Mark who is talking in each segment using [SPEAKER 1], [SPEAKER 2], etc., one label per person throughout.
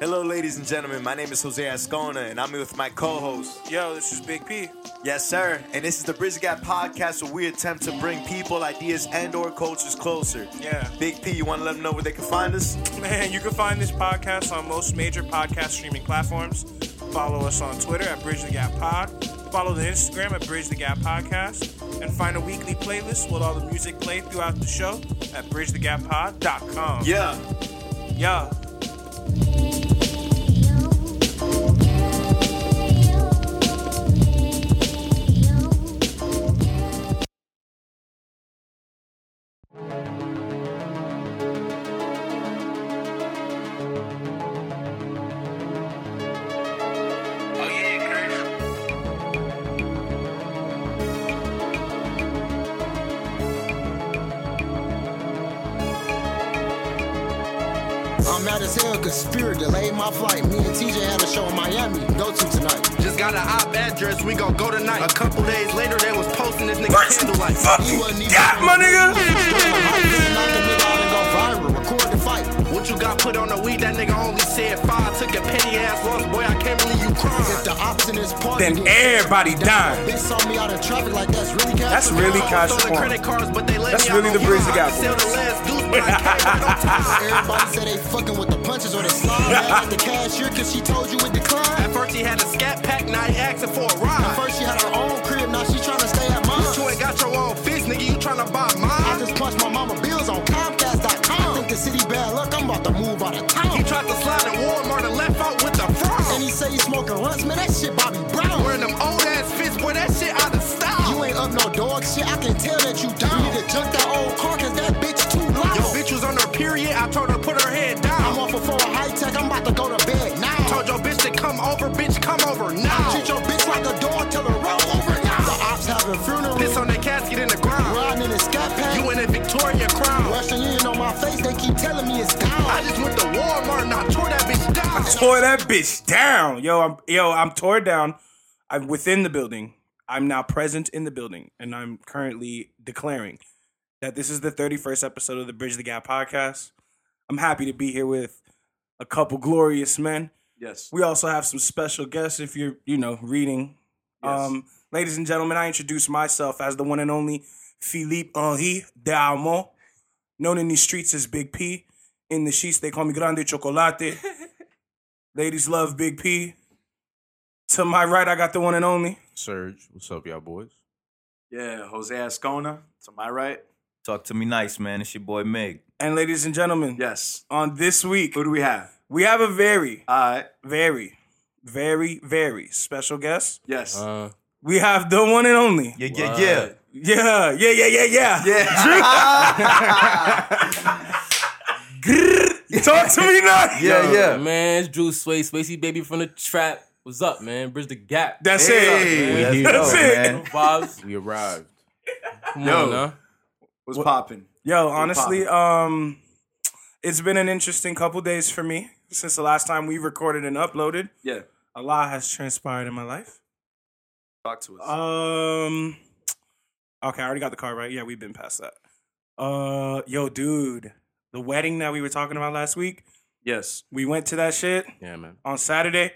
[SPEAKER 1] Hello, ladies and gentlemen. My name is Jose Ascona, and I'm here with my co-host.
[SPEAKER 2] Yo, this is Big P.
[SPEAKER 1] Yes, sir. And this is the Bridge the Gap podcast, where we attempt to bring people, ideas, and/or cultures closer.
[SPEAKER 2] Yeah.
[SPEAKER 1] Big P, you want to let them know where they can find us?
[SPEAKER 2] Man, you can find this podcast on most major podcast streaming platforms. Follow us on Twitter at Bridge the Gap Pod. Follow the Instagram at Bridge the Gap Podcast. And find a weekly playlist with all the music played throughout the show at bridgethegappod.com.
[SPEAKER 1] Yeah.
[SPEAKER 2] Yeah.
[SPEAKER 3] Candlelight.
[SPEAKER 4] You
[SPEAKER 2] Got my nigga.
[SPEAKER 4] Knock the nigga out and go viral. Record the fight.
[SPEAKER 3] What you got put on the weed? That nigga only said five. Took a petty ass loss, boy. I can't believe you
[SPEAKER 4] If the ops in this party.
[SPEAKER 2] Then everybody dying.
[SPEAKER 4] Bitch saw me out in traffic like that's really cash.
[SPEAKER 2] That's really cash
[SPEAKER 3] Stolen credit cards, but they let
[SPEAKER 2] That's
[SPEAKER 3] me
[SPEAKER 2] really the
[SPEAKER 3] on
[SPEAKER 2] Bridge
[SPEAKER 3] hard.
[SPEAKER 2] the Gap
[SPEAKER 3] I could Sell the last deuce, but I can't buy no time.
[SPEAKER 4] Everybody say they fucking with the punches or they slide. Mad at the cashier cause she told you it declined.
[SPEAKER 3] At first he had a scat pack, now he asking for a ride.
[SPEAKER 4] At first she had her own
[SPEAKER 3] nigga. You tryna buy mine?
[SPEAKER 4] I just punched my mama bills on Comcast.com. Think the city bad luck, I'm about to move out of town.
[SPEAKER 3] He tried to slide in Walmart and left out with the fraud.
[SPEAKER 4] And he say he smoking runs, man, that shit Bobby Brown.
[SPEAKER 3] Wearing them old ass fits, boy. That shit out of style.
[SPEAKER 4] You ain't up no dog shit, I can tell that you down. You need to junk that old car, cause that bitch too loud.
[SPEAKER 3] Yo, bitch was on her period. I told her to put her head down.
[SPEAKER 4] I'm off of for a high tech, I'm about to go to bed now.
[SPEAKER 3] Told your bitch to come over, bitch, come over now. Tore that bitch down.
[SPEAKER 2] Yo, I'm yo, I'm tore down. I'm within the building. I'm now present in the building, and I'm currently declaring that this is the 31st episode of the Bridge the Gap podcast. I'm happy to be here with a couple glorious men.
[SPEAKER 1] Yes.
[SPEAKER 2] We also have some special guests if you're, you know, reading.
[SPEAKER 1] Yes.
[SPEAKER 2] Um, ladies and gentlemen, I introduce myself as the one and only Philippe Henri Dalmo, known in these streets as Big P. In the sheets, they call me Grande Chocolate. Ladies love Big P. To my right, I got the one and only.
[SPEAKER 5] Serge. what's up, y'all boys?
[SPEAKER 1] Yeah, Jose Ascona, to my right.
[SPEAKER 6] Talk to me nice, man. It's your boy Meg.
[SPEAKER 2] And ladies and gentlemen,
[SPEAKER 1] Yes.
[SPEAKER 2] on this week,
[SPEAKER 1] Who do we have?
[SPEAKER 2] we have a very,
[SPEAKER 1] All right.
[SPEAKER 2] very, very, very special guest.
[SPEAKER 1] Yes.
[SPEAKER 5] Uh,
[SPEAKER 2] We have the one and only.
[SPEAKER 6] Yeah, yeah, yeah.
[SPEAKER 2] Yeah, yeah, yeah, yeah, yeah.
[SPEAKER 1] yeah.
[SPEAKER 2] Talk to me now.
[SPEAKER 6] Yeah, yeah.
[SPEAKER 7] Man, it's Drew Sway, Spacey Baby from the trap. What's up, man? Bridge the gap.
[SPEAKER 2] That's
[SPEAKER 1] Hey.
[SPEAKER 2] it.
[SPEAKER 5] we
[SPEAKER 6] Let's
[SPEAKER 2] That's it.
[SPEAKER 6] man.
[SPEAKER 7] Vibes.
[SPEAKER 5] we arrived.
[SPEAKER 7] Come
[SPEAKER 1] Yo.
[SPEAKER 7] on, now.
[SPEAKER 1] What's popping?
[SPEAKER 2] Yo, honestly, um, it's been an interesting couple days for me since the last time we recorded and uploaded.
[SPEAKER 1] Yeah.
[SPEAKER 2] A lot has transpired in my life.
[SPEAKER 1] Talk to us.
[SPEAKER 2] Um, okay, I already got the car right. Yeah, we've been past that. Uh, yo, dude, the wedding that we were talking about last week.
[SPEAKER 1] yes.
[SPEAKER 2] We went to that shit
[SPEAKER 5] Yeah, man.
[SPEAKER 2] on Saturday.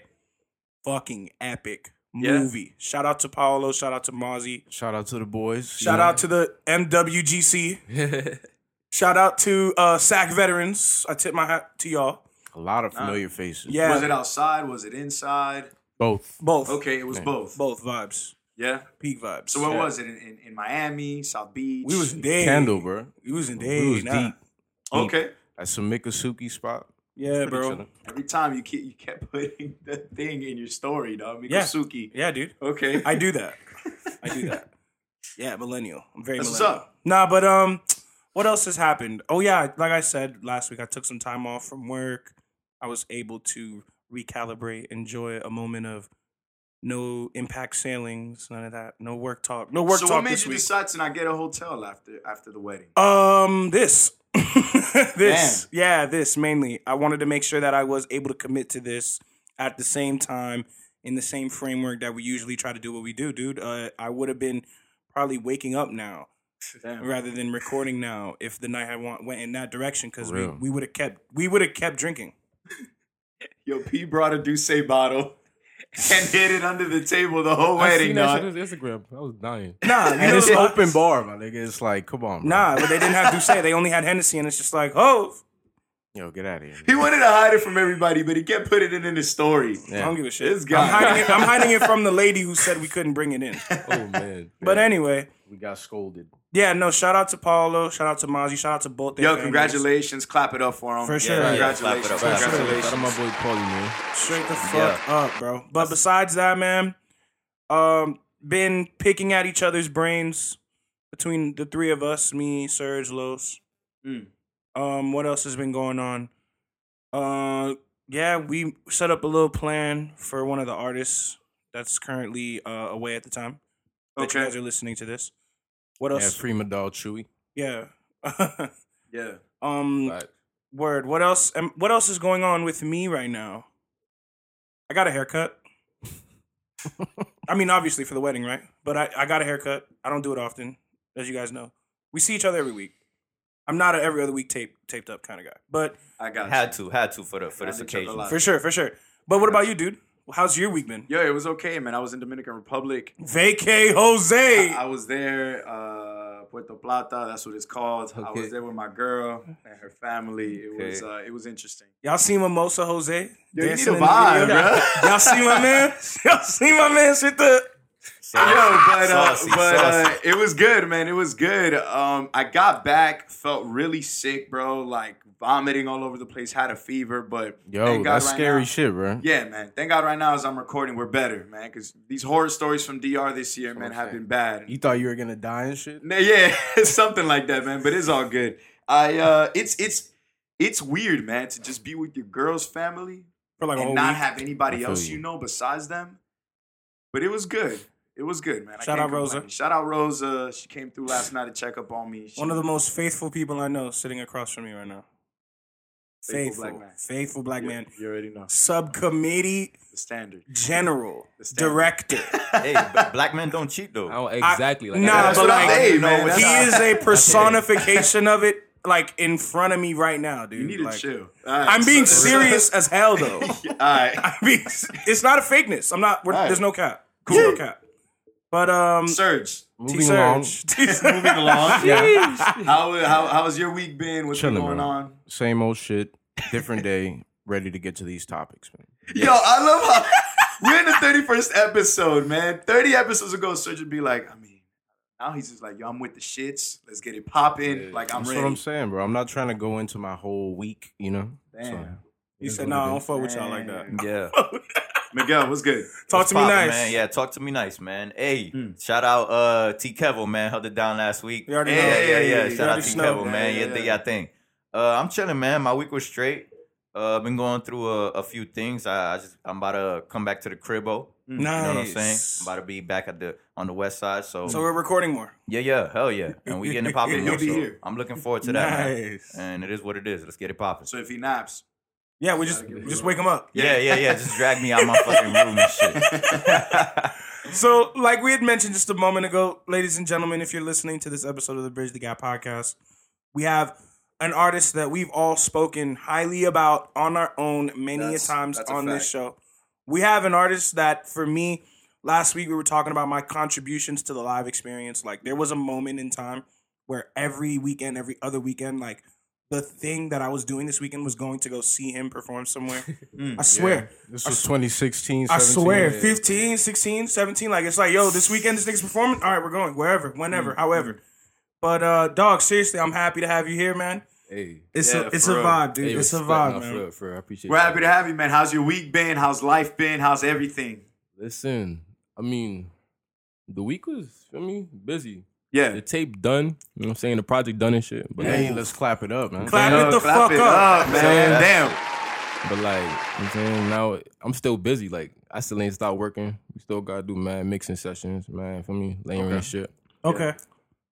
[SPEAKER 2] Fucking epic
[SPEAKER 1] Yeah.
[SPEAKER 2] movie. Shout out to Paolo. Shout out to Mozzie.
[SPEAKER 5] Shout out to the boys.
[SPEAKER 2] Shout out to the MWGC. Shout out to uh, SAC veterans. I tip my hat to y'all.
[SPEAKER 5] a lot of familiar faces.
[SPEAKER 2] Yeah,
[SPEAKER 1] Was it outside? Was it inside?
[SPEAKER 5] both.
[SPEAKER 2] both.
[SPEAKER 1] Okay, it was both.
[SPEAKER 2] both vibes.
[SPEAKER 1] Yeah.
[SPEAKER 2] Peak vibes.
[SPEAKER 1] So where
[SPEAKER 2] Yeah.
[SPEAKER 1] was it? In, in, in Miami, South Beach?
[SPEAKER 2] We was in Dade.
[SPEAKER 5] Candle, bro.
[SPEAKER 2] We was in
[SPEAKER 5] We
[SPEAKER 2] Dade.
[SPEAKER 5] was
[SPEAKER 2] nah.
[SPEAKER 5] deep.
[SPEAKER 1] Okay.
[SPEAKER 5] That's some Miccosukee spot.
[SPEAKER 2] Yeah,
[SPEAKER 5] Pretty
[SPEAKER 2] bro.
[SPEAKER 5] chillin'.
[SPEAKER 1] Every time you keep, you kept putting the thing in your story, dog.
[SPEAKER 2] Yeah.
[SPEAKER 1] Miccosukee.
[SPEAKER 2] Yeah, dude.
[SPEAKER 1] Okay.
[SPEAKER 2] I do that. I do that. Yeah, millennial. I'm very
[SPEAKER 1] That's what's
[SPEAKER 2] millennial.
[SPEAKER 1] up.
[SPEAKER 2] Nah, but um, what else has happened? Oh yeah, like I said last week, I took some time off from work. I was able to recalibrate, enjoy a moment of no impact sailings, none of that, no work talk, no work
[SPEAKER 1] so
[SPEAKER 2] talk So
[SPEAKER 1] what made
[SPEAKER 2] this
[SPEAKER 1] you
[SPEAKER 2] week.
[SPEAKER 1] decide to not get a hotel after after the wedding?
[SPEAKER 2] Um, this, this, yeah, this mainly. I wanted to make sure that I was able to commit to this at the same time in the same framework that we usually try to do what we do, dude. Uh, I would have been probably waking up now
[SPEAKER 1] Damn.
[SPEAKER 2] rather than recording now if the night had went in that direction because we, we would have kept we would have kept drinking.
[SPEAKER 8] Yo, P brought a D'ussé bottle and hid it under the table the whole
[SPEAKER 7] I
[SPEAKER 8] wedding,
[SPEAKER 7] seen that
[SPEAKER 8] dog.
[SPEAKER 7] shit on Instagram. I was dying.
[SPEAKER 2] Nah, you
[SPEAKER 5] And it's
[SPEAKER 2] so-
[SPEAKER 5] open bar, my nigga. It's like, come on, bro.
[SPEAKER 2] Nah, but they didn't have D'ussé. They only had Hennessy, and it's just like, oh,
[SPEAKER 5] Yo, get out of here.
[SPEAKER 8] He wanted to hide it from everybody, but he kept putting it in his story.
[SPEAKER 2] I don't give a shit.
[SPEAKER 8] This guy.
[SPEAKER 2] I'm hiding it. I'm hiding it from the lady who said we couldn't bring it in.
[SPEAKER 7] Oh man.
[SPEAKER 2] But anyway,
[SPEAKER 5] We got scolded.
[SPEAKER 2] Yeah, no. Shout out to Paulo. Shout out to Mozzie. Shout out to both. their
[SPEAKER 8] Yo,
[SPEAKER 2] families.
[SPEAKER 8] congratulations. Clap it up for him.
[SPEAKER 2] For sure.
[SPEAKER 8] Yeah,
[SPEAKER 2] Yeah,
[SPEAKER 8] congratulations.
[SPEAKER 6] clap it up.
[SPEAKER 7] Shout
[SPEAKER 8] Congratulations.
[SPEAKER 7] out my boy Paulie, man.
[SPEAKER 2] Straight the fuck
[SPEAKER 6] Yeah.
[SPEAKER 2] up, bro. But besides that, man, um, been picking at each other's brains between the three of us, me, Serge, Los.
[SPEAKER 8] Mm.
[SPEAKER 2] Um, what else has been going on? Uh, yeah, we set up a little plan for one of the artists that's currently uh, away at the time. That
[SPEAKER 8] Okay.
[SPEAKER 2] you guys are listening to this. What else?
[SPEAKER 5] Yeah,
[SPEAKER 2] else?
[SPEAKER 5] Prima Doll Chewy.
[SPEAKER 2] Yeah.
[SPEAKER 8] Yeah.
[SPEAKER 2] um,
[SPEAKER 7] Like,
[SPEAKER 2] word. What else? Um, what else is going on with me right now? I got a haircut. I mean, obviously for the wedding, right? But I, I got a haircut. I don't do it often, as you guys know. We see each other every week. I'm not a every other week tape taped up kind of guy, but
[SPEAKER 8] I got
[SPEAKER 6] Had to, had to for the for this
[SPEAKER 8] Had to check a
[SPEAKER 6] occasion.
[SPEAKER 2] for sure, for sure. But what about you, dude? How's your week been?
[SPEAKER 8] Yo, it was okay, man. I was in Dominican Republic.
[SPEAKER 2] Vacay Jose.
[SPEAKER 8] I was there, uh, Puerto Plata. That's what it's called. I was there with my girl and her family. It was uh, it was interesting.
[SPEAKER 2] Y'all see Mimosa Jose?
[SPEAKER 8] Yo, you
[SPEAKER 2] dancing
[SPEAKER 8] need
[SPEAKER 2] in
[SPEAKER 8] a
[SPEAKER 2] the
[SPEAKER 8] vibe,
[SPEAKER 2] video?
[SPEAKER 8] bro.
[SPEAKER 2] Y'all see my man? Y'all see my man with the
[SPEAKER 8] Yo, but, uh,
[SPEAKER 6] Saucy,
[SPEAKER 8] but uh, it was good, man. It was good. Um, I got back, felt really sick, bro. Like vomiting all over the place, had a fever, but
[SPEAKER 5] Yo,
[SPEAKER 8] thank God
[SPEAKER 5] that's
[SPEAKER 8] right
[SPEAKER 5] scary
[SPEAKER 8] now-
[SPEAKER 5] shit, bro.
[SPEAKER 8] Yeah, man. Thank God right now as I'm recording, we're better, man. Because these horror stories from DR this year, man, have been bad.
[SPEAKER 5] You thought you were gonna die and shit?
[SPEAKER 8] Nah, Yeah, something like that, man. But it's all good. I uh, it's it's it's weird, man, to just be with your girl's family
[SPEAKER 2] for like
[SPEAKER 8] and not
[SPEAKER 2] week.
[SPEAKER 8] have anybody else
[SPEAKER 5] you.
[SPEAKER 8] you know besides them. But it was good. It was good, man.
[SPEAKER 2] Shout
[SPEAKER 8] can't
[SPEAKER 2] out Rosa.
[SPEAKER 8] Shout out Rosa. She came through last night to check up on me. She,
[SPEAKER 2] One of the most faithful people I know sitting across from me right now.
[SPEAKER 8] Faithful
[SPEAKER 2] Faithful,
[SPEAKER 8] black man.
[SPEAKER 2] faithful black
[SPEAKER 8] you,
[SPEAKER 2] man.
[SPEAKER 8] You already know
[SPEAKER 2] Subcommittee
[SPEAKER 8] the standard.
[SPEAKER 2] general,
[SPEAKER 8] The standard.
[SPEAKER 2] director.
[SPEAKER 6] hey, black men don't cheat though.
[SPEAKER 7] I don't exactly like
[SPEAKER 2] nah,
[SPEAKER 7] I-
[SPEAKER 2] but like,
[SPEAKER 8] hey, man,
[SPEAKER 2] he
[SPEAKER 8] that's-
[SPEAKER 2] is a personification of it, like in front of me right now, dude.
[SPEAKER 8] You need to
[SPEAKER 2] Like,
[SPEAKER 8] chill. All right,
[SPEAKER 2] I'm being
[SPEAKER 8] so-
[SPEAKER 2] serious as hell, though.
[SPEAKER 8] All right,
[SPEAKER 2] I mean, it's not a fakeness. I'm not. We're,
[SPEAKER 8] All right.
[SPEAKER 2] There's no cap. Cool, no cap. But um,
[SPEAKER 8] Serge.
[SPEAKER 5] Moving along,
[SPEAKER 2] T-Serge.
[SPEAKER 8] Moving along. How, how how's your week been? What's been going
[SPEAKER 5] bro.
[SPEAKER 8] on?
[SPEAKER 5] same old shit, different day. Ready to get to these topics, man.
[SPEAKER 8] Yo, I love how we're in the 31st episode, man. 30 episodes ago, Serge would be like, I mean, now he's just like, yo, I'm with the shits. Let's get it popping. Like, I'm
[SPEAKER 5] That's
[SPEAKER 8] ready.
[SPEAKER 5] what I'm saying, bro. I'm not trying to go into my whole week, you know.
[SPEAKER 8] Damn.
[SPEAKER 2] He said, "No, I don't fuck with y'all like that."
[SPEAKER 6] yeah.
[SPEAKER 8] Miguel, what's good?
[SPEAKER 2] Talk
[SPEAKER 6] What's
[SPEAKER 2] to me
[SPEAKER 6] poppin',
[SPEAKER 2] nice.
[SPEAKER 6] man. Yeah, talk to me nice, man. Hey,
[SPEAKER 8] Hmm.
[SPEAKER 6] shout out uh T Kevo, man. Held it down last week.
[SPEAKER 2] You already
[SPEAKER 6] yeah,
[SPEAKER 2] know.
[SPEAKER 6] yeah, yeah,
[SPEAKER 8] Yeah,
[SPEAKER 6] yeah. Shout out T
[SPEAKER 2] know.
[SPEAKER 6] Kevo, man.
[SPEAKER 8] yeah,
[SPEAKER 6] Yeah,
[SPEAKER 8] yeah.
[SPEAKER 6] do thing. Uh, I'm chilling, man. My week was straight. Uh, been going through a, a few things. I, I just I'm about to come back to the cribbo.
[SPEAKER 2] Nice.
[SPEAKER 6] You know what I'm saying? I'm about to be back at the on the west side. So,
[SPEAKER 2] So we're recording more.
[SPEAKER 6] yeah, yeah, hell yeah, and we getting it popping.
[SPEAKER 8] You'll
[SPEAKER 6] yo,
[SPEAKER 8] be
[SPEAKER 6] so
[SPEAKER 8] here.
[SPEAKER 6] I'm looking forward to that, man.
[SPEAKER 2] Nice.
[SPEAKER 6] And it is what it is. Let's get it popping.
[SPEAKER 8] So if he naps,
[SPEAKER 2] Yeah, we just just wake him up.
[SPEAKER 6] Yeah, yeah, yeah. Just drag me out my fucking room and shit.
[SPEAKER 2] So, like we had mentioned just a moment ago, ladies and gentlemen, if you're listening to this episode of the Bridge the Gap podcast, we have an artist that we've all spoken highly about on our own many a
[SPEAKER 8] That's-
[SPEAKER 2] times on this show. We have an artist that, for me, last week we were talking about my contributions to the live experience. Like, there was a moment in time where every weekend, every other weekend, like the thing that I was doing this weekend was going to go see him perform somewhere. I swear.
[SPEAKER 5] This was 2016,
[SPEAKER 2] I
[SPEAKER 5] 17.
[SPEAKER 2] swear, 15, 16, 17. Like, it's like, yo, this weekend this nigga's performing. All right, we're going wherever, whenever,
[SPEAKER 8] Mm-hmm.
[SPEAKER 2] however. But, uh, dog, seriously, I'm happy to have you here, man.
[SPEAKER 7] Hey,
[SPEAKER 2] It's
[SPEAKER 8] Yeah,
[SPEAKER 2] a it's a vibe, dude.
[SPEAKER 7] hey,
[SPEAKER 2] it's a vibe, man.
[SPEAKER 7] For, for. I appreciate.
[SPEAKER 8] we're
[SPEAKER 7] you.
[SPEAKER 8] happy to have you, man. How's your week been? How's life been? How's everything?
[SPEAKER 7] Listen, I mean, the week was, I mean, busy.
[SPEAKER 8] Yeah.
[SPEAKER 7] The tape done. You know what I'm saying? The project done and shit. But
[SPEAKER 5] Hey, let's clap it up, man.
[SPEAKER 2] Clap
[SPEAKER 8] Yo,
[SPEAKER 2] it the
[SPEAKER 8] clap
[SPEAKER 2] fuck
[SPEAKER 8] it
[SPEAKER 2] up.
[SPEAKER 8] man.
[SPEAKER 7] Saying-
[SPEAKER 8] Damn.
[SPEAKER 7] But like, you know what I'm saying now I'm still busy. Like I still ain't stopped working. We still gotta do mad mixing sessions, man. For me, layering and shit.
[SPEAKER 2] Okay.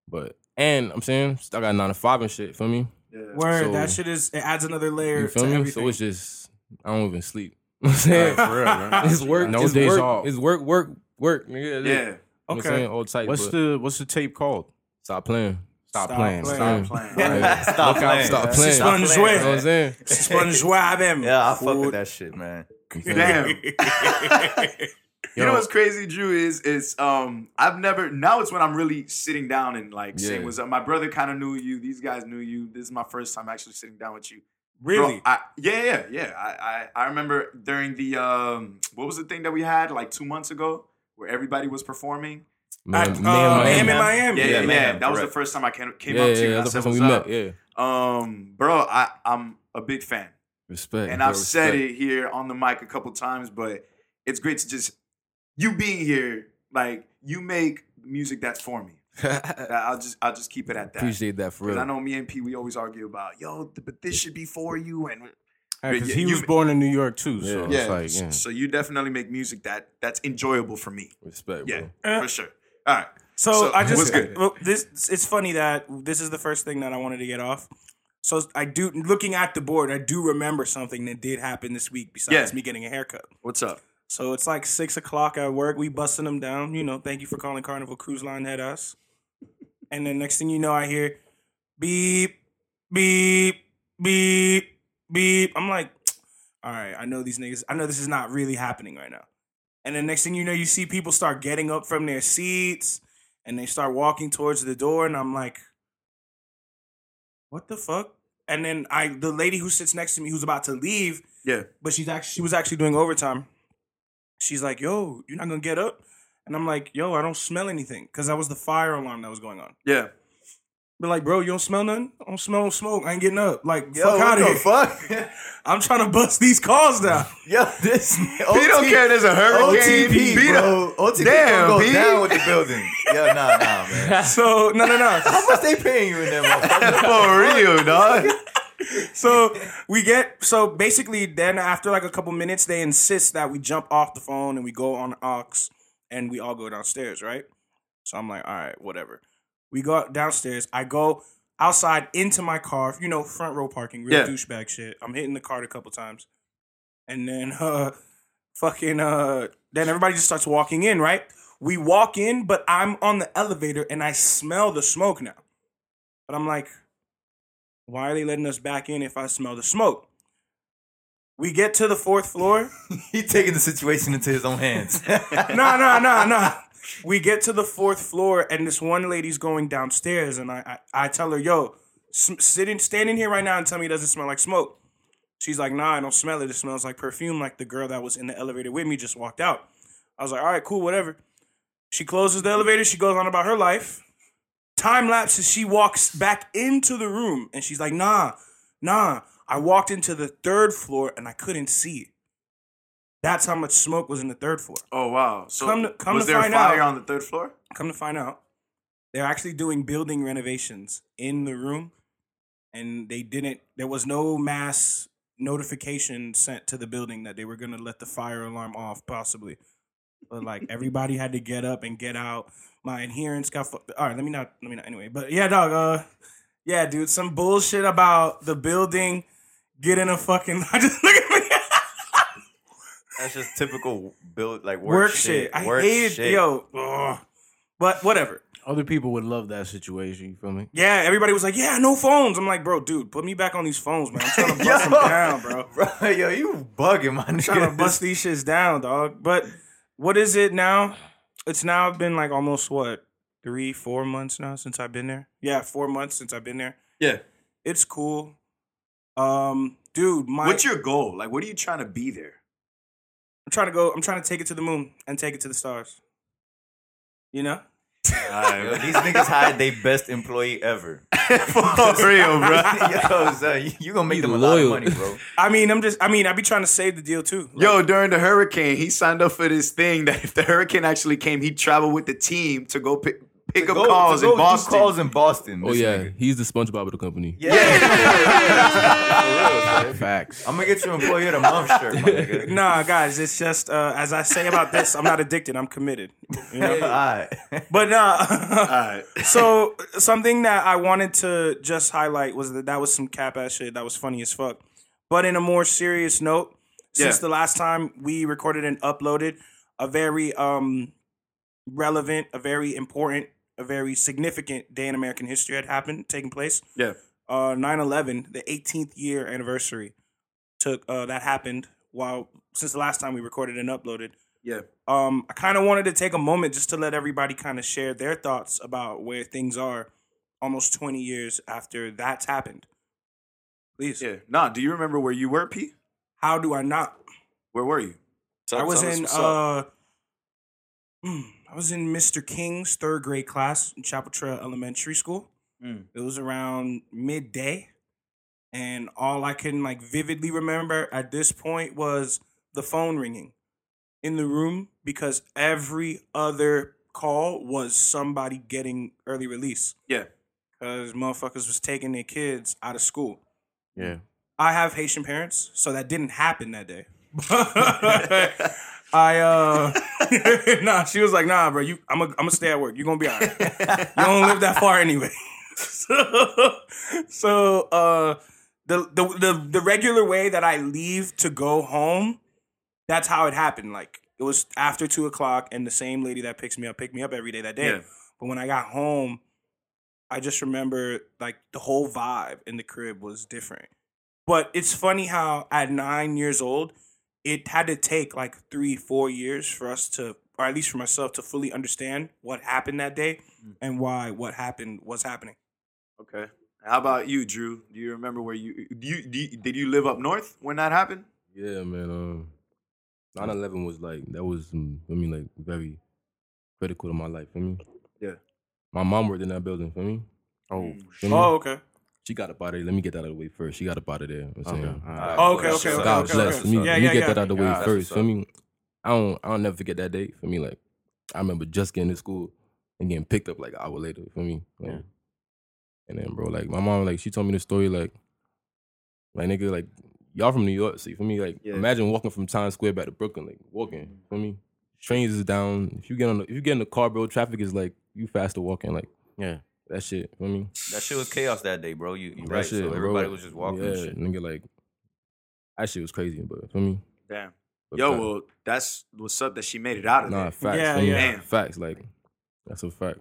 [SPEAKER 7] But and I'm saying still got nine to five and shit. For me,
[SPEAKER 2] Word,
[SPEAKER 7] So-
[SPEAKER 2] that shit is, it adds another layer
[SPEAKER 7] you
[SPEAKER 2] to
[SPEAKER 7] feel me?
[SPEAKER 2] everything.
[SPEAKER 7] So it's just I don't even sleep. You know what I'm saying
[SPEAKER 5] for real, man.
[SPEAKER 7] it's work.
[SPEAKER 5] No
[SPEAKER 7] it's
[SPEAKER 5] days
[SPEAKER 7] work,
[SPEAKER 5] off.
[SPEAKER 7] It's work, work, work. Nigga.
[SPEAKER 8] Yeah.
[SPEAKER 7] You know what I'm
[SPEAKER 2] Okay.
[SPEAKER 7] saying? All tight.
[SPEAKER 5] What's the what's the tape called?
[SPEAKER 7] stop playing? Stop,
[SPEAKER 2] Stop
[SPEAKER 7] playing.
[SPEAKER 2] playing.
[SPEAKER 8] Stop playing.
[SPEAKER 7] Yeah.
[SPEAKER 6] Stop playing.
[SPEAKER 7] Stop
[SPEAKER 6] man.
[SPEAKER 7] playing.
[SPEAKER 6] Stop playing,
[SPEAKER 2] jouer.
[SPEAKER 7] You know what I'm
[SPEAKER 6] man.
[SPEAKER 7] saying?
[SPEAKER 2] Sponge them.
[SPEAKER 6] Yeah, I fuck
[SPEAKER 2] Fool.
[SPEAKER 6] with that shit, man.
[SPEAKER 8] Damn. You know what's crazy, Drew? Is is um I've never now it's when I'm really sitting down and like saying
[SPEAKER 7] Yeah.
[SPEAKER 8] what's up. My brother kind of knew you. These guys knew you. This is my first time actually sitting down with you.
[SPEAKER 2] Really?
[SPEAKER 8] Bro, I, yeah, yeah, yeah. I, I I remember during the um what was the thing that we had like two months ago where everybody was performing.
[SPEAKER 7] Man,
[SPEAKER 2] At,
[SPEAKER 7] man,
[SPEAKER 2] uh,
[SPEAKER 7] man,
[SPEAKER 2] AM in
[SPEAKER 7] man.
[SPEAKER 2] Miami.
[SPEAKER 8] Yeah, yeah,
[SPEAKER 6] Yeah,
[SPEAKER 8] yeah.
[SPEAKER 6] man,
[SPEAKER 8] That was the first time I came, came
[SPEAKER 7] Yeah,
[SPEAKER 8] up to you.
[SPEAKER 7] yeah,
[SPEAKER 8] I
[SPEAKER 7] that's the
[SPEAKER 8] said,
[SPEAKER 7] first time
[SPEAKER 8] "What's
[SPEAKER 7] we
[SPEAKER 8] up?"
[SPEAKER 7] met. Yeah,
[SPEAKER 8] Um, bro, I I'm a big fan.
[SPEAKER 7] respect.
[SPEAKER 8] and
[SPEAKER 7] bro,
[SPEAKER 8] I've said it here on the mic a couple times, but it's great to just you being here. Like you make music that's for me. I'll just I'll just keep it at that.
[SPEAKER 7] Appreciate that for real.
[SPEAKER 8] I know me and P, we always argue about yo, th- but this should be for you, and
[SPEAKER 2] Because
[SPEAKER 8] Yeah,
[SPEAKER 2] he
[SPEAKER 8] you-
[SPEAKER 2] was born in New York too. So
[SPEAKER 7] Yeah. It's like, yeah.
[SPEAKER 8] So you definitely make music that that's enjoyable for me.
[SPEAKER 7] Respect,
[SPEAKER 8] Yeah,
[SPEAKER 7] bro.
[SPEAKER 8] Uh, for sure. All right.
[SPEAKER 2] So,
[SPEAKER 8] So,
[SPEAKER 2] I just
[SPEAKER 8] what's good?
[SPEAKER 2] well, this it's funny that this is the first thing that I wanted to get off. So I do looking at the board, I do remember something that did happen this week besides
[SPEAKER 8] Yeah.
[SPEAKER 2] me getting a haircut.
[SPEAKER 8] What's up?
[SPEAKER 2] So it's like six o'clock at work. We busting them down. You know, thank you for calling Carnival Cruise Line head us. And then next thing you know, I hear beep, beep, beep, beep. I'm like, all right, I know these niggas. I know this is not really happening right now. And then next thing you know, you see people start getting up from their seats and they start walking towards the door, and I'm like, what the fuck? And then I, the lady who sits next to me, who's about to leave,
[SPEAKER 8] Yeah.
[SPEAKER 2] but she's actually she was actually doing overtime. She's like, "Yo, you're not gonna get up," and I'm like, "Yo, I don't smell anything," because that was the fire alarm that was going on.
[SPEAKER 8] Yeah.
[SPEAKER 2] But like, bro, you don't smell nothing. I don't smell smoke. I ain't getting up. Like,
[SPEAKER 6] Yo,
[SPEAKER 2] fuck out of here.
[SPEAKER 6] fuck?
[SPEAKER 2] I'm trying to bust these calls down.
[SPEAKER 6] Yo, this
[SPEAKER 8] He don't care. There's a hurricane.
[SPEAKER 6] OTP, bro. OTP
[SPEAKER 8] Damn,
[SPEAKER 6] gonna go
[SPEAKER 8] B.
[SPEAKER 6] down with the building. Yo, nah, nah, man.
[SPEAKER 2] So no, no, no.
[SPEAKER 6] How much they paying you in there, motherfucker?
[SPEAKER 8] For real, dog.
[SPEAKER 2] so we get so basically then after like a couple minutes they insist that we jump off the phone and we go on aux and we all go downstairs right so i'm like all right whatever we go downstairs i go outside into my car you know front row parking real
[SPEAKER 8] Yeah.
[SPEAKER 2] douchebag shit i'm hitting the cart a couple times and then uh fucking uh then everybody just starts walking in right we walk in but i'm on the elevator and i smell the smoke now but i'm like why are they letting us back in if I smell the smoke? We get to the fourth floor.
[SPEAKER 6] He taking the situation into his own hands.
[SPEAKER 2] no, no, no, no. We get to the fourth floor, and this one lady's going downstairs, and I, I, I tell her, "Yo, sitting, standing here right now, and tell me it doesn't smell like smoke." She's like, "Nah, I don't smell it. It smells like perfume, like the girl that was in the elevator with me just walked out." I was like, "All right, cool, whatever." She closes the elevator. She goes on about her life. Time lapses. She walks back into the room, and she's like, "Nah, nah." I walked into the third floor, and I couldn't see it. That's how much smoke was in the third floor.
[SPEAKER 8] Oh wow. So
[SPEAKER 2] Come to- come
[SPEAKER 8] was
[SPEAKER 2] to
[SPEAKER 8] there
[SPEAKER 2] find
[SPEAKER 8] a fire
[SPEAKER 2] out-
[SPEAKER 8] on the third floor?
[SPEAKER 2] Come to find out, they're actually doing building renovations in the room, and they didn't. There was no mass notification sent to the building that they were gonna let the fire alarm off, possibly. But like everybody had to get up and get out. My adherence got fucked. All right, let me not. Let me not. Anyway, but yeah, dog. Uh, yeah, dude. Some bullshit about the building getting a fucking. I just look at.
[SPEAKER 6] That's just typical build like work,
[SPEAKER 2] Work,
[SPEAKER 6] shit.
[SPEAKER 2] shit. I
[SPEAKER 6] Work
[SPEAKER 2] hated
[SPEAKER 6] shit.
[SPEAKER 2] yo. ugh. But whatever.
[SPEAKER 5] Other people would love that situation. You feel me?
[SPEAKER 2] Yeah, everybody was like, "Yeah, no phones." I'm like, "Bro, dude, put me back on these phones, man. I'm trying to bust them down, bro.
[SPEAKER 6] Bro, yo, you bugging, my
[SPEAKER 2] I'm Trying to bust these shits down, dog." But what is it now? It's now been like almost what three, four months now since I've been there. Yeah, four months since I've been there.
[SPEAKER 8] Yeah.
[SPEAKER 2] It's cool. Um, dude, my
[SPEAKER 8] What's your goal? Like, what are you trying to be there?
[SPEAKER 2] I'm trying to go. I'm trying to take it to the moon and take it to the stars. You know.
[SPEAKER 6] Yo, these niggas hired their best employee ever.
[SPEAKER 8] For real, bro.
[SPEAKER 6] Yo, son, you, you gonna make
[SPEAKER 7] He
[SPEAKER 6] them a lot of
[SPEAKER 7] loyal.
[SPEAKER 6] money, bro.
[SPEAKER 2] I mean, I'm just. I mean, I be trying to save the deal too. Like,
[SPEAKER 8] Yo, during the hurricane, he signed up for this thing that if the hurricane actually came, he'd travel with the team to go pick, pick up
[SPEAKER 6] Go-
[SPEAKER 8] calls in Boston.
[SPEAKER 6] calls in Boston.
[SPEAKER 7] Oh yeah,
[SPEAKER 6] nigga.
[SPEAKER 7] he's the SpongeBob of the company.
[SPEAKER 6] Yeah.
[SPEAKER 5] Facts.
[SPEAKER 6] I'm gonna get you employee of the month shirt, my nigga.
[SPEAKER 2] Nah, guys, it's just uh, as I say about this, I'm not addicted. I'm committed. You know?
[SPEAKER 6] Alright.
[SPEAKER 2] But nah.
[SPEAKER 8] All right.
[SPEAKER 2] so something that I wanted to just highlight was that that was some cap ass shit. That was funny as fuck. But in a more serious note, since
[SPEAKER 8] Yeah.
[SPEAKER 2] the last time we recorded and uploaded, a very um relevant, a very important a very significant day in American history had happened, taking place.
[SPEAKER 8] Yeah.
[SPEAKER 2] Uh, 9/11, the 18th year anniversary, took uh, that happened while since the last time we recorded and uploaded.
[SPEAKER 8] Yeah.
[SPEAKER 2] Um, I kind of wanted to take a moment just to let everybody kind of share their thoughts about where things are almost 20 years after that's happened. Please.
[SPEAKER 8] Yeah. Nah, do you remember where you were, P?
[SPEAKER 2] How do I not?
[SPEAKER 8] Where were you? Tell-
[SPEAKER 2] I was in uh hmm, I was in Mr. King's third grade class in Chapel Trail Elementary School.
[SPEAKER 8] Mm.
[SPEAKER 2] It was around midday. And all I can like vividly remember at this point was the phone ringing in the room because every other call was somebody getting early release.
[SPEAKER 8] Yeah.
[SPEAKER 2] Because motherfuckers was taking their kids out of school.
[SPEAKER 5] Yeah.
[SPEAKER 2] I have Haitian parents, so that didn't happen that day. I uh nah, she was like, nah, bro, you I'm gonna I'm gonna stay at work. You're gonna be all right. you don't live that far anyway. so so uh the, the the the regular way that I leave to go home, that's how it happened. Like it was after two o'clock, and the same lady that picks me up picked me up every day that day.
[SPEAKER 8] Yeah.
[SPEAKER 2] But when I got home, I just remember like the whole vibe in the crib was different. But it's funny how at nine years old, it had to take like three, four years for us to, or at least for myself, to fully understand what happened that day mm. and why what happened was happening.
[SPEAKER 8] Okay. How about you, Drew? Do you remember where you do you, do you did you live up north when that happened?
[SPEAKER 7] Yeah, man. Um, 9/11 mm. was like that was mm, I mean like very critical to my life. For me,
[SPEAKER 8] Yeah.
[SPEAKER 7] my mom worked in that building. For me,
[SPEAKER 5] Oh,
[SPEAKER 7] feel me?
[SPEAKER 2] Oh, okay.
[SPEAKER 7] She got up out of there. Let me get that out of the way first. She got up out of there. I'm
[SPEAKER 5] okay.
[SPEAKER 7] saying.
[SPEAKER 2] Oh, okay, okay, okay,
[SPEAKER 7] God
[SPEAKER 2] okay,
[SPEAKER 7] bless.
[SPEAKER 2] okay.
[SPEAKER 7] Let me,
[SPEAKER 2] Yeah,
[SPEAKER 7] let me
[SPEAKER 2] yeah,
[SPEAKER 7] get
[SPEAKER 2] yeah.
[SPEAKER 7] that out of the way
[SPEAKER 6] Yeah,
[SPEAKER 7] first.
[SPEAKER 6] what's
[SPEAKER 7] For me, I don't I don't never forget that day. For me, like I remember just getting to school and getting picked up like an hour later. For me, like,
[SPEAKER 5] Yeah.
[SPEAKER 7] and then bro, like my mom, like she told me the story, like like nigga, like y'all from New York. See, for me, like
[SPEAKER 8] Yeah.
[SPEAKER 7] imagine walking from Times Square back to Brooklyn, like walking. For me, trains is down. If you get on, the, if you get in the car, bro, traffic is like you faster walking. Like
[SPEAKER 5] Yeah.
[SPEAKER 7] That shit. For me,
[SPEAKER 6] That shit was chaos that day, bro. You you
[SPEAKER 7] that
[SPEAKER 6] right.
[SPEAKER 7] shit,
[SPEAKER 6] so
[SPEAKER 7] bro,
[SPEAKER 6] everybody was just walking.
[SPEAKER 7] Yeah,
[SPEAKER 6] and shit.
[SPEAKER 7] nigga, like that shit was crazy. But for me,
[SPEAKER 8] Damn.
[SPEAKER 7] but
[SPEAKER 8] Yo,
[SPEAKER 7] fact-
[SPEAKER 8] well, that's what's up that she made it out of
[SPEAKER 7] Nah,
[SPEAKER 8] there.
[SPEAKER 7] facts.
[SPEAKER 2] Yeah,
[SPEAKER 7] for me,
[SPEAKER 2] yeah.
[SPEAKER 7] Facts. Like that's a fact.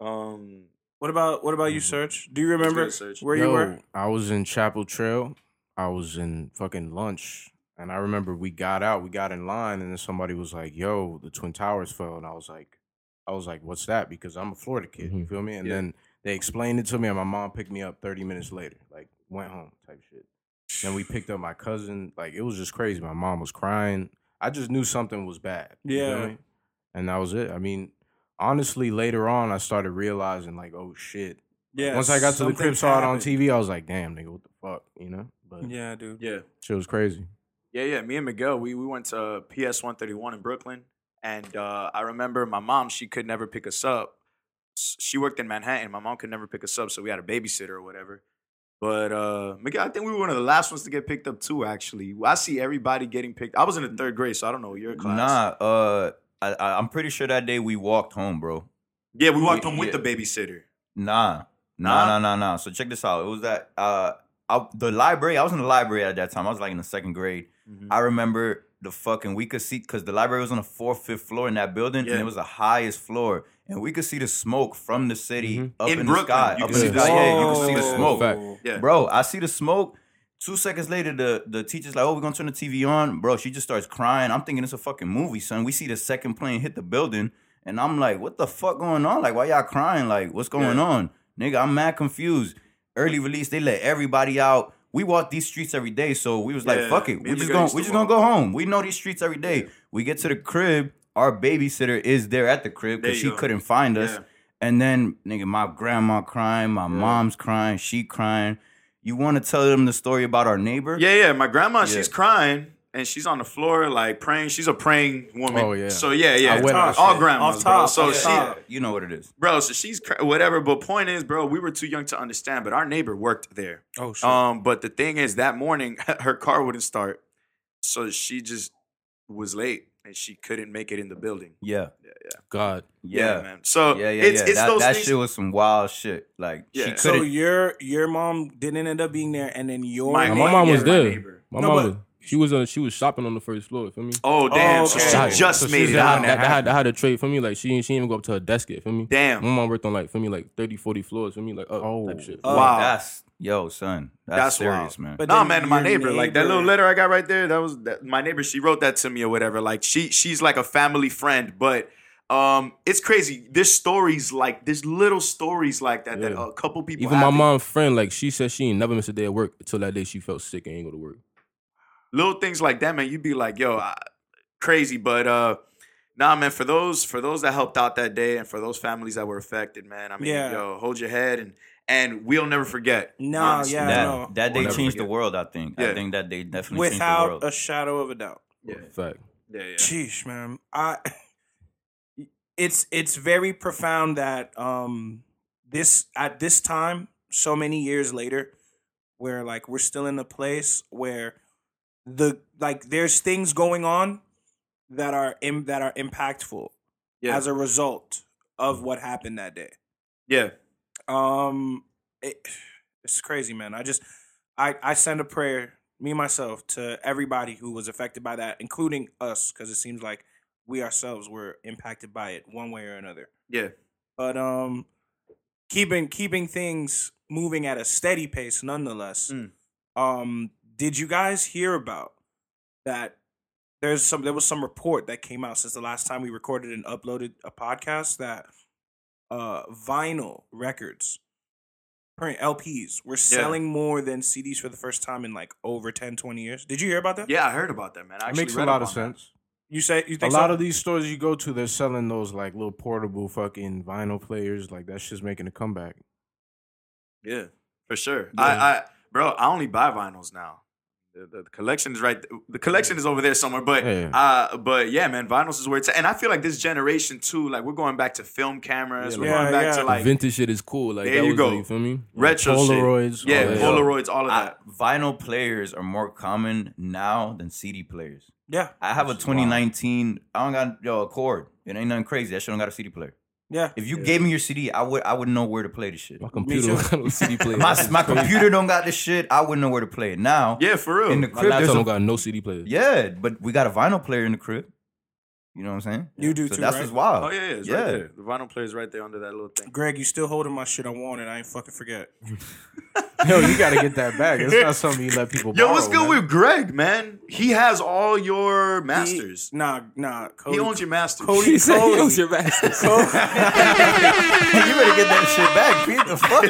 [SPEAKER 8] Um,
[SPEAKER 2] What about what about you, Serge? Do you remember where
[SPEAKER 5] Yo,
[SPEAKER 2] you were?
[SPEAKER 5] I was in Chapel Trail. I was in fucking lunch. And I remember we got out, we got in line, and then somebody was like, yo, the Twin Towers fell. And I was like, I was like, what's that? Because I'm a Florida kid, you
[SPEAKER 7] Mhm.
[SPEAKER 5] feel me? And
[SPEAKER 8] Yeah.
[SPEAKER 5] then they explained it to me, and my mom picked me up 30 minutes later, like, went home type shit. Then we picked up my cousin. Like, it was just crazy. My mom was crying. I just knew something was bad. you feel
[SPEAKER 2] Yeah.
[SPEAKER 5] me? And that was it. I mean, honestly, later on, I started realizing, like, oh shit.
[SPEAKER 2] Yeah.
[SPEAKER 5] Once I got to the crib,
[SPEAKER 2] something
[SPEAKER 5] saw it on. TV, I was like, damn, nigga, what the fuck, you know? But
[SPEAKER 2] Yeah, dude.
[SPEAKER 8] yeah.
[SPEAKER 5] shit was crazy.
[SPEAKER 8] Yeah, yeah. Me and Miguel, we, we went to PS 131 in Brooklyn. And uh, I remember my mom, she could never pick us up. She worked in Manhattan. My mom could never pick us up, so we had a babysitter or whatever. But uh, Miguel, I think we were one of the last ones to get picked up too, actually. I see everybody getting picked. I was in the third grade, so I don't know your class.
[SPEAKER 6] Nah, uh, I, I'm pretty sure that day we walked home, bro.
[SPEAKER 8] Yeah, we walked
[SPEAKER 6] Yeah,
[SPEAKER 8] home with
[SPEAKER 6] yeah.
[SPEAKER 8] the babysitter.
[SPEAKER 6] Nah,
[SPEAKER 8] Nah?
[SPEAKER 6] nah, nah, nah, nah. So check this out. It was that uh, I, the library. I was in the library at that time. I was like in the second grade.
[SPEAKER 8] Mm-hmm.
[SPEAKER 6] I remember the fucking we could see because the library was on the fourth, fifth floor in that building,
[SPEAKER 8] Yeah.
[SPEAKER 6] and it was the highest floor, and we could see the smoke from the city
[SPEAKER 7] Mhm.
[SPEAKER 6] up
[SPEAKER 8] In
[SPEAKER 6] in,
[SPEAKER 8] Brooklyn,
[SPEAKER 6] the sky.
[SPEAKER 8] you
[SPEAKER 6] up
[SPEAKER 8] could
[SPEAKER 6] in
[SPEAKER 8] see
[SPEAKER 6] the
[SPEAKER 8] the
[SPEAKER 6] sky. Yeah, you
[SPEAKER 8] smoke.
[SPEAKER 6] could see the smoke.
[SPEAKER 8] Yeah.
[SPEAKER 6] Bro, I see the smoke. Two seconds later, the the teacher's like, "Oh, we're gonna turn the TV on." Bro, she just starts crying. I'm thinking it's a fucking movie, son. We see the second plane hit the building, and I'm like, "What the fuck going on? Like, why y'all crying? Like, what's going
[SPEAKER 8] Yeah.
[SPEAKER 6] on, nigga?" I'm mad confused. Early release, they let everybody out. We walk these streets every day, so we was like,
[SPEAKER 8] Yeah,
[SPEAKER 6] "Fuck it, we just gonna we just gonna go home. We know these streets every day." We get to the crib. Our babysitter is there at the crib because she
[SPEAKER 8] go.
[SPEAKER 6] couldn't find us.
[SPEAKER 8] Yeah.
[SPEAKER 6] And then, nigga, my grandma crying, my mom's crying, she crying. You want to tell them the story about our neighbor?
[SPEAKER 8] Yeah, yeah. My grandma,
[SPEAKER 6] Yeah.
[SPEAKER 8] she's crying and she's on the floor like praying. She's a praying woman.
[SPEAKER 5] Oh, yeah.
[SPEAKER 8] So yeah, yeah.
[SPEAKER 5] I went
[SPEAKER 8] all
[SPEAKER 5] off
[SPEAKER 8] all
[SPEAKER 5] shit.
[SPEAKER 8] grandmas,
[SPEAKER 2] Off
[SPEAKER 8] bro. So
[SPEAKER 2] off
[SPEAKER 8] she.
[SPEAKER 6] You know what it is.
[SPEAKER 8] bro. So she's cr- whatever. But point is, bro, we were too young to understand. But our neighbor worked there.
[SPEAKER 2] Oh shit.
[SPEAKER 8] Um, but the thing is, that morning her car wouldn't start, so she just was late and she couldn't make it in the building.
[SPEAKER 6] Yeah. Yeah.
[SPEAKER 7] God.
[SPEAKER 6] Yeah.
[SPEAKER 8] man. So
[SPEAKER 6] Yeah, yeah,
[SPEAKER 8] it's
[SPEAKER 6] yeah.
[SPEAKER 8] it's
[SPEAKER 6] that
[SPEAKER 8] those
[SPEAKER 6] that shit was some wild shit. Like
[SPEAKER 8] Yeah.
[SPEAKER 6] she
[SPEAKER 2] so
[SPEAKER 6] couldn't.
[SPEAKER 2] your your mom didn't end up being there, and then your
[SPEAKER 8] My
[SPEAKER 7] My
[SPEAKER 8] neighbor-
[SPEAKER 7] mom was
[SPEAKER 8] yeah, my
[SPEAKER 7] there. My
[SPEAKER 2] no,
[SPEAKER 7] mom
[SPEAKER 2] but
[SPEAKER 7] was. She was on. She was shopping on the first floor. For me.
[SPEAKER 8] Oh damn! So
[SPEAKER 2] okay.
[SPEAKER 8] she just
[SPEAKER 5] so
[SPEAKER 8] made
[SPEAKER 5] she's
[SPEAKER 8] it
[SPEAKER 5] down
[SPEAKER 8] out.
[SPEAKER 5] there.
[SPEAKER 7] That, that, had, that had a trade for me. Like she she didn't even go up to her desk yet. For me.
[SPEAKER 8] Damn.
[SPEAKER 7] My mom worked on like for me like 30, 40 floors. For me like up
[SPEAKER 5] Oh.
[SPEAKER 7] type shit.
[SPEAKER 8] Wow.
[SPEAKER 6] That's yo, son. That's,
[SPEAKER 8] That's
[SPEAKER 6] serious,
[SPEAKER 8] wild.
[SPEAKER 6] man.
[SPEAKER 2] But
[SPEAKER 8] Nah,
[SPEAKER 2] then
[SPEAKER 8] man, my
[SPEAKER 2] your
[SPEAKER 8] neighbor, like that little letter I got right there. That was that, my neighbor. She wrote that to me or whatever. Like she, she's like a family friend. But um, it's crazy. There's stories like there's little stories like that that a couple people.
[SPEAKER 7] Even my
[SPEAKER 8] have.
[SPEAKER 7] mom's friend, like she said, she ain't never missed a day at work until that day she felt sick and ain't go to work.
[SPEAKER 8] Little things like that, man. You'd be like, yo, I, crazy. But uh, nah, man. For those for those that helped out that day and for those families that were affected, man. I mean,
[SPEAKER 2] Yeah.
[SPEAKER 8] yo, hold your head and and we'll never forget.
[SPEAKER 2] Nah,
[SPEAKER 8] honestly.
[SPEAKER 2] yeah,
[SPEAKER 6] that
[SPEAKER 2] no.
[SPEAKER 6] that day
[SPEAKER 8] We'll never
[SPEAKER 6] changed the world. I think.
[SPEAKER 8] Yeah.
[SPEAKER 6] I think that day definitely changed the world.
[SPEAKER 2] without
[SPEAKER 6] world.
[SPEAKER 2] a shadow of a doubt.
[SPEAKER 8] Yeah,
[SPEAKER 7] Fact.
[SPEAKER 8] yeah, yeah.
[SPEAKER 2] Sheesh, man. I it's it's very profound that um this at this time, so many years later, where like we're still in a place where the like there's things going on that are Im- that are impactful
[SPEAKER 8] Yeah.
[SPEAKER 2] as a result of what happened that day.
[SPEAKER 8] Yeah.
[SPEAKER 2] Um, it, it's crazy, man. I just, I, I send a prayer, me myself, to everybody who was affected by that, including us, because it seems like we ourselves were impacted by it one way or another.
[SPEAKER 8] Yeah.
[SPEAKER 2] But um, keeping keeping things moving at a steady pace, nonetheless.
[SPEAKER 8] Mm.
[SPEAKER 2] Um, did you guys hear about that? There's some. There was some report that came out since the last time we recorded and uploaded a podcast that uh vinyl records print lps were selling more than cds for the first time in like over 10 20 years did you hear about that
[SPEAKER 8] Yeah, I heard about that, man. I
[SPEAKER 5] It makes a lot of
[SPEAKER 8] on that.
[SPEAKER 5] sense.
[SPEAKER 2] you say you think
[SPEAKER 5] A
[SPEAKER 2] think
[SPEAKER 5] lot
[SPEAKER 2] so?
[SPEAKER 5] of these stores you go to, they're selling those like little portable fucking vinyl players. Like that's just making a comeback.
[SPEAKER 8] Yeah, for sure. I, I, bro, I only buy vinyls now. The, the, the collection is right. The collection is over there somewhere, but
[SPEAKER 5] Yeah.
[SPEAKER 8] uh, but yeah, man, vinyls is where it's. At. And I feel like this generation too. Like we're going back to film cameras.
[SPEAKER 7] Yeah,
[SPEAKER 8] we're
[SPEAKER 2] like-
[SPEAKER 8] going back
[SPEAKER 2] Yeah,
[SPEAKER 8] to
[SPEAKER 2] yeah.
[SPEAKER 8] like
[SPEAKER 7] Vintage shit is cool. Like
[SPEAKER 8] There
[SPEAKER 7] that
[SPEAKER 8] you
[SPEAKER 7] was
[SPEAKER 8] go.
[SPEAKER 7] like, you feel me?
[SPEAKER 8] retro
[SPEAKER 5] Polaroids,
[SPEAKER 8] shit. Yeah. Polaroids, all of
[SPEAKER 6] I-
[SPEAKER 8] that.
[SPEAKER 6] vinyl players are more common now than CD players.
[SPEAKER 2] yeah
[SPEAKER 6] I have a 2019. I don't got yo a cord. It ain't nothing crazy. That shit don't got a CD player.
[SPEAKER 2] Yeah
[SPEAKER 6] If you gave me your CD, I would I would know where to play the shit.
[SPEAKER 7] My computer
[SPEAKER 2] too.
[SPEAKER 7] don't got no CD player.
[SPEAKER 6] My my computer don't got the shit. I wouldn't know where to play it now.
[SPEAKER 8] Yeah, for real.
[SPEAKER 6] in the crib, there's
[SPEAKER 7] laptop
[SPEAKER 6] a,
[SPEAKER 7] don't got no CD player.
[SPEAKER 6] yeah, but we got a vinyl player in the crib. You know what I'm saying?
[SPEAKER 2] You do
[SPEAKER 6] so
[SPEAKER 2] too,
[SPEAKER 6] That's
[SPEAKER 2] right?
[SPEAKER 6] what's wild.
[SPEAKER 8] oh yeah, yeah, it's
[SPEAKER 6] yeah.
[SPEAKER 8] right there. The vinyl player is right there under that little thing.
[SPEAKER 2] greg you still holding my shit i want it i ain't fucking forget
[SPEAKER 5] Yo, you gotta get that back. It's not something you let people.
[SPEAKER 8] Yo, what's good
[SPEAKER 5] man.
[SPEAKER 8] with Greg, man? He has all your
[SPEAKER 2] He-
[SPEAKER 8] masters.
[SPEAKER 2] nah nah Cody,
[SPEAKER 8] He, owns your masters.
[SPEAKER 2] Cody
[SPEAKER 7] He said he
[SPEAKER 2] Cody.
[SPEAKER 7] owns your masters.
[SPEAKER 6] you better get that shit back, Pete. The fuck?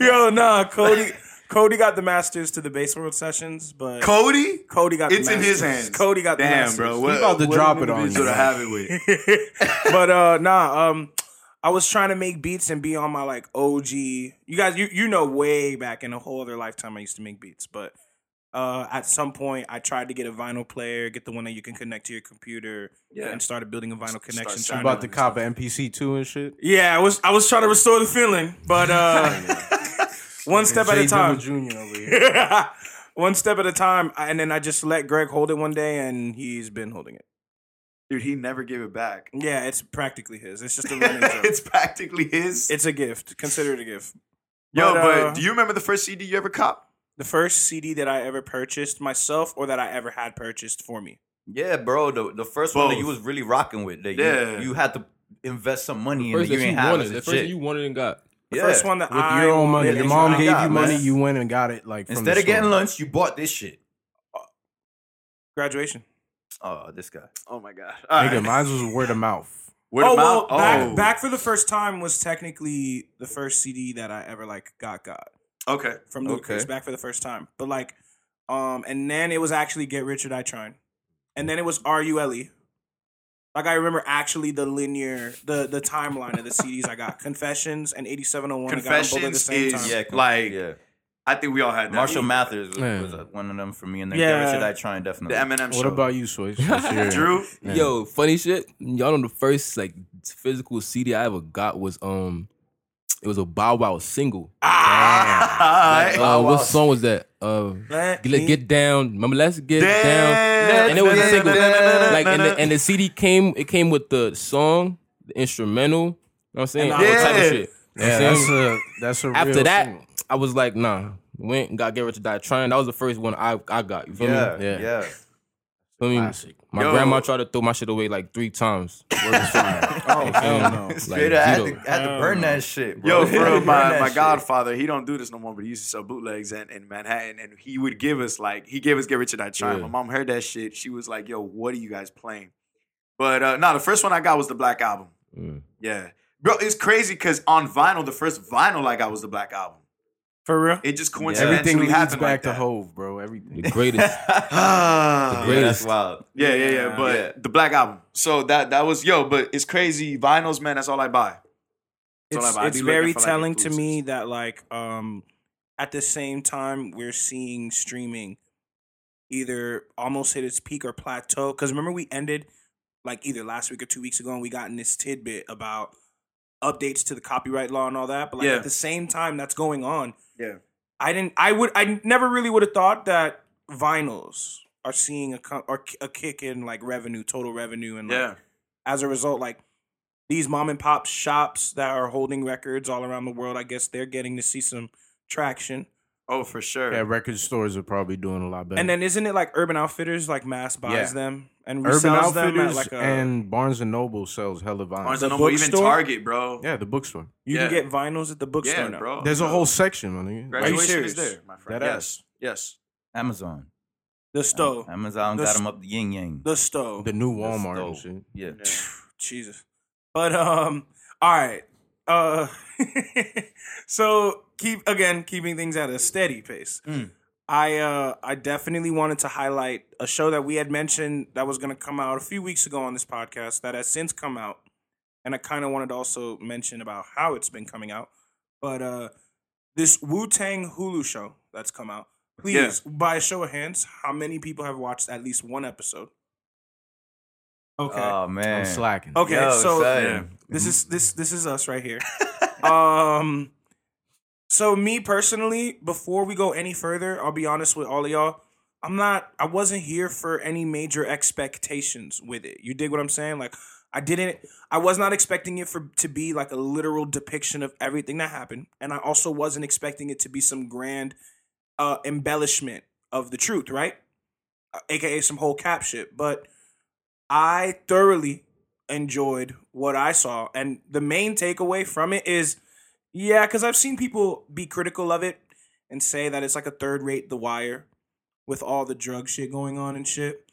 [SPEAKER 2] yo nah cody cody got the masters to the base world sessions but
[SPEAKER 8] Cody.
[SPEAKER 2] cody got
[SPEAKER 8] It's
[SPEAKER 2] the
[SPEAKER 8] in his hands.
[SPEAKER 2] cody got the
[SPEAKER 8] Damn,
[SPEAKER 2] masters.
[SPEAKER 8] bro.
[SPEAKER 5] He about to drop it on
[SPEAKER 8] individual
[SPEAKER 5] you.
[SPEAKER 8] to have it with.
[SPEAKER 2] but uh nah um I was trying to make beats and be on my like OG. You guys, you you know, way back in a whole other lifetime, I used to make beats. But uh, at some point, I tried to get a vinyl player, get the one that you can connect to your computer,
[SPEAKER 8] Yeah.
[SPEAKER 2] and started building a vinyl connection.
[SPEAKER 8] start
[SPEAKER 2] trying
[SPEAKER 5] about
[SPEAKER 2] to-
[SPEAKER 5] the cop of MPC two and shit.
[SPEAKER 2] yeah, I was I was trying to restore the feeling, but uh, one step at a time.
[SPEAKER 5] Dilla Jr. over here.
[SPEAKER 2] one step at a time, and then I just let Greg hold it one day, and he's been holding it.
[SPEAKER 8] Dude, he never gave it back.
[SPEAKER 2] Yeah, it's practically his. It's just a running joke.
[SPEAKER 8] it's practically his.
[SPEAKER 2] it's a gift. Consider it a gift.
[SPEAKER 8] Yo,
[SPEAKER 2] but,
[SPEAKER 8] but
[SPEAKER 2] uh,
[SPEAKER 8] do you remember the first CD you ever cop?
[SPEAKER 2] The first CD that I ever purchased myself, or that I ever had purchased for me.
[SPEAKER 6] Yeah, bro. The the first one that you was really rocking with. That you-
[SPEAKER 8] Yeah.
[SPEAKER 6] you, had to invest some money in
[SPEAKER 7] First
[SPEAKER 6] that you
[SPEAKER 7] that you
[SPEAKER 6] ain't have
[SPEAKER 7] wanted. The first
[SPEAKER 6] chick.
[SPEAKER 7] you wanted and got.
[SPEAKER 2] The
[SPEAKER 6] Yeah.
[SPEAKER 2] first one that
[SPEAKER 5] With
[SPEAKER 2] I
[SPEAKER 5] your own money. Your mom gave
[SPEAKER 6] got,
[SPEAKER 5] you money.
[SPEAKER 6] man.
[SPEAKER 5] You went and got it. Like from
[SPEAKER 6] Instead
[SPEAKER 5] the
[SPEAKER 6] of getting lunch, you bought this shit.
[SPEAKER 2] graduation.
[SPEAKER 6] Oh, this guy.
[SPEAKER 8] Oh my god. All
[SPEAKER 5] Nigga,
[SPEAKER 8] right.
[SPEAKER 5] mine was word of mouth.
[SPEAKER 8] Word
[SPEAKER 2] oh
[SPEAKER 8] of
[SPEAKER 2] well,
[SPEAKER 8] mouth?
[SPEAKER 2] back,
[SPEAKER 8] oh.
[SPEAKER 2] back for the first time was technically the first CD that I ever like got got
[SPEAKER 8] Okay.
[SPEAKER 2] from Ludacris.
[SPEAKER 6] Okay.
[SPEAKER 2] Back for the first time, but like, um, and then it was actually Get Rich or Die Trying, and then it was R U L E. Like I remember actually the linear, the the timeline of the CDs I got. Confessions and eighty seven oh one. I got them both at the
[SPEAKER 8] Confessions
[SPEAKER 2] same
[SPEAKER 8] is-
[SPEAKER 2] time.
[SPEAKER 6] Yeah,
[SPEAKER 8] Like,
[SPEAKER 6] yeah.
[SPEAKER 8] I think we all had that.
[SPEAKER 6] Marshall Mathers was,
[SPEAKER 7] Yeah.
[SPEAKER 6] was uh, one of them for me, and then
[SPEAKER 2] Yeah.
[SPEAKER 6] yeah. Should I try and definitely.
[SPEAKER 8] The
[SPEAKER 6] definitely.
[SPEAKER 8] Eminem
[SPEAKER 5] What
[SPEAKER 8] show.
[SPEAKER 5] about you, Switch? What's
[SPEAKER 8] Drew?
[SPEAKER 5] Yeah.
[SPEAKER 7] Yo, funny shit. Y'all know the first like physical CD I ever got was um, it was a Bow Wow single.
[SPEAKER 8] Ah,
[SPEAKER 7] Uh, what song was that? Uh,
[SPEAKER 2] Let
[SPEAKER 7] get,
[SPEAKER 2] me-
[SPEAKER 7] get down. Remember, let's get
[SPEAKER 8] Damn.
[SPEAKER 7] down. And it was a single.
[SPEAKER 8] Damn.
[SPEAKER 7] Like, and the, and the CD came. It came with the song, the instrumental. You know what I'm saying? All type of
[SPEAKER 8] Yeah.
[SPEAKER 7] shit. You know
[SPEAKER 5] Yeah,
[SPEAKER 7] I'm
[SPEAKER 5] that's a that's a
[SPEAKER 7] After
[SPEAKER 5] real
[SPEAKER 7] that,
[SPEAKER 5] single.
[SPEAKER 7] I was like, nah. went and got Get Rich or Die Trying. That was the first one I I got. You feel
[SPEAKER 6] Yeah,
[SPEAKER 7] me?
[SPEAKER 6] yeah.
[SPEAKER 7] Feel me?
[SPEAKER 5] Classic.
[SPEAKER 7] My
[SPEAKER 8] Yo.
[SPEAKER 7] grandma tried to throw my shit away like three times.
[SPEAKER 2] Oh hell no.
[SPEAKER 6] Straight up, I had to. I had to burn that shit, bro.
[SPEAKER 8] Yo, for real,
[SPEAKER 6] Burn
[SPEAKER 8] my, my godfather, he don't do this no more, but he used to sell bootlegs in, in Manhattan, and he would give us like he gave us Get Rich or Die Trying.
[SPEAKER 7] Yeah.
[SPEAKER 8] My mom heard that shit. She was like, "Yo, what are you guys playing?" But uh no, the first one I got was the Black Album.
[SPEAKER 7] Mm.
[SPEAKER 8] Yeah, bro, it's crazy because on vinyl, the first vinyl I got was the Black Album.
[SPEAKER 2] For real?
[SPEAKER 8] It just coincidentally
[SPEAKER 5] Everything leads
[SPEAKER 8] happened
[SPEAKER 5] back
[SPEAKER 8] like
[SPEAKER 5] to
[SPEAKER 8] that.
[SPEAKER 5] Hove, bro. Everything.
[SPEAKER 7] The greatest.
[SPEAKER 8] Ah,
[SPEAKER 6] Yeah, that's
[SPEAKER 7] greatest.
[SPEAKER 6] wild.
[SPEAKER 8] yeah, yeah, yeah. But
[SPEAKER 6] Yeah.
[SPEAKER 8] the Black Album. So that that was yo, but it's crazy. Vinyls, man. That's all I buy. That's all
[SPEAKER 2] it's,
[SPEAKER 8] I buy. I
[SPEAKER 2] it's
[SPEAKER 8] be looking
[SPEAKER 2] very
[SPEAKER 8] for, like,
[SPEAKER 2] telling to me
[SPEAKER 8] exclusives.
[SPEAKER 2] that like um at the same time we're seeing streaming either almost hit its peak or plateau because remember we ended like either last week or two weeks ago and we got in this tidbit about updates to the copyright law and all that but like
[SPEAKER 8] Yeah.
[SPEAKER 2] at the same time that's going on
[SPEAKER 8] Yeah.
[SPEAKER 2] i didn't i would i never really would have thought that vinyls are seeing a or a kick in like revenue total revenue and like,
[SPEAKER 8] Yeah.
[SPEAKER 2] as a result, like these mom and pop shops that are holding records all around the world, I guess they're getting to see some traction.
[SPEAKER 8] Oh, for sure.
[SPEAKER 5] Yeah, record stores are probably doing a lot better.
[SPEAKER 2] And then isn't it like Urban Outfitters like mass buys
[SPEAKER 5] Yeah.
[SPEAKER 2] them and
[SPEAKER 5] Urban
[SPEAKER 2] resells them at
[SPEAKER 5] Outfitters
[SPEAKER 2] like a
[SPEAKER 5] and Barnes and Noble sells hella vinyl.
[SPEAKER 8] Barnes and Noble, even
[SPEAKER 2] bookstore?
[SPEAKER 8] Target, bro.
[SPEAKER 5] yeah, the bookstore.
[SPEAKER 2] you
[SPEAKER 8] yeah.
[SPEAKER 2] can get vinyls at the bookstore
[SPEAKER 8] Yeah,
[SPEAKER 2] now.
[SPEAKER 8] bro.
[SPEAKER 5] There's a whole section, my nigga.
[SPEAKER 8] Graduation
[SPEAKER 2] serious?
[SPEAKER 8] is there, my friend.
[SPEAKER 5] That
[SPEAKER 8] yes. Yes.
[SPEAKER 6] Amazon.
[SPEAKER 2] The stove.
[SPEAKER 6] Amazon
[SPEAKER 2] The
[SPEAKER 6] got
[SPEAKER 2] s-
[SPEAKER 6] them up the yin yang.
[SPEAKER 2] The stove.
[SPEAKER 5] The new Walmart and
[SPEAKER 6] stove.
[SPEAKER 5] shit.
[SPEAKER 6] Yeah.
[SPEAKER 2] Jesus. But um all right. Uh so keep again keeping things at a steady pace.
[SPEAKER 8] Mm.
[SPEAKER 2] I uh I definitely wanted to highlight a show that we had mentioned that was going to come out a few weeks ago on this podcast that has since come out. And I kind of wanted to also mention about how it's been coming out. But uh this Wu-Tang Hulu show that's come out. Please, by a show of hands, how many people have watched at least one episode? Okay.
[SPEAKER 6] Oh man.
[SPEAKER 5] I'm slacking.
[SPEAKER 2] Okay,
[SPEAKER 6] Yo,
[SPEAKER 2] so yeah, this is this this is us right here. um, so me personally, before we go any further, I'll be honest with all of y'all. I'm not. I wasn't here for any major expectations with it. You dig what I'm saying? Like, I didn't. I was not expecting it for to be like a literal depiction of everything that happened, and I also wasn't expecting it to be some grand uh, embellishment of the truth, right? AKA some whole cap shit, but. I thoroughly enjoyed what I saw. And the main takeaway from it is yeah, because I've seen people be critical of it and say that it's like a third rate The Wire with all the drug shit going on and shit.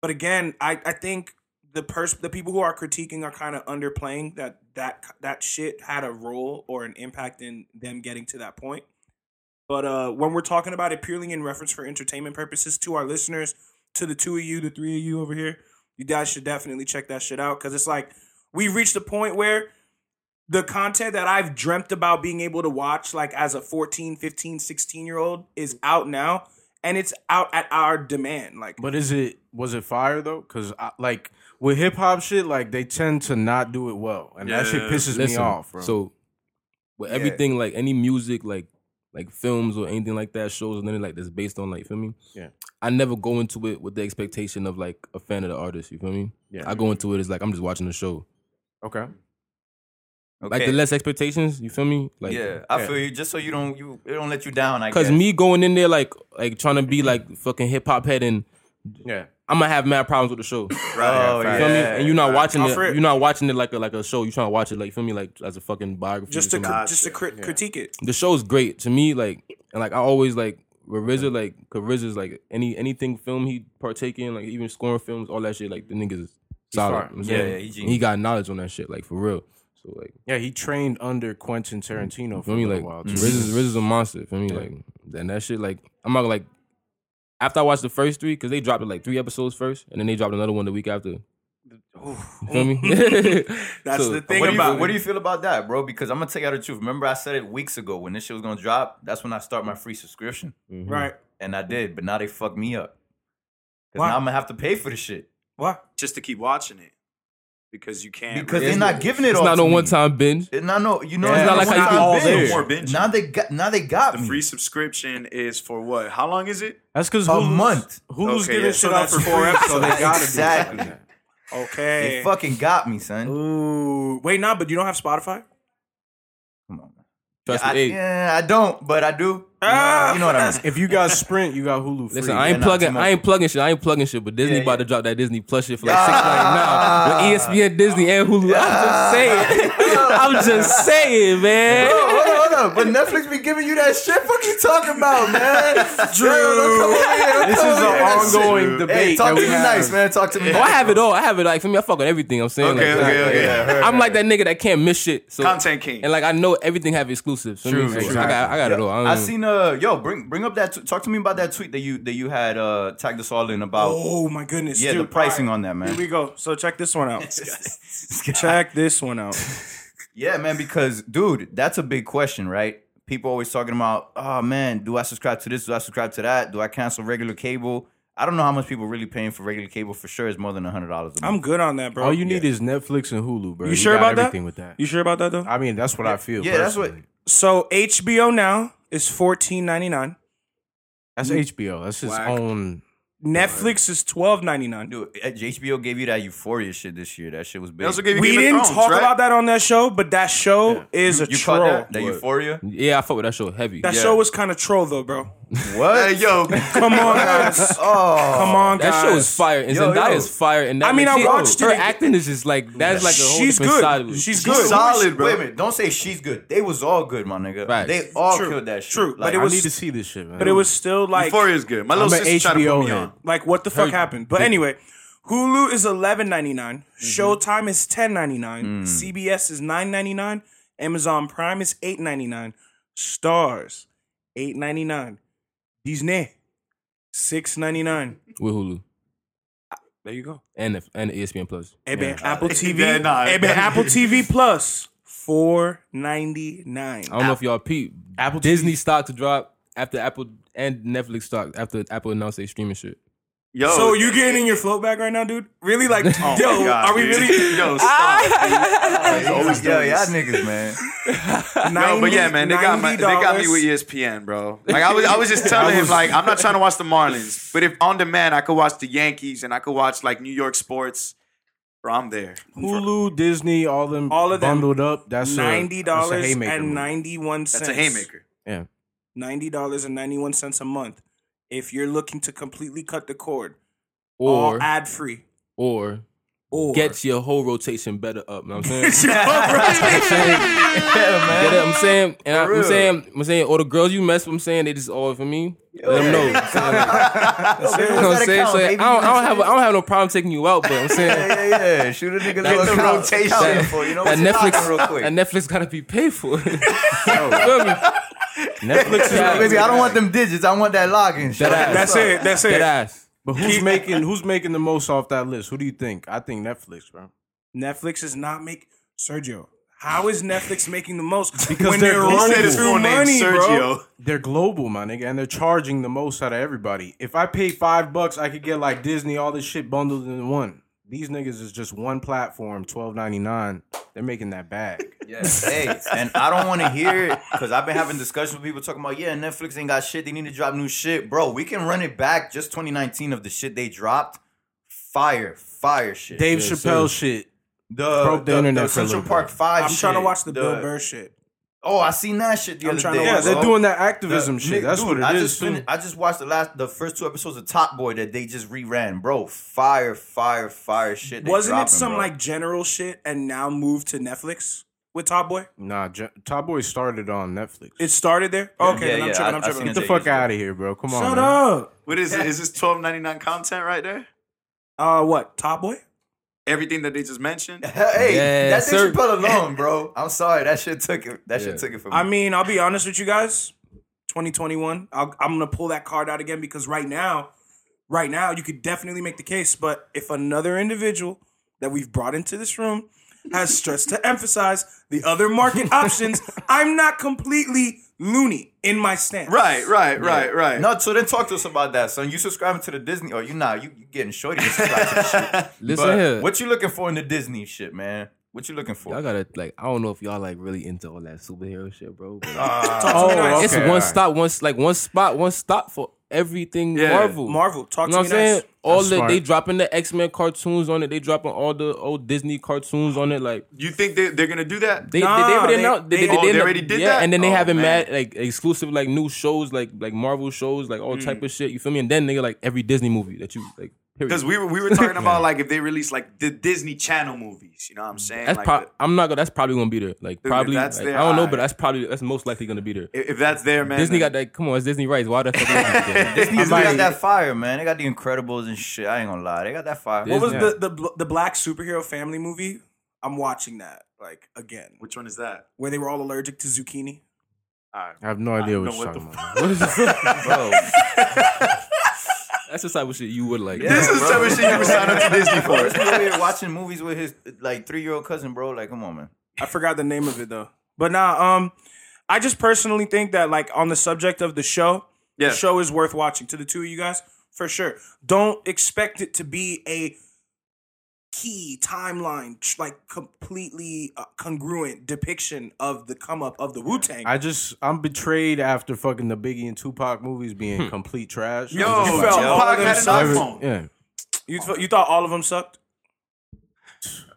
[SPEAKER 2] But again, I, I think the pers- the people who are critiquing are kind of underplaying that that that shit had a role or an impact in them getting to that point. But uh, when we're talking about it purely in reference for entertainment purposes to our listeners, to the two of you, the three of you over here, you guys should definitely check that shit out because it's like we've reached a point where the content that I've dreamt about being able to watch like as a 14, 15, 16 year old is out now and it's out at our demand. Like
[SPEAKER 5] But is it was it fire though? Because like with hip hop shit, like they tend to not do it well, and that shit
[SPEAKER 8] Yeah.
[SPEAKER 5] pisses me
[SPEAKER 7] Listen,
[SPEAKER 5] off, bro.
[SPEAKER 7] So with everything like any music like like films or anything like that shows and then like that's based on like feel me
[SPEAKER 5] Yeah.
[SPEAKER 7] I never go into it with the expectation of like a fan of the artist you feel me
[SPEAKER 5] Yeah.
[SPEAKER 7] I go into it as like I'm just watching the show
[SPEAKER 5] okay,
[SPEAKER 6] Okay.
[SPEAKER 7] like the less expectations you feel me like
[SPEAKER 6] yeah, I
[SPEAKER 5] yeah.
[SPEAKER 6] feel you. Just so you don't you it don't let you down. I
[SPEAKER 7] Cause
[SPEAKER 6] guess.
[SPEAKER 7] me going in there like like trying to be like fucking hip hop head and
[SPEAKER 5] yeah,
[SPEAKER 7] I'm gonna have mad problems with the show.
[SPEAKER 6] Oh,
[SPEAKER 7] You
[SPEAKER 6] yeah.
[SPEAKER 7] feel me? And you're not watching
[SPEAKER 2] Off
[SPEAKER 7] it. You're not watching it like a like a show. You're trying to watch it like feel me like as a fucking biography.
[SPEAKER 2] just to
[SPEAKER 7] something.
[SPEAKER 2] just to crit- critique it.
[SPEAKER 7] the show's great to me. Like and like I always like with RZA like cause RZA's like any anything film he partake in like even scoring films all that shit like the niggas is solid. You know
[SPEAKER 6] Yeah, yeah, he
[SPEAKER 7] he, got knowledge on that shit like for real. So like
[SPEAKER 5] yeah. He trained under Quentin Tarantino for
[SPEAKER 7] feel
[SPEAKER 5] a
[SPEAKER 7] me
[SPEAKER 5] little
[SPEAKER 7] like
[SPEAKER 5] while. too.
[SPEAKER 7] RZA's, RZA's a monster. Feel me like and that shit like I'm not like after I watched the first three because they dropped it like three episodes first and then they dropped another one the week after. You feel me?
[SPEAKER 2] That's
[SPEAKER 7] So,
[SPEAKER 2] the uh, thing
[SPEAKER 6] what do, you,
[SPEAKER 2] about
[SPEAKER 6] what do you feel about that, bro? Because I'm gonna tell you the truth. Remember, I said it weeks ago when this shit was gonna drop. That's when I start my free subscription, mm-hmm.
[SPEAKER 2] right?
[SPEAKER 6] and I did. But now they fucked me up. Because now I'm gonna have to pay for the shit
[SPEAKER 2] What?
[SPEAKER 8] Just to keep watching it. Because you can't.
[SPEAKER 6] because
[SPEAKER 8] really-
[SPEAKER 6] they're not giving it
[SPEAKER 7] It's
[SPEAKER 6] all.
[SPEAKER 7] not
[SPEAKER 6] to
[SPEAKER 7] no
[SPEAKER 6] me.
[SPEAKER 7] one time binge.
[SPEAKER 6] It, no, no, you know,
[SPEAKER 5] Yeah,
[SPEAKER 6] it's not
[SPEAKER 7] like
[SPEAKER 6] like
[SPEAKER 7] how you
[SPEAKER 6] how
[SPEAKER 7] all
[SPEAKER 6] you
[SPEAKER 7] there.
[SPEAKER 8] more binge.
[SPEAKER 6] Now they got, now they got me.
[SPEAKER 8] The
[SPEAKER 6] me.
[SPEAKER 8] free subscription is for what? How long is it?
[SPEAKER 5] That's because
[SPEAKER 6] A month.
[SPEAKER 5] Hulu's
[SPEAKER 8] Okay,
[SPEAKER 5] giving
[SPEAKER 8] yeah,
[SPEAKER 5] shit
[SPEAKER 2] so
[SPEAKER 5] out for
[SPEAKER 2] four
[SPEAKER 5] free, so they
[SPEAKER 2] episodes.
[SPEAKER 5] gotta
[SPEAKER 6] Exactly.
[SPEAKER 5] do.
[SPEAKER 2] Okay.
[SPEAKER 6] They fucking got me, son.
[SPEAKER 2] Ooh, wait, nah, but you don't have Spotify.
[SPEAKER 6] Come on, man.
[SPEAKER 7] Trust
[SPEAKER 6] I,
[SPEAKER 7] me, hey,
[SPEAKER 6] yeah, I don't, but I do.
[SPEAKER 2] Ah!
[SPEAKER 6] You know what I mean?
[SPEAKER 5] If you got Sprint, you got Hulu free.
[SPEAKER 7] Listen, I ain't plugging. I ain't plugging shit. I ain't plugging shit. But Disney
[SPEAKER 6] Yeah,
[SPEAKER 7] about
[SPEAKER 6] yeah.
[SPEAKER 7] to drop that Disney Plus shit for like six nine. With E ESPN, Disney, and Hulu. I'm just saying. I'm just saying, man.
[SPEAKER 6] Bro, hold on, hold on. But Netflix be giving you that shit. Fuck you talking about, man? Drew.
[SPEAKER 5] This is an ongoing debate.
[SPEAKER 6] Hey, talk
[SPEAKER 5] that
[SPEAKER 6] to
[SPEAKER 5] we
[SPEAKER 6] me
[SPEAKER 5] have.
[SPEAKER 6] nice, man. Talk to me.
[SPEAKER 7] Oh, I have it all. I have it like for me. I fuck with everything. I'm saying.
[SPEAKER 8] Okay,
[SPEAKER 7] like,
[SPEAKER 8] okay,
[SPEAKER 7] like,
[SPEAKER 8] okay.
[SPEAKER 7] I'm like that nigga that can't miss shit. So,
[SPEAKER 8] Content king.
[SPEAKER 7] And like I know everything have exclusives.
[SPEAKER 5] True,
[SPEAKER 7] so
[SPEAKER 5] true.
[SPEAKER 7] I got, I got it all. I,
[SPEAKER 6] I seen uh yo bring bring up that t- talk to me about that tweet that you that you had uh tagged us all in about
[SPEAKER 2] Oh my goodness.
[SPEAKER 6] yeah the pricing
[SPEAKER 2] All
[SPEAKER 6] on that
[SPEAKER 2] right, Here
[SPEAKER 6] man
[SPEAKER 2] we go. So check this one out. check this one out.
[SPEAKER 6] yeah man because dude that's a big question right people always talking about oh man do I subscribe to this do I subscribe to that do I cancel regular cable I don't know how much people really paying for regular cable for sure it's more than a hundred dollars a month
[SPEAKER 2] I'm good on that, bro.
[SPEAKER 5] All you need is Netflix and Hulu, bro.
[SPEAKER 2] You sure
[SPEAKER 5] got
[SPEAKER 2] about that?
[SPEAKER 5] everything with that?
[SPEAKER 2] You sure about that though?
[SPEAKER 5] I mean, that's what I feel.
[SPEAKER 6] yeah that's what.
[SPEAKER 2] So HBO now is fourteen ninety nine.
[SPEAKER 5] That's HBO. That's his
[SPEAKER 8] Whack.
[SPEAKER 5] own.
[SPEAKER 2] Netflix is twelve ninety nine.
[SPEAKER 6] dude eh, HBO gave you that Euphoria shit this year that shit was
[SPEAKER 8] They
[SPEAKER 6] big
[SPEAKER 8] also gave you
[SPEAKER 2] We
[SPEAKER 8] Game of
[SPEAKER 2] didn't
[SPEAKER 8] Thrones,
[SPEAKER 2] talk
[SPEAKER 8] right?
[SPEAKER 2] about that on that show, but that show is a
[SPEAKER 6] you
[SPEAKER 2] troll.
[SPEAKER 6] caught that that Euphoria
[SPEAKER 7] yeah, I fuck with that show heavy.
[SPEAKER 2] That
[SPEAKER 6] Yeah.
[SPEAKER 2] show was kind of troll though, bro.
[SPEAKER 6] What
[SPEAKER 8] Hey, yo,
[SPEAKER 2] Come on, guys.
[SPEAKER 6] oh
[SPEAKER 2] Come on, guys.
[SPEAKER 7] That show is fire, and
[SPEAKER 6] Yo,
[SPEAKER 7] Zendaya
[SPEAKER 6] yo.
[SPEAKER 7] is fire. And that
[SPEAKER 2] I mean, I
[SPEAKER 7] she-
[SPEAKER 2] watched
[SPEAKER 7] her acting is just like that's like a whole
[SPEAKER 2] She's good.
[SPEAKER 7] side. of it.
[SPEAKER 2] She's
[SPEAKER 6] She's
[SPEAKER 2] good.
[SPEAKER 8] solid, bro.
[SPEAKER 6] Wait a minute, don't say she's good. They was all good, my nigga.
[SPEAKER 7] Facts.
[SPEAKER 6] They all
[SPEAKER 2] True.
[SPEAKER 6] killed that shit.
[SPEAKER 2] True, but
[SPEAKER 6] Like,
[SPEAKER 2] it
[SPEAKER 5] I need to see this shit, man.
[SPEAKER 2] But it was still like
[SPEAKER 8] Euphoria is good. My little
[SPEAKER 5] I'm
[SPEAKER 8] sister tried to
[SPEAKER 5] HBO
[SPEAKER 8] put me on.
[SPEAKER 2] like what the fuck happened. But anyway, Hulu is eleven ninety nine.
[SPEAKER 6] Mm-hmm.
[SPEAKER 2] Showtime is ten ninety nine.
[SPEAKER 6] Mm.
[SPEAKER 2] CBS is nine ninety nine. Amazon Prime is eight ninety nine. Starz eight ninety nine. Disney six ninety nine.
[SPEAKER 7] with Hulu ah,
[SPEAKER 2] There you go.
[SPEAKER 7] and the, and the ESPN Plus.
[SPEAKER 2] Eh, hey man, Apple TV.
[SPEAKER 8] Yeah, nah.
[SPEAKER 2] Eh, hey man, Apple TV Plus four ninety nine.
[SPEAKER 7] I don't know if y'all peep.
[SPEAKER 5] Apple
[SPEAKER 7] Disney stock to drop after Apple and Netflix stock after Apple announced they streaming shit.
[SPEAKER 8] Yo,
[SPEAKER 2] So you getting in your float bag right now, dude? Really? Like,
[SPEAKER 8] Oh
[SPEAKER 2] yo,
[SPEAKER 8] God,
[SPEAKER 2] are we
[SPEAKER 8] dude.
[SPEAKER 2] really?
[SPEAKER 8] Yo, stop. dude.
[SPEAKER 6] always yo, y'all niggas, man.
[SPEAKER 8] No, but yeah, man, they got my, they got me with ESPN, bro. Like I was, I was just telling him, like I'm not trying to watch the Marlins, but if on demand I could watch the Yankees and I could watch like New York sports, bro, I'm there.
[SPEAKER 5] Hulu, Disney, all them,
[SPEAKER 2] All of them.
[SPEAKER 5] bundled up. That's
[SPEAKER 2] ninety
[SPEAKER 5] that's a
[SPEAKER 2] dollars and ninety one cents.
[SPEAKER 8] That's a haymaker.
[SPEAKER 5] Yeah,
[SPEAKER 2] Ninety dollars and ninety one cents a month. If you're looking to completely cut the cord,
[SPEAKER 7] Or
[SPEAKER 2] ad free,
[SPEAKER 7] or
[SPEAKER 2] or
[SPEAKER 7] get your whole rotation better up. You Know what I'm saying?
[SPEAKER 6] yeah, man.
[SPEAKER 7] Get it? I'm saying, and I, I'm saying, I'm saying, all the girls you mess with, I'm saying they just all for me. Let them know. You know what I'm saying? So I don't, I don't have, I don't have no problem taking you out, but I'm saying
[SPEAKER 6] Yeah, yeah, yeah. Shoot a nigga
[SPEAKER 7] That-
[SPEAKER 6] little
[SPEAKER 7] that-
[SPEAKER 6] rotation
[SPEAKER 7] that-
[SPEAKER 6] for you know
[SPEAKER 7] that
[SPEAKER 6] what's knocking
[SPEAKER 7] Netflix,
[SPEAKER 6] real quick.
[SPEAKER 7] that Netflix gotta be paid for. You feel me?
[SPEAKER 5] Netflix is
[SPEAKER 7] Yeah,
[SPEAKER 6] Baby, I don't want them digits. I want that login. shit.
[SPEAKER 7] That ass.
[SPEAKER 2] That's it. That's
[SPEAKER 7] Dead
[SPEAKER 2] it.
[SPEAKER 7] ass.
[SPEAKER 5] But who's making who's making the most off that list? Who do you think? I think Netflix, bro.
[SPEAKER 2] Netflix is not make Sergio. How is Netflix making the most?
[SPEAKER 5] Because
[SPEAKER 2] when
[SPEAKER 5] they're
[SPEAKER 2] they're
[SPEAKER 5] global.
[SPEAKER 2] running
[SPEAKER 5] He said his
[SPEAKER 2] through
[SPEAKER 8] full name,
[SPEAKER 2] money, bro.
[SPEAKER 8] Sergio.
[SPEAKER 5] They're global, my nigga, and they're charging the most out of everybody. If I pay five bucks, I could get like Disney, all this shit bundled in one. These niggas is just one platform, twelve ninety nine. They're making that bag.
[SPEAKER 6] Yes. Hey, and I don't want to hear it because I've been having discussions with people talking about, yeah, Netflix ain't got shit. They need to drop new shit. Bro, we can run it back just 2019 of the shit they dropped. Fire, fire shit.
[SPEAKER 5] Dave
[SPEAKER 7] Yeah,
[SPEAKER 5] Chappelle
[SPEAKER 7] sir.
[SPEAKER 5] shit.
[SPEAKER 6] the,
[SPEAKER 5] broke the
[SPEAKER 6] the,
[SPEAKER 5] internet
[SPEAKER 6] the Central Park 5
[SPEAKER 2] I'm
[SPEAKER 6] shit,
[SPEAKER 2] trying to watch the, Bill Burr shit.
[SPEAKER 6] Oh, I seen that shit the
[SPEAKER 2] I'm
[SPEAKER 6] other
[SPEAKER 2] trying to
[SPEAKER 6] day.
[SPEAKER 2] watch
[SPEAKER 5] Yeah, they're doing that activism
[SPEAKER 6] The-
[SPEAKER 5] shit. That's
[SPEAKER 6] dude,
[SPEAKER 5] what it
[SPEAKER 6] I
[SPEAKER 5] is.
[SPEAKER 6] Just finished, I just watched the last, the first two episodes of Top Boy that they just reran, bro. Fire, fire, fire shit. they
[SPEAKER 2] Wasn't it some
[SPEAKER 6] bro.
[SPEAKER 2] like general shit and now moved to Netflix with Top Boy?
[SPEAKER 5] Nah, J- Top Boy started on Netflix.
[SPEAKER 2] It started there. Okay,
[SPEAKER 6] yeah,
[SPEAKER 2] then I'm
[SPEAKER 6] yeah,
[SPEAKER 2] tripping.
[SPEAKER 6] I-
[SPEAKER 2] I'm
[SPEAKER 6] I
[SPEAKER 2] tripping.
[SPEAKER 6] seen
[SPEAKER 2] I'm
[SPEAKER 6] it
[SPEAKER 5] Get the fuck out of here, bro. Come on.
[SPEAKER 2] Shut
[SPEAKER 5] man.
[SPEAKER 2] up.
[SPEAKER 8] What is it? Is this twelve ninety nine content right there?
[SPEAKER 2] Uh, what? Top Boy?
[SPEAKER 8] Everything that they just mentioned.
[SPEAKER 6] Hey,
[SPEAKER 7] Yeah,
[SPEAKER 6] that
[SPEAKER 7] sir.
[SPEAKER 6] Dave Chappelle alone, bro. I'm sorry, that shit took it. That
[SPEAKER 7] Yeah.
[SPEAKER 6] shit took it from me.
[SPEAKER 2] I mean, I'll be honest with you guys. 2021. I'll, I'm gonna pull that card out again because right now, right now, you could definitely make the case. But if another individual that we've brought into this room has stressed to emphasize the other market options, I'm not completely loony in my stance.
[SPEAKER 8] Right, right, right, right.
[SPEAKER 6] No, so then talk to us about that, son. You subscribing to the Disney, or you not? You, you getting shorty to subscribe to the shit.
[SPEAKER 7] Listen
[SPEAKER 6] But
[SPEAKER 7] here.
[SPEAKER 6] What you looking for in the Disney shit, man? What you looking for?
[SPEAKER 7] Y'all gotta like. I don't know if y'all like really into all that superhero shit, bro. But, like, ah,
[SPEAKER 2] Talk to oh, nice.
[SPEAKER 7] it's
[SPEAKER 5] okay,
[SPEAKER 7] one
[SPEAKER 5] alright.
[SPEAKER 7] stop, one like one spot, one stop for everything
[SPEAKER 8] Yeah,
[SPEAKER 7] Marvel.
[SPEAKER 2] Marvel, talk
[SPEAKER 7] You know
[SPEAKER 2] to
[SPEAKER 7] what
[SPEAKER 2] me
[SPEAKER 7] I'm saying? All
[SPEAKER 5] That's
[SPEAKER 7] the
[SPEAKER 5] smart.
[SPEAKER 7] they dropping the X Men cartoons on it. They dropping all the old Disney cartoons on it. Like
[SPEAKER 8] You think they, they're gonna do that?
[SPEAKER 7] they,
[SPEAKER 2] Nah,
[SPEAKER 7] they, they already
[SPEAKER 2] they-
[SPEAKER 7] announced. They,
[SPEAKER 2] they-
[SPEAKER 7] they,
[SPEAKER 8] Oh, they
[SPEAKER 7] they-
[SPEAKER 8] already did
[SPEAKER 7] yeah,
[SPEAKER 8] that?
[SPEAKER 7] and then they
[SPEAKER 8] Oh,
[SPEAKER 7] having
[SPEAKER 8] man.
[SPEAKER 7] mad like exclusive like new shows like like Marvel shows like all hmm. type of shit. You feel me? And then they like every Disney movie that you like. Period.
[SPEAKER 8] Because we were we were talking about like if they release like the Disney Channel movies. You know what I'm saying?
[SPEAKER 7] That's
[SPEAKER 8] like
[SPEAKER 7] pro-
[SPEAKER 8] the-
[SPEAKER 7] I'm not gonna. That's probably gonna be there. Like
[SPEAKER 8] Dude,
[SPEAKER 7] probably.
[SPEAKER 8] that's
[SPEAKER 7] like,
[SPEAKER 8] there,
[SPEAKER 7] I don't know, but that's probably that's most likely gonna be there.
[SPEAKER 8] if if that's there, man.
[SPEAKER 7] Disney
[SPEAKER 8] then-
[SPEAKER 7] got that. Come on, it's Disney rights. Why the fuck? would they do that?
[SPEAKER 6] Disney got that fire, man. They got the Incredibles and shit. I ain't gonna lie, they got that fire.
[SPEAKER 2] What was
[SPEAKER 5] Yeah.
[SPEAKER 2] the, the the black superhero family movie? I'm watching that like again,
[SPEAKER 8] Which one is that?
[SPEAKER 2] where they were all allergic to zucchini.
[SPEAKER 5] I have no idea
[SPEAKER 8] don't
[SPEAKER 5] what
[SPEAKER 8] know
[SPEAKER 5] you're talking about. What is this?
[SPEAKER 6] bro?
[SPEAKER 7] That's the type of shit you would like.
[SPEAKER 8] This is the type of shit you would sign up to Disney for.
[SPEAKER 6] This nigga over here watching movies with his like three year old cousin, bro. Like, come on, man.
[SPEAKER 2] I forgot the name of it though. But now, um, I just personally think that like on the subject of the show,
[SPEAKER 8] Yeah.
[SPEAKER 2] the show is worth watching. To the two of you guys, for sure. Don't expect it to be a key timeline, tr- like completely uh, congruent depiction of the come up of the Wu Tang.
[SPEAKER 5] I just I'm betrayed after fucking the Biggie and Tupac movies being complete trash.
[SPEAKER 8] Yo,
[SPEAKER 5] I'm just
[SPEAKER 2] you
[SPEAKER 5] like,
[SPEAKER 2] felt all of
[SPEAKER 8] Tupac
[SPEAKER 2] them
[SPEAKER 8] had an
[SPEAKER 2] sucked?
[SPEAKER 8] iPhone.
[SPEAKER 5] yeah,
[SPEAKER 2] You, th- you thought all of them sucked?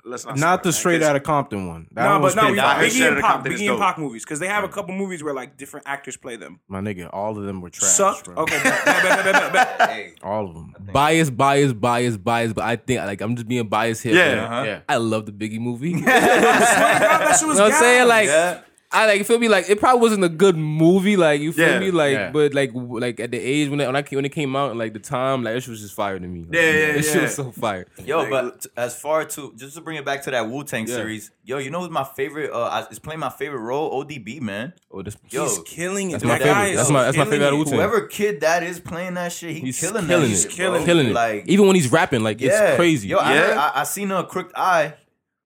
[SPEAKER 8] Let's not.
[SPEAKER 5] not the
[SPEAKER 8] start,
[SPEAKER 5] straight out of Compton one. That
[SPEAKER 2] No,
[SPEAKER 5] one
[SPEAKER 2] but no, we
[SPEAKER 5] for.
[SPEAKER 8] Nah, his
[SPEAKER 2] Biggie and Pac, Biggie and. Pac movies because they have a couple movies where like different actors play them.
[SPEAKER 5] My nigga, all of them were trash.
[SPEAKER 2] Sucked.
[SPEAKER 5] bro.
[SPEAKER 2] Okay, bet, bet, bet.
[SPEAKER 6] Hey,
[SPEAKER 5] all of them.
[SPEAKER 7] bias, bias, bias, bias. But I think like I'm just being biased here.
[SPEAKER 8] Yeah.
[SPEAKER 6] uh-huh.
[SPEAKER 5] Yeah.
[SPEAKER 7] I love the Biggie movie. you know
[SPEAKER 2] I swear to God, that shit was
[SPEAKER 7] what I'm saying? Like
[SPEAKER 6] yeah.
[SPEAKER 7] I like feel me like it probably wasn't a good movie. Like you feel
[SPEAKER 8] Yeah.
[SPEAKER 7] me? Like
[SPEAKER 5] Yeah.
[SPEAKER 7] but like like at the age when it, when I when it came out and like the time like this was just fire to me. Like,
[SPEAKER 8] Yeah, yeah,
[SPEAKER 7] This shit
[SPEAKER 8] yeah.
[SPEAKER 7] was so fire.
[SPEAKER 6] Yo, but as far to just to bring it back to that Wu Tang
[SPEAKER 7] Yeah.
[SPEAKER 6] series, yo, you know who's my favorite? Uh, I- is playing my favorite role. ODB, man.
[SPEAKER 7] Oh, this,
[SPEAKER 6] Yo,
[SPEAKER 2] He's killing it.
[SPEAKER 7] That's
[SPEAKER 2] That
[SPEAKER 7] my
[SPEAKER 2] guy
[SPEAKER 7] favorite.
[SPEAKER 2] is
[SPEAKER 7] That's my- that's my
[SPEAKER 2] killing
[SPEAKER 7] favorite
[SPEAKER 2] it.
[SPEAKER 7] Wu-Tang.
[SPEAKER 6] whoever kid that is playing that shit, he
[SPEAKER 7] He's
[SPEAKER 6] killing,
[SPEAKER 7] killing
[SPEAKER 6] that
[SPEAKER 7] it.
[SPEAKER 6] shit,
[SPEAKER 2] Killing it.
[SPEAKER 7] killing it.
[SPEAKER 6] Like,
[SPEAKER 7] Even when he's rapping, like
[SPEAKER 6] yeah,
[SPEAKER 7] it's crazy.
[SPEAKER 6] Yo, I,
[SPEAKER 8] Yeah.
[SPEAKER 6] heard, I, I seen a Crooked I.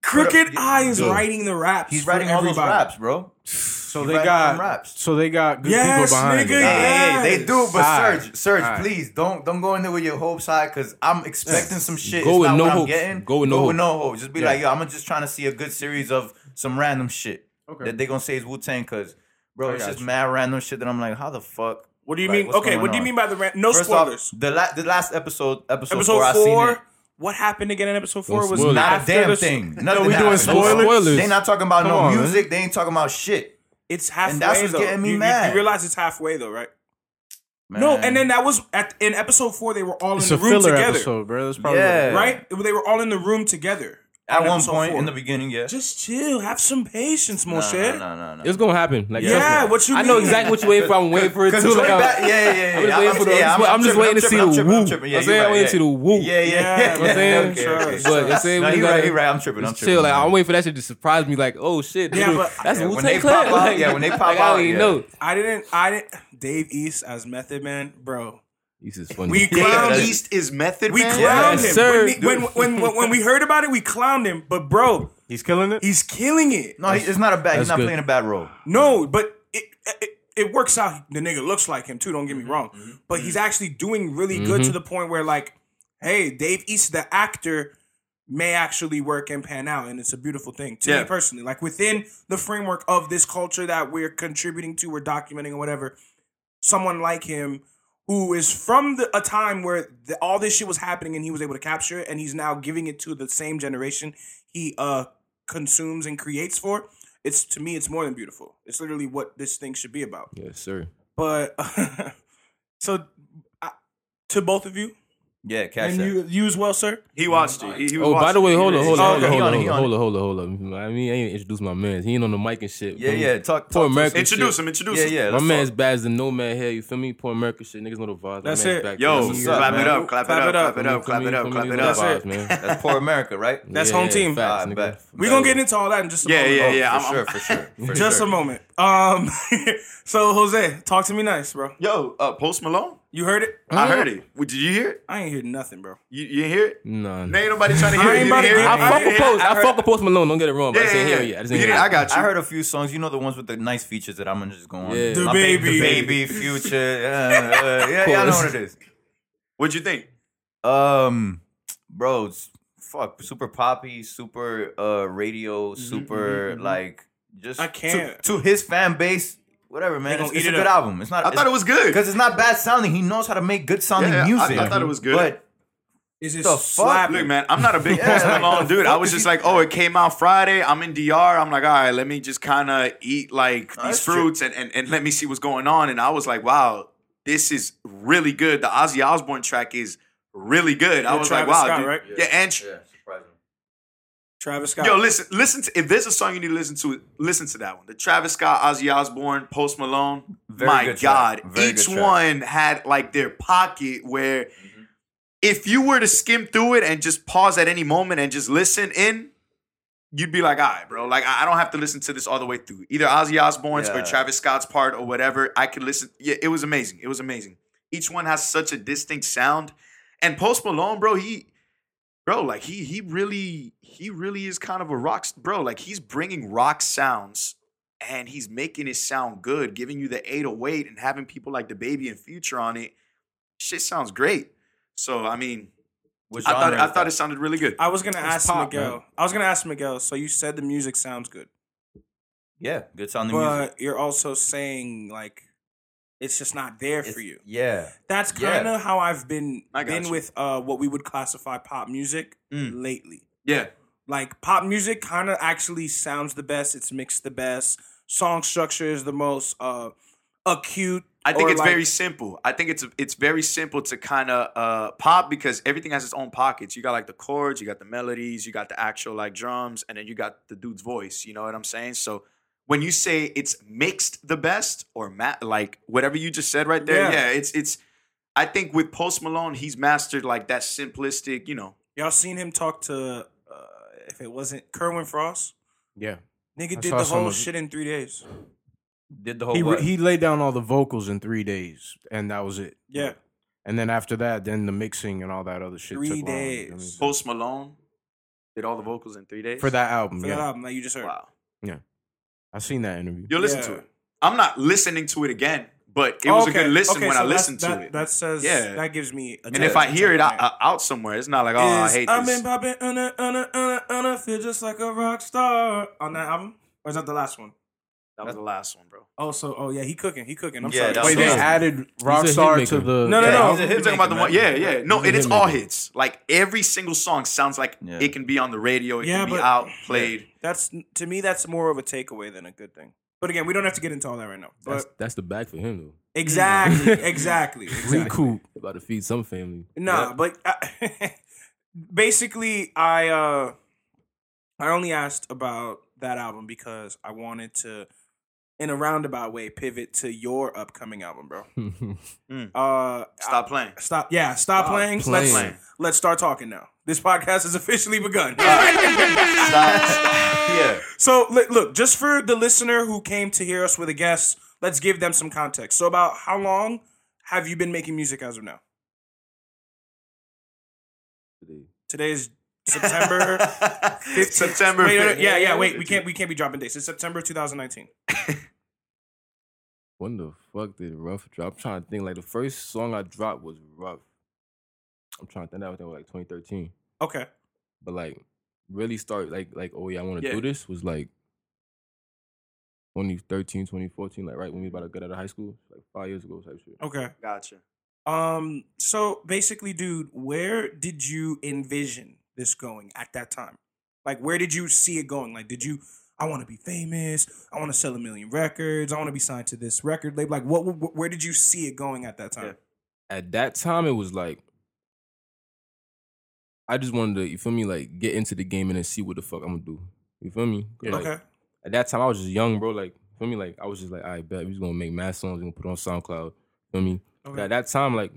[SPEAKER 2] Crooked
[SPEAKER 6] Yeah.
[SPEAKER 2] Eye is writing the raps.
[SPEAKER 6] He's
[SPEAKER 2] for
[SPEAKER 6] writing all those
[SPEAKER 2] everybody.
[SPEAKER 6] raps, bro.
[SPEAKER 5] So
[SPEAKER 6] He
[SPEAKER 5] they
[SPEAKER 6] writing
[SPEAKER 5] got
[SPEAKER 6] them raps.
[SPEAKER 5] so they got good
[SPEAKER 2] Yes,
[SPEAKER 5] people behind
[SPEAKER 2] nigga,
[SPEAKER 5] it.
[SPEAKER 2] yeah.
[SPEAKER 6] Hey, they do, but
[SPEAKER 5] Alright.
[SPEAKER 6] Serge, Serge,
[SPEAKER 5] Alright.
[SPEAKER 6] please don't don't go in there with your hopes high because I'm expecting some shit.
[SPEAKER 7] Go
[SPEAKER 6] It's
[SPEAKER 7] with
[SPEAKER 6] not
[SPEAKER 7] no
[SPEAKER 6] what I'm
[SPEAKER 7] hopes.
[SPEAKER 6] getting.
[SPEAKER 7] Go with no hope.
[SPEAKER 6] go
[SPEAKER 7] hopes.
[SPEAKER 6] with no hope. Just be
[SPEAKER 5] Yeah.
[SPEAKER 6] like, yo, I'm just trying to see a good series of some random shit
[SPEAKER 5] Okay.
[SPEAKER 6] that they're gonna say is Wu Tang because, bro,
[SPEAKER 5] I
[SPEAKER 6] it's
[SPEAKER 5] got
[SPEAKER 6] just
[SPEAKER 5] you.
[SPEAKER 6] mad random shit that I'm like, how the fuck?
[SPEAKER 2] What do you
[SPEAKER 6] Like,
[SPEAKER 2] mean?
[SPEAKER 6] what's
[SPEAKER 2] Okay,
[SPEAKER 6] going
[SPEAKER 2] what do you
[SPEAKER 6] on?
[SPEAKER 2] mean by the ran- no
[SPEAKER 6] First
[SPEAKER 2] spoilers?
[SPEAKER 6] off, the la- the last episode, episode,
[SPEAKER 2] episode
[SPEAKER 6] four, I seen
[SPEAKER 2] four.
[SPEAKER 6] It.
[SPEAKER 2] What happened again in episode four?
[SPEAKER 7] Don't
[SPEAKER 2] was
[SPEAKER 7] spoil it.
[SPEAKER 6] Not a
[SPEAKER 2] after
[SPEAKER 6] damn
[SPEAKER 2] the-
[SPEAKER 6] thing.
[SPEAKER 5] No,
[SPEAKER 6] Nothing
[SPEAKER 5] we doing
[SPEAKER 6] happened.
[SPEAKER 5] spoilers?
[SPEAKER 7] spoilers.
[SPEAKER 6] They not talking about
[SPEAKER 5] Come
[SPEAKER 6] no
[SPEAKER 5] on, man.
[SPEAKER 6] music. They ain't talking about shit.
[SPEAKER 2] It's halfway
[SPEAKER 6] that's what's
[SPEAKER 2] though.
[SPEAKER 6] getting me
[SPEAKER 2] you, you-
[SPEAKER 6] mad.
[SPEAKER 2] You, realize it's halfway though, right?
[SPEAKER 6] Man.
[SPEAKER 2] No, and then that was at in episode four. They were all
[SPEAKER 5] It's
[SPEAKER 2] in
[SPEAKER 5] a
[SPEAKER 2] the room
[SPEAKER 5] filler
[SPEAKER 2] together,
[SPEAKER 5] episode, bro. That's probably
[SPEAKER 6] Yeah.
[SPEAKER 2] right? They were all in the room together
[SPEAKER 6] at
[SPEAKER 2] on
[SPEAKER 6] one
[SPEAKER 2] episode
[SPEAKER 6] point
[SPEAKER 2] four.
[SPEAKER 6] in the beginning, yeah.
[SPEAKER 2] Just chill, have some patience,
[SPEAKER 6] no,
[SPEAKER 2] Moshe.
[SPEAKER 6] no, no, no, no.
[SPEAKER 7] It's gonna happen. Like
[SPEAKER 2] Yeah,
[SPEAKER 7] trust
[SPEAKER 2] what you
[SPEAKER 7] I know exactly what you're waiting for. I'm waiting for it
[SPEAKER 6] Cause
[SPEAKER 7] too. Like,
[SPEAKER 6] back, yeah, yeah, yeah.
[SPEAKER 7] I'm just waiting for the.
[SPEAKER 6] yeah,
[SPEAKER 7] I'm, I'm just waiting to see the
[SPEAKER 6] tripping, I'm tripping,
[SPEAKER 7] woo.
[SPEAKER 6] I'm tripping. Yeah,
[SPEAKER 7] I'm saying I'm waiting to see the woo.
[SPEAKER 6] Yeah, yeah,
[SPEAKER 2] Yeah,
[SPEAKER 6] yeah.
[SPEAKER 2] you know I'm saying?
[SPEAKER 6] Okay,
[SPEAKER 2] Sure,
[SPEAKER 6] okay.
[SPEAKER 7] you saying
[SPEAKER 6] he right, he right. I'm tripping. I'm tripping.
[SPEAKER 7] chill. Like. I'm waiting for that shit to surprise me. Like oh shit,
[SPEAKER 2] Yeah, but-
[SPEAKER 7] that's Wu Tang Clan.
[SPEAKER 6] pop out,
[SPEAKER 7] Like,
[SPEAKER 6] yeah, when they pop out,
[SPEAKER 7] don't even
[SPEAKER 6] yeah.
[SPEAKER 7] know.
[SPEAKER 2] I didn't. I didn't. Dave East as Method Man, bro.
[SPEAKER 7] This is funny.
[SPEAKER 2] We
[SPEAKER 8] Dave
[SPEAKER 2] clowned
[SPEAKER 8] East is Method
[SPEAKER 2] We
[SPEAKER 8] Man.
[SPEAKER 2] clowned
[SPEAKER 7] Yes,
[SPEAKER 2] him.
[SPEAKER 7] sir.
[SPEAKER 2] When, we, when, when, when, when we heard about it, we clowned him. But bro,
[SPEAKER 5] He's killing it.
[SPEAKER 2] he's killing it.
[SPEAKER 6] No, he, it's not a bad. He's not
[SPEAKER 7] good.
[SPEAKER 6] playing a bad role.
[SPEAKER 2] No, but it, it it works out. The nigga looks like him too. Don't get
[SPEAKER 6] Mm-hmm,
[SPEAKER 2] me wrong, but he's actually doing really good to the point where like, hey, Dave East, the actor, may actually work and pan out, and it's a beautiful thing to
[SPEAKER 8] Yeah.
[SPEAKER 2] me personally. Like within the framework of this culture that we're contributing to, we're documenting or whatever. Someone like him. Who is from the, a time where the, all this shit was happening and he was able to capture it, and he's now giving it to the same generation he uh consumes and creates for. It's to me, it's more than beautiful. It's literally what this thing should be about.
[SPEAKER 7] Yes, sir.
[SPEAKER 2] But so, uh, to both of you,
[SPEAKER 6] Yeah, catch
[SPEAKER 2] and
[SPEAKER 6] that.
[SPEAKER 2] you, you as well, sir.
[SPEAKER 8] He watched it. He, he was
[SPEAKER 7] Oh, by the way, hold on, hold
[SPEAKER 2] Oh,
[SPEAKER 7] on, hold on,
[SPEAKER 6] on
[SPEAKER 7] hold on,
[SPEAKER 6] on
[SPEAKER 7] hold on, hold on. I mean, I ain't introduced my man. He ain't on the mic and shit.
[SPEAKER 6] yeah,
[SPEAKER 7] feel
[SPEAKER 6] yeah. Talk,
[SPEAKER 7] Poor
[SPEAKER 6] talk to us.
[SPEAKER 7] America
[SPEAKER 8] Introduce
[SPEAKER 7] shit.
[SPEAKER 8] him. Introduce
[SPEAKER 6] Yeah,
[SPEAKER 8] him.
[SPEAKER 6] yeah. yeah.
[SPEAKER 7] My
[SPEAKER 6] let's
[SPEAKER 7] man's bad as the nomad here. You feel me? Poor America shit. Niggas know the vibes.
[SPEAKER 2] That's it.
[SPEAKER 7] Back
[SPEAKER 8] Yo,
[SPEAKER 7] there.
[SPEAKER 6] what's up,
[SPEAKER 8] clap it up. Clap it
[SPEAKER 2] Clap
[SPEAKER 8] up.
[SPEAKER 2] it up.
[SPEAKER 8] Clap it up. Clap it up.
[SPEAKER 2] That's it.
[SPEAKER 7] man.
[SPEAKER 6] That's poor America, right?
[SPEAKER 2] That's home team.
[SPEAKER 7] Facts,
[SPEAKER 6] I
[SPEAKER 7] nigga.
[SPEAKER 6] bet.
[SPEAKER 2] We're gonna get into all that in just a moment.
[SPEAKER 8] yeah, yeah.
[SPEAKER 6] For sure, for sure.
[SPEAKER 2] Just a moment. Um, so Jose, talk to me nice, bro.
[SPEAKER 8] Yo, uh, Post Malone.
[SPEAKER 2] You heard it?
[SPEAKER 8] I heard it. Well, Did you hear it?
[SPEAKER 2] I ain't hear nothing, bro.
[SPEAKER 8] You, you didn't hear it?
[SPEAKER 7] Nah.
[SPEAKER 8] There ain't nobody trying to hear
[SPEAKER 2] I
[SPEAKER 8] it.
[SPEAKER 2] ain't
[SPEAKER 8] You didn't hear it?
[SPEAKER 7] I fuck with Post. I
[SPEAKER 6] heard-
[SPEAKER 7] fuck with Post Malone. Don't get it wrong, but I
[SPEAKER 8] Yeah,
[SPEAKER 7] didn't
[SPEAKER 8] yeah,
[SPEAKER 7] hear it yet. I just
[SPEAKER 8] yeah.
[SPEAKER 7] didn't hear
[SPEAKER 8] I
[SPEAKER 7] it.
[SPEAKER 8] got you.
[SPEAKER 6] I heard a few songs. You know the ones with the nice features that I'm gonna just go on.
[SPEAKER 7] Yeah.
[SPEAKER 2] The
[SPEAKER 6] My ba-
[SPEAKER 2] Baby.
[SPEAKER 6] DaBaby, future. Uh, uh, yeah, y'all know what it is.
[SPEAKER 8] What'd you think?
[SPEAKER 6] Um, bro, it's fuck, super poppy, super uh radio, super like just
[SPEAKER 2] I can't.
[SPEAKER 6] to, his fan base. Whatever, man. It's, it's a
[SPEAKER 2] it
[SPEAKER 6] good
[SPEAKER 2] up.
[SPEAKER 6] album. It's not.
[SPEAKER 8] I thought it was good.
[SPEAKER 6] because it's not bad sounding. He knows how to make good sounding
[SPEAKER 8] Yeah, I-
[SPEAKER 6] music.
[SPEAKER 8] I thought it was good.
[SPEAKER 6] But
[SPEAKER 2] Is it
[SPEAKER 6] The
[SPEAKER 2] slap?
[SPEAKER 8] Look, man, I'm not a big
[SPEAKER 6] Yeah,
[SPEAKER 8] Post
[SPEAKER 6] like,
[SPEAKER 8] Malone
[SPEAKER 6] the
[SPEAKER 8] dude. I was just like, oh, it came out Friday. I'm in DR. I'm like, all right, let me just kind of eat like these
[SPEAKER 6] that's
[SPEAKER 8] fruits and, and and let me see what's going on. And I was like, wow, this is really good. The Ozzy Osbourne track is really good. I
[SPEAKER 2] Yeah,
[SPEAKER 8] was
[SPEAKER 2] Travis
[SPEAKER 8] like, wow,
[SPEAKER 2] Scott,
[SPEAKER 8] dude.
[SPEAKER 2] right?
[SPEAKER 8] Yeah, and
[SPEAKER 6] yeah, surprising.
[SPEAKER 2] Travis Scott.
[SPEAKER 8] Yo, listen, listen. To, if there's a song you need to listen to, listen to that one. The Travis Scott, Ozzy Osbourne, Post Malone.
[SPEAKER 6] Very
[SPEAKER 8] My
[SPEAKER 6] good.
[SPEAKER 8] God,
[SPEAKER 6] Very
[SPEAKER 8] each
[SPEAKER 6] good
[SPEAKER 8] one had like their pocket where, mm-hmm. if you were to skim through it and just pause at any moment and just listen in, you'd be like, all right, bro. Like I I don't have to listen to this all the way through. Either Ozzy Osbourne's or Travis Scott's part or whatever. I could listen. Yeah, it was amazing. It was amazing. Each one has such a distinct sound. And Post Malone, bro, he bro like he he really he really is kind of a rock bro like he's bringing rock sounds and he's making it sound good giving you the 808 and having people like DaBaby and future on it shit sounds great so i mean i thought i thought it sounded really good
[SPEAKER 2] I was gonna ask
[SPEAKER 5] pop,
[SPEAKER 2] Miguel.
[SPEAKER 5] man.
[SPEAKER 2] I was gonna ask Miguel. So you said the music sounds good,
[SPEAKER 6] Yeah, good sounding music.
[SPEAKER 2] but you're also saying like it's just not there for you.
[SPEAKER 6] Yeah.
[SPEAKER 2] That's kind of how I've been
[SPEAKER 8] I
[SPEAKER 2] been
[SPEAKER 8] you.
[SPEAKER 2] with uh what we would classify pop music
[SPEAKER 6] Mm.
[SPEAKER 2] lately.
[SPEAKER 8] yeah
[SPEAKER 2] Like pop music kind of actually sounds the best. It's mixed the best. Song structure is the most uh acute.
[SPEAKER 8] I think it's
[SPEAKER 2] like-
[SPEAKER 8] very simple. I think it's it's very simple to kind of uh, pop because everything has its own pockets. You got like the chords, you got the melodies, you got the actual like drums, and then you got the dude's voice. You know what I'm saying? So when you say it's mixed the best or ma- like whatever you just said right there,
[SPEAKER 2] Yeah.
[SPEAKER 8] yeah, it's it's. I think with Post Malone, he's mastered like that simplistic. You know,
[SPEAKER 2] Y'all seen him talk to uh if it wasn't Kerwin Frost?
[SPEAKER 5] Yeah.
[SPEAKER 2] Nigga
[SPEAKER 5] I
[SPEAKER 2] did the whole shit in three days.
[SPEAKER 6] Did the whole
[SPEAKER 5] He
[SPEAKER 6] what?
[SPEAKER 5] he laid down all the vocals in three days, and that was it.
[SPEAKER 2] Yeah.
[SPEAKER 5] And then after that, then the mixing and all that other shit.
[SPEAKER 2] Three
[SPEAKER 5] took long. I
[SPEAKER 2] days.
[SPEAKER 5] mean,
[SPEAKER 8] Post Malone did all the vocals in three days
[SPEAKER 5] for that album.
[SPEAKER 2] For
[SPEAKER 5] yeah,
[SPEAKER 2] that album that you just heard.
[SPEAKER 8] Wow,
[SPEAKER 5] I seen that interview.
[SPEAKER 8] you'll listen to it. I'm not listening to it again, but it was a good listen when I listened
[SPEAKER 2] that's-
[SPEAKER 8] to
[SPEAKER 2] that,
[SPEAKER 8] it.
[SPEAKER 2] That says
[SPEAKER 8] Yeah.
[SPEAKER 2] that gives me. A
[SPEAKER 8] And if I hear it
[SPEAKER 2] of
[SPEAKER 8] out, uh, out somewhere, it's not like, oh, I
[SPEAKER 2] Is
[SPEAKER 8] hate
[SPEAKER 2] I've
[SPEAKER 8] this.
[SPEAKER 2] been popping, uh, uh, uh, uh, feel just like a rock star on that album. Or is that the last one?
[SPEAKER 8] That was the last one, bro.
[SPEAKER 2] Oh, so oh yeah, he cooking, he cooking. I'm
[SPEAKER 6] Yeah,
[SPEAKER 2] sorry.
[SPEAKER 6] that
[SPEAKER 5] Wait,
[SPEAKER 6] was
[SPEAKER 5] they
[SPEAKER 6] awesome.
[SPEAKER 5] added Rockstar to the.
[SPEAKER 2] No, no,
[SPEAKER 6] Yeah,
[SPEAKER 2] no.
[SPEAKER 6] he's a hit
[SPEAKER 8] You're talking about the one, yeah, yeah. No, and it's all hits. Like every single song sounds like
[SPEAKER 6] Yeah.
[SPEAKER 8] it can be on the radio. It
[SPEAKER 2] Yeah,
[SPEAKER 8] can be
[SPEAKER 2] but-
[SPEAKER 8] out played.
[SPEAKER 2] That's to me, that's more of a takeaway than a good thing. But again, we don't have to get into all that right now. But
[SPEAKER 7] That's that's the bag for him though.
[SPEAKER 2] exactly, exactly, exactly.
[SPEAKER 5] Recoup.
[SPEAKER 7] About to feed some family.
[SPEAKER 2] Nah, but uh, basically, I uh, I only asked about that album because I wanted to, in a roundabout way, pivot to your upcoming album, bro. Uh,
[SPEAKER 8] Stop playing.
[SPEAKER 2] stop. Yeah, stop, playing.
[SPEAKER 7] playing.
[SPEAKER 2] Let's let's start talking now. This podcast has officially begun.
[SPEAKER 6] yeah.
[SPEAKER 2] So look, look, just for the listener who came to hear us with a guest, let's give them some context. So, about how long have you been making music as of now? Today. Today is September. 15th.
[SPEAKER 8] September.
[SPEAKER 2] Wait, wait,
[SPEAKER 8] 5th.
[SPEAKER 2] yeah, yeah. Wait, we can't we can't be dropping dates. It's September 2019.
[SPEAKER 7] When the fuck did Rough drop? I'm trying to think. Like the first song I dropped was Rough. I'm trying to think that was like 2013.
[SPEAKER 2] Okay.
[SPEAKER 7] But like really start like like oh yeah I want to
[SPEAKER 8] Yeah.
[SPEAKER 7] do this was like 2013 2014 like right when we about to get out of high school like five years ago type shit.
[SPEAKER 2] Okay.
[SPEAKER 8] Gotcha.
[SPEAKER 2] Um. So basically, dude, where did you envision this going at that time? Like, where did you see it going? Like, did you? I want to be famous. I want to sell a million records. I want to be signed to this record label. Like, what? what where did you see it going at that time?
[SPEAKER 7] At that time it was like I just wanted to you feel me like get into the game and then see what the fuck I'm gonna do. You feel me? 'Cause, like,
[SPEAKER 2] Okay.
[SPEAKER 7] at that time I was just young, bro. Like, feel me? Like I was just like, I bet we was gonna make mad songs, gonna put on SoundCloud. Feel me?
[SPEAKER 2] Okay.
[SPEAKER 7] At that time, like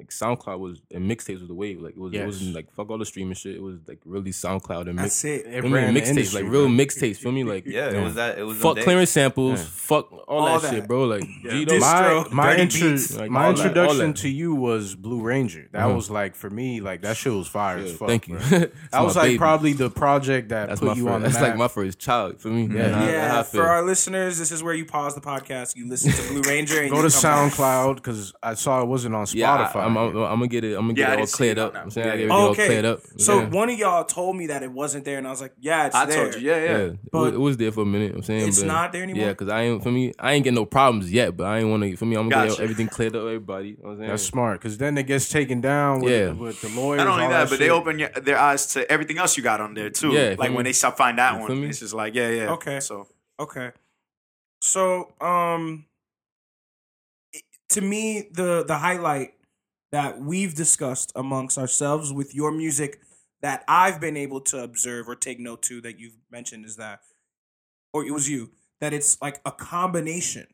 [SPEAKER 7] like SoundCloud was and mixtapes was the wave. Like it was it wasn't like fuck all the streaming shit. It was like really SoundCloud and mix.
[SPEAKER 2] That's it.
[SPEAKER 5] It
[SPEAKER 7] Feel me?
[SPEAKER 5] ran the
[SPEAKER 7] mixtapes, like real
[SPEAKER 5] man.
[SPEAKER 7] mixtapes. Feel me? Like
[SPEAKER 6] Yeah, it was that. It was
[SPEAKER 7] fuck
[SPEAKER 6] days.
[SPEAKER 7] clearance samples,
[SPEAKER 5] Yeah.
[SPEAKER 7] fuck all,
[SPEAKER 2] All
[SPEAKER 7] that,
[SPEAKER 2] that.
[SPEAKER 7] shit, bro. Like
[SPEAKER 8] Yeah.
[SPEAKER 7] G,
[SPEAKER 2] Distro.
[SPEAKER 5] My my,
[SPEAKER 2] Dirty
[SPEAKER 5] intro-
[SPEAKER 2] beats,
[SPEAKER 7] like,
[SPEAKER 5] my
[SPEAKER 7] all that,
[SPEAKER 5] introduction
[SPEAKER 7] that.
[SPEAKER 5] to you was Blue Ranger. That
[SPEAKER 7] Uh-huh.
[SPEAKER 5] was like for me, like that shit was fire as fuck.
[SPEAKER 7] thank you.
[SPEAKER 5] bro.
[SPEAKER 7] That's
[SPEAKER 5] That was like
[SPEAKER 7] baby.
[SPEAKER 5] probably the project that
[SPEAKER 7] That's
[SPEAKER 5] put you
[SPEAKER 7] first,
[SPEAKER 5] on
[SPEAKER 7] That's like my first child for me.
[SPEAKER 5] Yeah.
[SPEAKER 7] Yeah,
[SPEAKER 2] Yeah, for our listeners, this is where you pause the podcast. You listen to Blue Ranger.
[SPEAKER 5] Go to. SoundCloud because I saw it wasn't on Spotify.
[SPEAKER 7] Yeah, I,
[SPEAKER 5] fire.
[SPEAKER 7] I'm, I'm, I'm gonna get it. I'm gonna
[SPEAKER 8] Yeah,
[SPEAKER 7] get it all cleared
[SPEAKER 8] it
[SPEAKER 7] up. I'm saying
[SPEAKER 8] Yeah,
[SPEAKER 7] I get
[SPEAKER 8] yeah.
[SPEAKER 7] it all
[SPEAKER 2] Okay.
[SPEAKER 7] cleared up.
[SPEAKER 2] So
[SPEAKER 7] Yeah.
[SPEAKER 2] one of y'all told me that it wasn't there, and I was like, "Yeah, it's
[SPEAKER 8] I
[SPEAKER 2] there."
[SPEAKER 8] told you, yeah, yeah.
[SPEAKER 7] yeah,
[SPEAKER 2] But
[SPEAKER 7] it was there for a minute. I'm saying
[SPEAKER 2] it's
[SPEAKER 7] but-
[SPEAKER 2] not there anymore?
[SPEAKER 7] Yeah, because I ain't for me. I ain't getting no problems yet, but I ain't want to. For me, I'm gonna
[SPEAKER 8] Gotcha.
[SPEAKER 7] get everything cleared up. Everybody, you know what I'm
[SPEAKER 5] That's smart because then it gets taken down with,
[SPEAKER 7] Yeah.
[SPEAKER 5] with the lawyers.
[SPEAKER 8] Not only
[SPEAKER 5] all
[SPEAKER 8] that, but they open your, their eyes to everything else you got on there too.
[SPEAKER 7] Yeah,
[SPEAKER 8] like when they stop find that one, it's just like yeah, yeah.
[SPEAKER 2] Okay.
[SPEAKER 8] So
[SPEAKER 2] Okay. So, um, to me, the the highlight that we've discussed amongst ourselves with your music that I've been able to observe or take note to that you've mentioned is that, or it was you that it's like a combination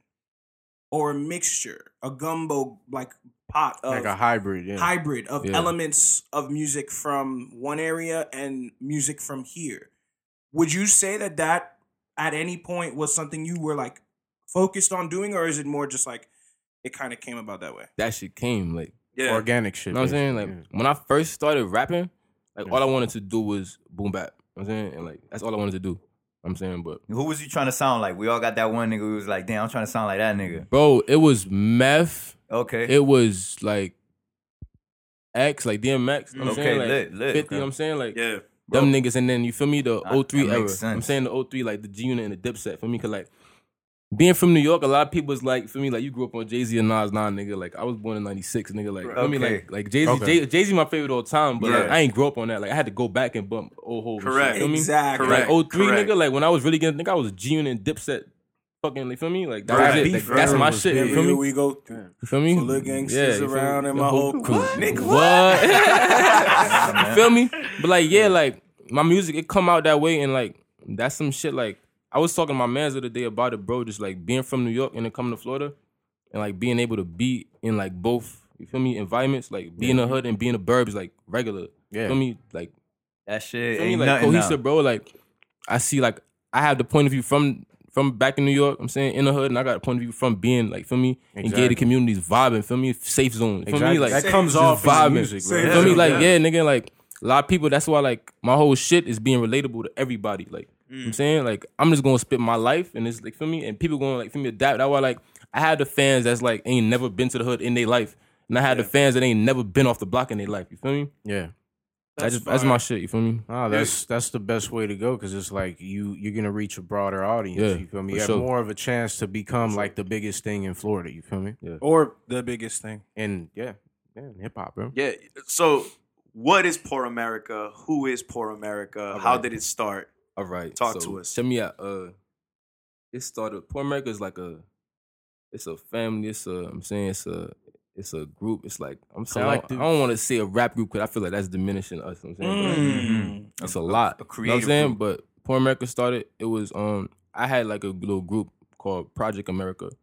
[SPEAKER 2] or a mixture, a gumbo like pot of
[SPEAKER 5] like a hybrid. Yeah.
[SPEAKER 2] hybrid of
[SPEAKER 7] Yeah.
[SPEAKER 2] elements of music from one area and music from here. Would you say that that at any point was something you were like focused on doing, or is it more just like it kind of came about that way?
[SPEAKER 7] that shit came like.
[SPEAKER 8] Yeah,
[SPEAKER 5] Organic shit.
[SPEAKER 7] You know what I'm saying? Like
[SPEAKER 5] basically,
[SPEAKER 7] when I first started rapping, like
[SPEAKER 5] Yeah.
[SPEAKER 7] all I wanted to do was boom bap. You know what I'm saying, and like that's all I wanted to do. I'm saying, but
[SPEAKER 6] Who was you trying to sound like? We all got that one nigga who was like, damn, I'm trying to sound like that nigga.
[SPEAKER 7] bro, it was meth.
[SPEAKER 6] Okay.
[SPEAKER 7] It was like X, like DMX. You know what I'm
[SPEAKER 6] Okay,
[SPEAKER 7] saying? Like
[SPEAKER 6] lit, lit,
[SPEAKER 7] 50,
[SPEAKER 6] okay.
[SPEAKER 7] you know what I'm saying? Like
[SPEAKER 8] yeah.
[SPEAKER 7] them niggas, and then you feel me? The
[SPEAKER 6] That-
[SPEAKER 7] 03
[SPEAKER 6] that
[SPEAKER 7] era.
[SPEAKER 6] makes
[SPEAKER 7] I'm saying the 03, like the G Unit and the Dipset for me, cause like being from New York, a lot of people was like, for me, like you grew up on Jay Z and Nas, nah, nigga. Like I was born in '96, nigga. Like I mean, like like Jay Z,
[SPEAKER 5] Okay.
[SPEAKER 7] Jay Z, my favorite all time, but like I ain't grow up on that. Like I had to go back and bump old hoes. and
[SPEAKER 8] Correct.
[SPEAKER 7] shit, feel me?
[SPEAKER 2] Exactly.
[SPEAKER 8] Correct.
[SPEAKER 7] Like 03,
[SPEAKER 8] correct.
[SPEAKER 7] nigga. Like when I was really getting, think I was G Unit and Dipset. Fucking, like, feel me? Like that
[SPEAKER 8] Right.
[SPEAKER 7] was it. Like, that's my shit.
[SPEAKER 5] big.
[SPEAKER 7] You feel me?
[SPEAKER 2] we go.
[SPEAKER 7] You feel me?
[SPEAKER 2] Full of gangsters
[SPEAKER 7] you feel
[SPEAKER 2] around
[SPEAKER 7] me?
[SPEAKER 2] in my whole crew.
[SPEAKER 7] What?
[SPEAKER 2] Nigga,
[SPEAKER 7] What? feel me? But like, yeah, like my music, it come out that way, and like that's some shit. Like I was talking to my mans the other day about it, bro. Just like being from New York and then coming to Florida, and like being able to be in like both. You feel me? Environments like being a hood and being a burbs like regular.
[SPEAKER 5] Yeah.
[SPEAKER 7] Feel me? Like
[SPEAKER 6] that shit
[SPEAKER 7] feel me?
[SPEAKER 6] ain't
[SPEAKER 7] Like
[SPEAKER 6] nothing
[SPEAKER 7] cohesive,
[SPEAKER 6] now.
[SPEAKER 7] bro. Like I see like I have the point of view from from back in New York. I'm saying in the hood, and I got a point of view from being like feel me in
[SPEAKER 5] Exactly.
[SPEAKER 7] gated communities, vibing. Feel me? Safe zone. Feel
[SPEAKER 5] Exactly.
[SPEAKER 7] me? Like
[SPEAKER 5] that comes off in
[SPEAKER 7] vibing.
[SPEAKER 5] music.
[SPEAKER 7] You feel me?
[SPEAKER 2] Yeah.
[SPEAKER 7] Like, yeah, nigga, like a lot of people, that's why like my whole shit is being relatable to everybody. Like you know what I'm saying? Like I'm just gonna spit my life and it's like feel me, and people gonna like feel me adapt. That's why like I had the fans that's like ain't never been to the hood in their life. And I had the fans that ain't never been off the block in their life. You feel me?
[SPEAKER 5] Yeah.
[SPEAKER 7] That's just that's my shit. You feel me?
[SPEAKER 5] Ah, that's that's the best way to go because it's like you you're gonna reach a broader audience.
[SPEAKER 7] Yeah,
[SPEAKER 5] you feel me? You have
[SPEAKER 7] sure.
[SPEAKER 5] more of a chance to become like the biggest thing in Florida. You feel me?
[SPEAKER 2] or the biggest thing.
[SPEAKER 5] And yeah, yeah, hip hop, bro.
[SPEAKER 8] Yeah. So, what is Poor America? Who is Poor America? How did it start?
[SPEAKER 7] All right.
[SPEAKER 8] Talk
[SPEAKER 7] so
[SPEAKER 8] to us.
[SPEAKER 7] Check me out. Uh it started Poor America is like a it's a family, it's a I'm saying it's a it's a group. It's like I'm saying I don't, I don't want to say a rap group because I feel like that's diminishing us. You know I'm saying,
[SPEAKER 2] Mm.
[SPEAKER 7] It's a lot.
[SPEAKER 6] a
[SPEAKER 7] you know what I'm saying,
[SPEAKER 6] group.
[SPEAKER 7] but Poor America started. It was um I had like a little group called Project America. You know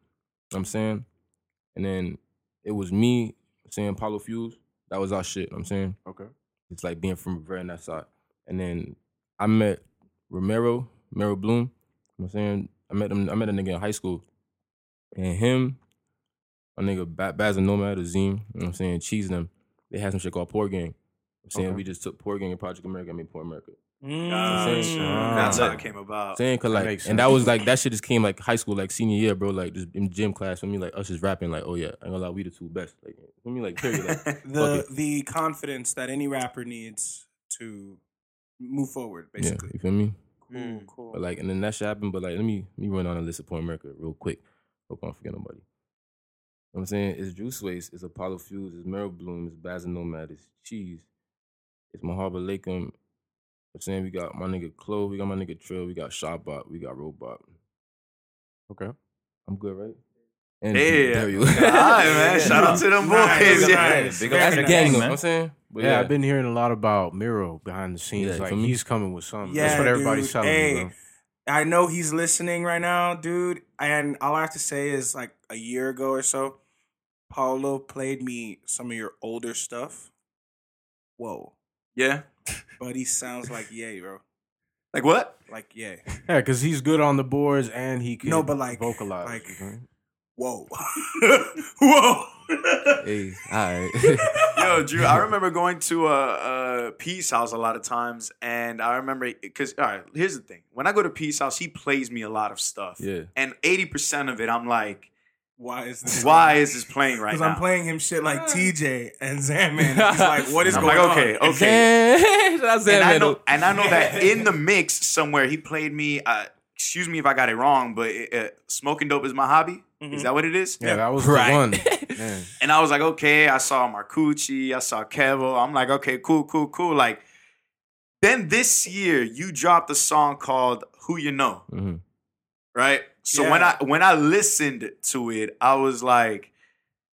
[SPEAKER 7] what I'm saying, and then it was me saying Paulo Fuse. That was our shit. you know what I'm saying
[SPEAKER 5] Okay.
[SPEAKER 7] it's like being from very that side. And then I met Romero, Romero Bloom. You know what I'm saying I met him. I met a nigga in high school, and him, a nigga Ba- Baz and Nomad, Azim. You know what I'm saying cheese them. They had some shit called Poor Gang. I'm saying
[SPEAKER 5] Okay.
[SPEAKER 7] we just took Poor Gang and Project America. I mean Poor America.
[SPEAKER 8] Gotcha.
[SPEAKER 7] Mm.
[SPEAKER 8] That's how it came about.
[SPEAKER 7] Saying cause like,
[SPEAKER 5] makes
[SPEAKER 7] and that was like that shit just came like high school, like senior year, bro. Like just in gym class for me, like us just rapping, like oh yeah, I ain't gonna lie, we the two best. Like for me, like period. Like,
[SPEAKER 2] The the confidence that any rapper needs to move forward,
[SPEAKER 7] yeah,
[SPEAKER 2] basically.
[SPEAKER 7] you feel me?
[SPEAKER 2] Cool, mm. cool.
[SPEAKER 7] But like, and then that shit happened. But like, let me let me run on a list of Point America real quick. Hope I don't forget nobody. You know what I'm saying it's Juice Waste, it's Apollo Fuse, it's Meryl Bloom, it's Baz and Nomad, it's Cheese, it's Mahaba Lakem. I'm saying we got my nigga Clove, we got my nigga Trill, we got Shotbot, we got Robot.
[SPEAKER 5] Okay.
[SPEAKER 7] I'm good, right? And
[SPEAKER 8] Yeah.
[SPEAKER 7] there you
[SPEAKER 8] All right, man. Shout out to them boys.
[SPEAKER 2] Nice,
[SPEAKER 8] yeah.
[SPEAKER 2] nice.
[SPEAKER 6] Big
[SPEAKER 2] Very
[SPEAKER 6] up
[SPEAKER 7] That's the
[SPEAKER 6] the
[SPEAKER 2] nice.
[SPEAKER 7] gang,
[SPEAKER 6] gang,
[SPEAKER 7] you know
[SPEAKER 6] man.
[SPEAKER 7] what I'm saying? But
[SPEAKER 5] Yeah, I've been hearing a lot about Miro behind the scenes.
[SPEAKER 7] Yeah,
[SPEAKER 5] like he's coming with something.
[SPEAKER 2] Yeah,
[SPEAKER 5] That's what everybody's
[SPEAKER 2] dude.
[SPEAKER 5] telling
[SPEAKER 2] Hey,
[SPEAKER 5] me, bro.
[SPEAKER 2] I know he's listening right now, dude. And all I have to say is like a year ago or so, Paulo played me some of your older stuff. Whoa.
[SPEAKER 8] Yeah.
[SPEAKER 2] Buddy sounds like yay, bro.
[SPEAKER 8] Like what?
[SPEAKER 2] Like yay.
[SPEAKER 5] Yeah, because he's good on the boards and he can
[SPEAKER 2] No, but like-
[SPEAKER 5] vocalize.
[SPEAKER 2] like-
[SPEAKER 5] know?
[SPEAKER 2] Whoa. Whoa.
[SPEAKER 7] Hey, all right.
[SPEAKER 8] Yo, Drew, I remember going to a, a Peace House a lot of times, and I remember because all right, here's the thing: when I go to Peace House, he plays me a lot of stuff,
[SPEAKER 7] Yeah.
[SPEAKER 8] and eighty percent of it, I'm like,
[SPEAKER 2] Why is this?
[SPEAKER 8] Why is this playing right now? Because?
[SPEAKER 2] I'm playing him shit like TJ and Zandman. He's like, what is
[SPEAKER 8] I'm
[SPEAKER 2] going
[SPEAKER 8] like, okay,
[SPEAKER 2] on?
[SPEAKER 8] okay.
[SPEAKER 7] Shout out
[SPEAKER 8] and I know, and I know that in the mix somewhere he played me. Uh, excuse me if I got it wrong, but uh, smoking dope is my hobby. Is that what it is?
[SPEAKER 5] Yeah, that was
[SPEAKER 7] Right.
[SPEAKER 5] the one.
[SPEAKER 8] And I was like, okay. I saw Marcucci. I saw Kevo. I'm like, okay, cool, cool, cool. Like, then this year you dropped a song called "Who You Know,"
[SPEAKER 7] Mhm.
[SPEAKER 8] right? So when I when I listened to it, I was like.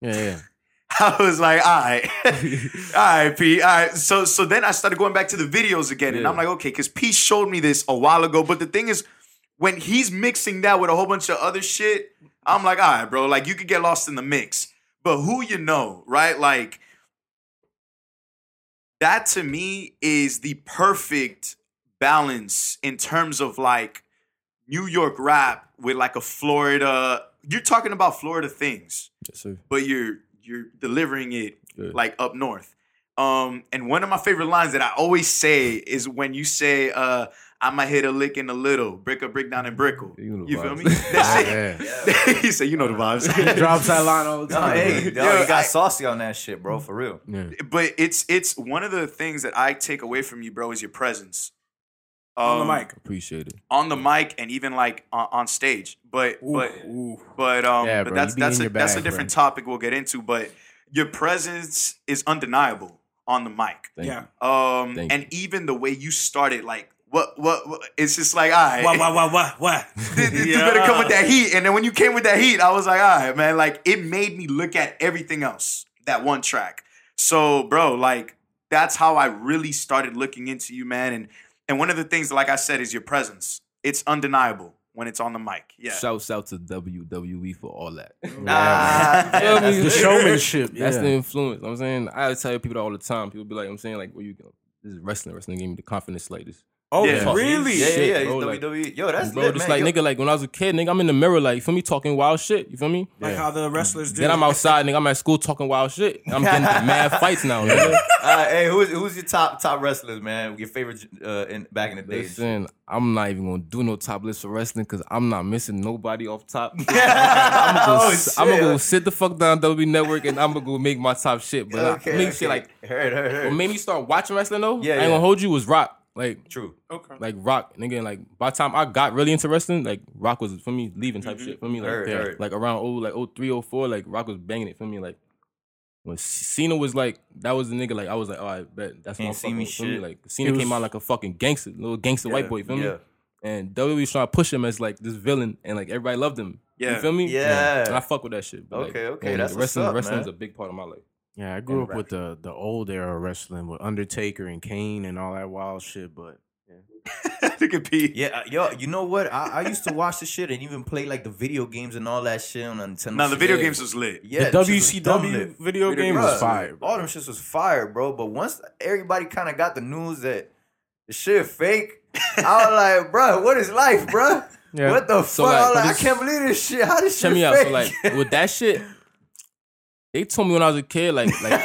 [SPEAKER 5] Yeah, yeah.
[SPEAKER 8] I was like, all right, all right, P. All right. So so then I started going back to the videos again, and I'm like, okay, because P showed me this a while ago. But the thing is, when he's mixing that with a whole bunch of other shit, I'm like, all right, bro, like you could get lost in the mix. But who you know, right? Like that to me is the perfect balance in terms of like New York rap with like a Florida. You're talking about Florida things
[SPEAKER 7] Yes, sir.
[SPEAKER 8] but you're you're delivering it
[SPEAKER 7] Good.
[SPEAKER 8] like up north. Um, and one of my favorite lines that I always say is when you say, uh, "I'ma hit a lick in a little, brick a brick down and brickle."
[SPEAKER 7] You know the
[SPEAKER 8] You feel
[SPEAKER 7] vibes.
[SPEAKER 8] me? That's
[SPEAKER 5] Yeah,
[SPEAKER 8] he said, "You know the vibes."
[SPEAKER 5] He drops that line all the
[SPEAKER 6] No,
[SPEAKER 5] time.
[SPEAKER 6] hey, yo,
[SPEAKER 8] Yo,
[SPEAKER 6] you got
[SPEAKER 8] I-
[SPEAKER 6] saucy on that shit, bro, for real.
[SPEAKER 7] Yeah.
[SPEAKER 8] but it's it's one of the things that I take away from you, bro, is your presence
[SPEAKER 2] On the
[SPEAKER 8] Um,
[SPEAKER 2] mic.
[SPEAKER 7] Appreciate it.
[SPEAKER 8] on the mic, and even like on, on stage. But
[SPEAKER 2] Ooh,
[SPEAKER 8] but
[SPEAKER 2] ooh.
[SPEAKER 8] But um,
[SPEAKER 5] Yeah,
[SPEAKER 8] but
[SPEAKER 5] bro,
[SPEAKER 8] that's that's a
[SPEAKER 5] your
[SPEAKER 8] that's a different
[SPEAKER 5] bro.
[SPEAKER 8] topic we'll get into. But your presence is undeniable on the mic.
[SPEAKER 7] Thank
[SPEAKER 2] Yeah.
[SPEAKER 8] Um,
[SPEAKER 7] Thank
[SPEAKER 8] and even the way you started, like what, what what it's just like, all right,
[SPEAKER 2] What, what, what, what, what?
[SPEAKER 8] you better come with that heat. And then when you came with that heat, I was like, all right, man, like it made me look at everything else that one track. So, bro, like that's how I really started looking into you, man. And and one of the things, like I said, is your presence. It's undeniable when it's on the mic. Yeah.
[SPEAKER 7] Shouts out to WWE for all that.
[SPEAKER 6] Nah,
[SPEAKER 7] Feel me?
[SPEAKER 5] The showmanship. Yeah.
[SPEAKER 7] That's the influence. You know I'm saying I tell people that all the time. People be like, I'm saying like, where you go? This is wrestling. Wrestling gave me the confidence like this.
[SPEAKER 2] Oh,
[SPEAKER 8] Yeah.
[SPEAKER 2] really?
[SPEAKER 6] yeah, yeah,
[SPEAKER 7] Shit,
[SPEAKER 6] yeah.
[SPEAKER 7] bro,
[SPEAKER 6] he's
[SPEAKER 7] like-
[SPEAKER 6] WWE. Yo, that's
[SPEAKER 7] bro,
[SPEAKER 6] lit,
[SPEAKER 7] just
[SPEAKER 6] man.
[SPEAKER 7] like
[SPEAKER 6] Yo,
[SPEAKER 7] nigga, like when I was a kid, nigga, I'm in the mirror, like you feel me, talking wild shit. You feel me?
[SPEAKER 2] Like how the wrestlers do.
[SPEAKER 7] Then I'm outside, nigga. I'm at school talking wild shit. I'm getting mad fights now, nigga.
[SPEAKER 6] uh, hey, who's who's your top top wrestlers, man? Your favorite uh, in back in the days?
[SPEAKER 7] Listen, I'm not even gonna do no top list for wrestling because I'm not missing nobody off top. I'm gonna go,
[SPEAKER 6] Oh,
[SPEAKER 7] s- I'm gonna go sit the fuck down WWE Network and I'm gonna go make my top shit. But
[SPEAKER 6] Okay,
[SPEAKER 7] I, make
[SPEAKER 6] okay.
[SPEAKER 7] shit like
[SPEAKER 6] heard, heard, heard.
[SPEAKER 7] what made me start watching wrestling though.
[SPEAKER 6] Yeah,
[SPEAKER 7] I ain't
[SPEAKER 6] yeah.
[SPEAKER 7] gonna hold you was Rock. Like
[SPEAKER 6] True.
[SPEAKER 2] okay.
[SPEAKER 7] like Rock, nigga. Like by the time I got really into wrestling, like Rock was for me leaving type mm-hmm. shit for me. Like
[SPEAKER 6] Heard,
[SPEAKER 7] yeah,
[SPEAKER 6] heard.
[SPEAKER 7] like around oh like oh three oh four, like Rock was banging it for me. Like when Cena was like that was the nigga. Like I was like oh I bet that's
[SPEAKER 6] Can't
[SPEAKER 7] my
[SPEAKER 6] see
[SPEAKER 7] fucking
[SPEAKER 6] me
[SPEAKER 7] for me.
[SPEAKER 6] shit.
[SPEAKER 7] Like Cena
[SPEAKER 5] was-
[SPEAKER 7] came out like a fucking gangster, little gangster white boy. Feel me? And WWE was trying to push him as like this villain, and like everybody loved him.
[SPEAKER 8] Yeah.
[SPEAKER 7] you feel me?
[SPEAKER 6] Yeah.
[SPEAKER 7] And I fuck with that shit. But, like,
[SPEAKER 6] Okay, okay,
[SPEAKER 7] and
[SPEAKER 6] that's
[SPEAKER 7] the
[SPEAKER 6] what's
[SPEAKER 7] wrestling.
[SPEAKER 6] up,
[SPEAKER 7] wrestling is
[SPEAKER 6] man.
[SPEAKER 7] a big part of my life.
[SPEAKER 5] Yeah, I grew up with the the old era wrestling with Undertaker and Kane and all that wild shit. But
[SPEAKER 8] Look at P.
[SPEAKER 6] Yeah, uh, yo, you know what? I, I used to watch the shit and even play like the video games and all that shit on Nintendo.
[SPEAKER 8] Now the video
[SPEAKER 6] 64.
[SPEAKER 8] games was lit.
[SPEAKER 6] yeah,
[SPEAKER 5] the
[SPEAKER 6] them was
[SPEAKER 5] WCW video
[SPEAKER 8] Video
[SPEAKER 5] game
[SPEAKER 8] games
[SPEAKER 5] was fire. bro.
[SPEAKER 6] All them shits was fire, bro. But once everybody kind of got the news that the shit fake, I was like, bro, what is life, bro?
[SPEAKER 5] Yeah.
[SPEAKER 6] What the
[SPEAKER 7] So,
[SPEAKER 6] fuck?
[SPEAKER 7] like,
[SPEAKER 6] I, like, I can't believe this shit. How this
[SPEAKER 7] Check
[SPEAKER 6] shit
[SPEAKER 7] me out. So like with that shit, they told me when I was a kid, like like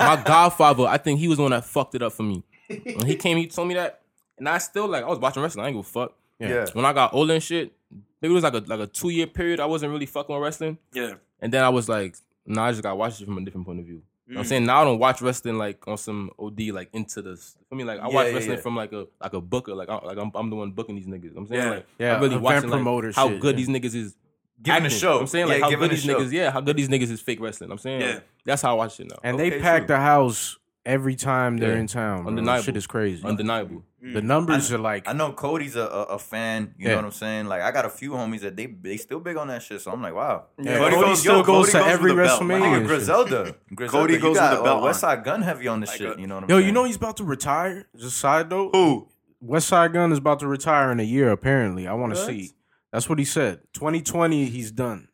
[SPEAKER 7] my godfather, I think he was the one that fucked it up for me. When he came, he told me that, and I still like I was watching wrestling. I ain't give a fuck.
[SPEAKER 6] yeah.
[SPEAKER 7] When I got older and shit, maybe it was like a like a two year period. I wasn't really fucking with wrestling,
[SPEAKER 8] Yeah.
[SPEAKER 7] and then I was like, nah, I just gotta watch it from a different point of view. You know what I'm
[SPEAKER 8] Mm.
[SPEAKER 7] saying now I don't watch wrestling like on some OD like into this. I mean like I
[SPEAKER 6] Yeah,
[SPEAKER 7] watch
[SPEAKER 6] yeah,
[SPEAKER 7] wrestling
[SPEAKER 6] yeah.
[SPEAKER 7] from like a like a booker like I, like I'm, I'm the one booking these niggas. I'm saying
[SPEAKER 8] Yeah.
[SPEAKER 7] like
[SPEAKER 5] Yeah,
[SPEAKER 7] I really
[SPEAKER 5] event
[SPEAKER 7] watching like, how
[SPEAKER 5] shit,
[SPEAKER 7] good
[SPEAKER 5] yeah.
[SPEAKER 7] these niggas is
[SPEAKER 6] Giving a show.
[SPEAKER 7] I'm saying
[SPEAKER 6] Yeah,
[SPEAKER 7] like how good these
[SPEAKER 6] show.
[SPEAKER 7] niggas, yeah, how good these niggas is fake wrestling. I'm saying
[SPEAKER 8] Yeah.
[SPEAKER 7] like, that's how I watch it now.
[SPEAKER 5] And
[SPEAKER 6] Okay,
[SPEAKER 5] they pack
[SPEAKER 6] true.
[SPEAKER 5] the house every time they're
[SPEAKER 7] Yeah.
[SPEAKER 5] in town. Bro.
[SPEAKER 7] Undeniable.
[SPEAKER 5] Shit is crazy.
[SPEAKER 7] Undeniable.
[SPEAKER 5] the numbers are like
[SPEAKER 6] I know Cody's a, a, a fan. You
[SPEAKER 5] Yeah.
[SPEAKER 6] know what I'm saying? Like I got a few homies that they they still big on that shit. So I'm like, wow.
[SPEAKER 5] Yeah,
[SPEAKER 8] Cody
[SPEAKER 5] Cody
[SPEAKER 8] goes-
[SPEAKER 5] still
[SPEAKER 8] yo,
[SPEAKER 5] goes
[SPEAKER 8] Cody
[SPEAKER 5] to every
[SPEAKER 8] with the belt.
[SPEAKER 5] WrestleMania.
[SPEAKER 6] Nigga,
[SPEAKER 5] and.
[SPEAKER 6] Griselda. Griselda.
[SPEAKER 8] Cody
[SPEAKER 6] you
[SPEAKER 8] goes with
[SPEAKER 6] got,
[SPEAKER 8] the belt
[SPEAKER 6] uh, West. Side Gun heavy on the
[SPEAKER 8] Like
[SPEAKER 6] shit.
[SPEAKER 8] a-
[SPEAKER 6] You know what I'm
[SPEAKER 5] Yo,
[SPEAKER 6] saying?
[SPEAKER 5] you know he's about to retire. Just side note.
[SPEAKER 8] Who?
[SPEAKER 5] Westside Gunn is about to retire in a year. Apparently, I want to see. That's what he said. 2020, he's done.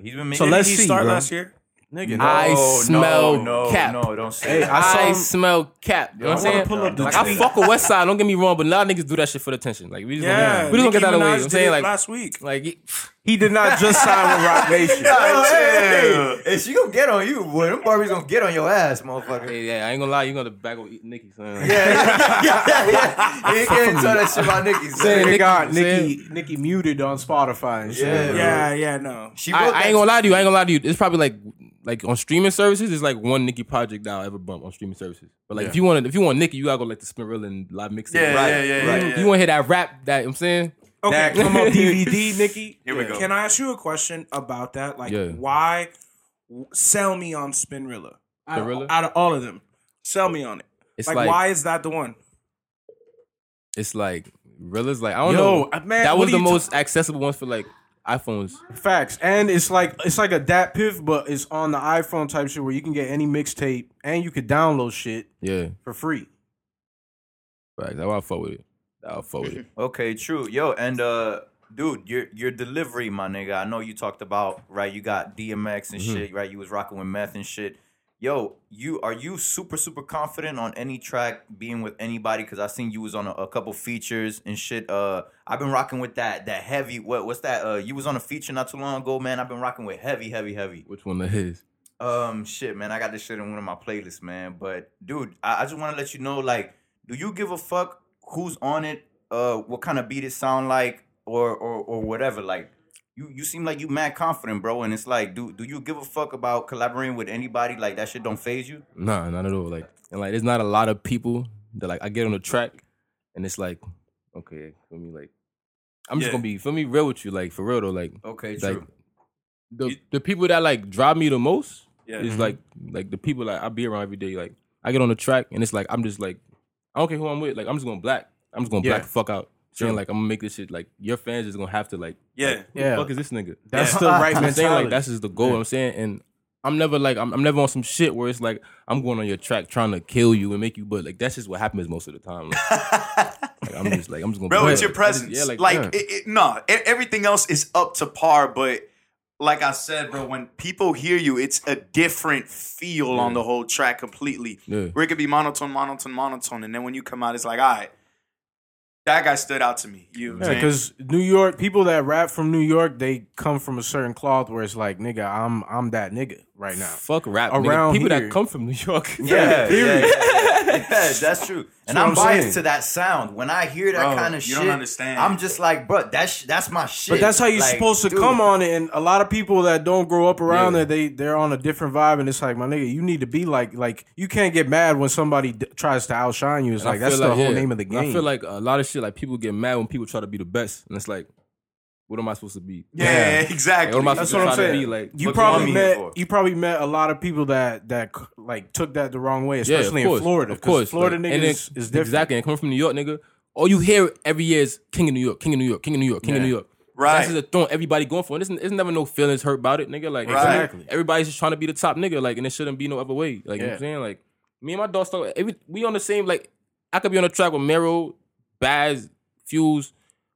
[SPEAKER 6] he's been making.
[SPEAKER 5] So let's see,
[SPEAKER 2] start
[SPEAKER 5] bro.
[SPEAKER 2] last year?
[SPEAKER 5] Nigga,
[SPEAKER 6] No,
[SPEAKER 7] I smell
[SPEAKER 6] no, no,
[SPEAKER 7] cap.
[SPEAKER 6] No, don't say
[SPEAKER 5] Hey. I saw
[SPEAKER 7] I smell cap. You know what I'm saying?
[SPEAKER 6] pull up the
[SPEAKER 7] like I fuck with West Side. Don't get me wrong, but now niggas do that shit for the attention. Like we just
[SPEAKER 2] Yeah.
[SPEAKER 7] don't, we just don't get
[SPEAKER 2] Nicki
[SPEAKER 7] that away.
[SPEAKER 2] Minaj
[SPEAKER 7] I'm saying
[SPEAKER 2] it
[SPEAKER 7] like
[SPEAKER 2] last week.
[SPEAKER 7] like he,
[SPEAKER 5] He did not just sign with Roc Nation.
[SPEAKER 6] Hey, hey, hey, she gonna get on you, boy. Them Barbies gonna get on your ass, motherfucker.
[SPEAKER 7] Hey, yeah, I ain't gonna lie, you gonna back with Nicki, son.
[SPEAKER 6] Yeah, yeah, yeah, yeah. You can't tell that shit about Nicki.
[SPEAKER 7] Saying
[SPEAKER 6] son.
[SPEAKER 5] They
[SPEAKER 7] Nicki-
[SPEAKER 5] got
[SPEAKER 7] saying-
[SPEAKER 5] Nicki, Nicki muted on Spotify and shit.
[SPEAKER 6] Yeah.
[SPEAKER 2] Yeah, yeah, no.
[SPEAKER 6] She
[SPEAKER 7] I, I ain't gonna lie to you. I ain't gonna lie to you. It's probably like like on streaming services. It's like one Nicki project that I'll ever bump on streaming services. But like if you want if you want Nicki, you gotta go like the Spinrilla and live mixtape.
[SPEAKER 8] Yeah,
[SPEAKER 6] Right,
[SPEAKER 8] yeah, yeah,
[SPEAKER 6] right.
[SPEAKER 8] yeah,
[SPEAKER 7] You, want to hear that rap? That I'm saying.
[SPEAKER 2] Okay,
[SPEAKER 5] That come on DVD, Nicki.
[SPEAKER 8] Here we go.
[SPEAKER 2] Can I ask you a question about that? Like,
[SPEAKER 7] Yeah.
[SPEAKER 2] why sell me on Spinrilla? Out of,
[SPEAKER 7] Spinrilla?
[SPEAKER 2] out of all of them, sell me on it.
[SPEAKER 7] It's
[SPEAKER 2] like,
[SPEAKER 7] like,
[SPEAKER 2] why is that the one?
[SPEAKER 7] it's like Rilla's like I don't
[SPEAKER 5] Yo,
[SPEAKER 7] know.
[SPEAKER 5] uh, man,
[SPEAKER 7] that
[SPEAKER 5] what
[SPEAKER 7] was
[SPEAKER 5] are
[SPEAKER 7] the
[SPEAKER 5] you ta-
[SPEAKER 7] most accessible ones for like iPhones.
[SPEAKER 5] Facts, and it's like it's like a DatPiff, but it's on the iPhone type shit where you can get any mixtape and you could download shit
[SPEAKER 7] Yeah,
[SPEAKER 5] for free.
[SPEAKER 7] right. That's why I fuck with it. I'll with it.
[SPEAKER 6] Okay, true. Yo, and uh dude, your your delivery, my nigga. I know you talked about, right? You got DMX and shit, right? You was rocking with meth and shit. Yo, you are you super super confident on any track being with anybody? Cause I seen you was on a, a couple features and shit. Uh, I've been rocking with that that heavy. What what's that? Uh, you was on a feature not too long ago, man. I've been rocking with heavy, heavy, heavy.
[SPEAKER 7] Which one that is?
[SPEAKER 6] Um, shit, man, I got this shit in one of my playlists, man. But dude, I, I just want to let you know, like, do you give a fuck who's on it? Uh, what kind of beat it sound like, or or or whatever? Like, you you seem like you mad confident, bro. And it's like, do do you give a fuck about collaborating with anybody? Like that shit don't phase you?
[SPEAKER 7] Nah, not at all. Like and like there's not a lot of people that like I get on the track and it's like, okay, for me, like I'm just
[SPEAKER 8] Yeah.
[SPEAKER 7] gonna be for me real with you, like for real though, like
[SPEAKER 6] Okay,
[SPEAKER 7] like
[SPEAKER 6] true.
[SPEAKER 7] the the people that like drive me the most
[SPEAKER 8] Yeah.
[SPEAKER 7] is like like the people that I be around every day. Like I get on the track and it's like I'm just like I don't care who I'm with. Like I'm just gonna black. I'm just gonna
[SPEAKER 5] Yeah.
[SPEAKER 7] black the fuck out. Saying like I'm gonna make this shit like your fans is gonna have to like
[SPEAKER 8] Yeah.
[SPEAKER 7] like, who
[SPEAKER 5] Yeah.
[SPEAKER 7] the fuck is this nigga?
[SPEAKER 5] That's
[SPEAKER 8] Yeah.
[SPEAKER 5] the right
[SPEAKER 7] I'm saying like that's just the goal. I'm saying, and I'm never like I'm, I'm never on some shit where it's like I'm going on your track trying to kill you and make you, but like that's just what happens most of the time. Like, like, I'm just like I'm just gonna.
[SPEAKER 8] Bro,
[SPEAKER 7] play
[SPEAKER 8] it's your
[SPEAKER 7] I just-
[SPEAKER 8] presence.
[SPEAKER 7] Yeah, like,
[SPEAKER 8] like,
[SPEAKER 7] yeah.
[SPEAKER 8] it, it, no, e- everything else is up to par. But like I said, bro, when people hear you, it's a different feel on the whole track completely.
[SPEAKER 7] Yeah.
[SPEAKER 8] Where it could be monotone, monotone, monotone, and then when you come out, it's like, all right, that guy stood out to me. You,
[SPEAKER 5] Yeah, because New York people that rap from New York, they come from a certain cloth where it's like, nigga, I'm I'm that nigga right now.
[SPEAKER 7] fuck rap.
[SPEAKER 5] Around
[SPEAKER 7] Around people
[SPEAKER 5] here.
[SPEAKER 7] that come from New York.
[SPEAKER 6] Yeah, yeah, yeah, yeah, yeah, that's true. And
[SPEAKER 5] what
[SPEAKER 6] I'm,
[SPEAKER 5] I'm
[SPEAKER 6] biased
[SPEAKER 5] saying.
[SPEAKER 6] to that sound. When I hear that
[SPEAKER 8] Bro,
[SPEAKER 6] kind of
[SPEAKER 8] you
[SPEAKER 6] shit,
[SPEAKER 8] don't understand.
[SPEAKER 6] I'm just like, bro, that's that's my shit.
[SPEAKER 5] But that's how you're
[SPEAKER 6] Like,
[SPEAKER 5] supposed to
[SPEAKER 6] dude,
[SPEAKER 5] come on it. And a lot of people that don't grow up around
[SPEAKER 7] Yeah.
[SPEAKER 5] there, they they're on a different vibe. And it's like, my nigga, you need to be like like you can't get mad when somebody d- tries to outshine you. It's
[SPEAKER 7] And
[SPEAKER 5] like that's
[SPEAKER 7] feel
[SPEAKER 5] the whole
[SPEAKER 7] yeah,
[SPEAKER 5] name of the
[SPEAKER 7] and I feel like a lot of shit like people get mad when people try to be the best, and it's like, what am I supposed to be?
[SPEAKER 8] yeah,
[SPEAKER 7] Like,
[SPEAKER 8] exactly.
[SPEAKER 7] what am I
[SPEAKER 5] That's
[SPEAKER 7] supposed
[SPEAKER 5] what
[SPEAKER 7] to
[SPEAKER 5] I'm
[SPEAKER 7] try to
[SPEAKER 5] saying.
[SPEAKER 7] be like?
[SPEAKER 5] you probably
[SPEAKER 6] you want me here
[SPEAKER 5] met you probably met a lot of people that that like took that the wrong way,
[SPEAKER 7] Yeah,
[SPEAKER 5] especially
[SPEAKER 7] course,
[SPEAKER 5] in Florida.
[SPEAKER 7] Of course,
[SPEAKER 5] Florida
[SPEAKER 7] like,
[SPEAKER 5] niggas
[SPEAKER 7] and then-
[SPEAKER 5] is different.
[SPEAKER 7] Exactly, and coming from New York, nigga, all you hear every year is King of New York, King of New York, King of New York, King of New York.
[SPEAKER 8] Right.
[SPEAKER 7] That's just a throwing everybody going for it. There's, there's never no feelings hurt about it, nigga. Like
[SPEAKER 8] Right.
[SPEAKER 5] Exactly.
[SPEAKER 7] everybody's just trying to be the top nigga, like, and it shouldn't be no other way. Like you know what I'm saying, like me and my dog start every we on the same like I could be on the track with Mero, Baz, Fuse.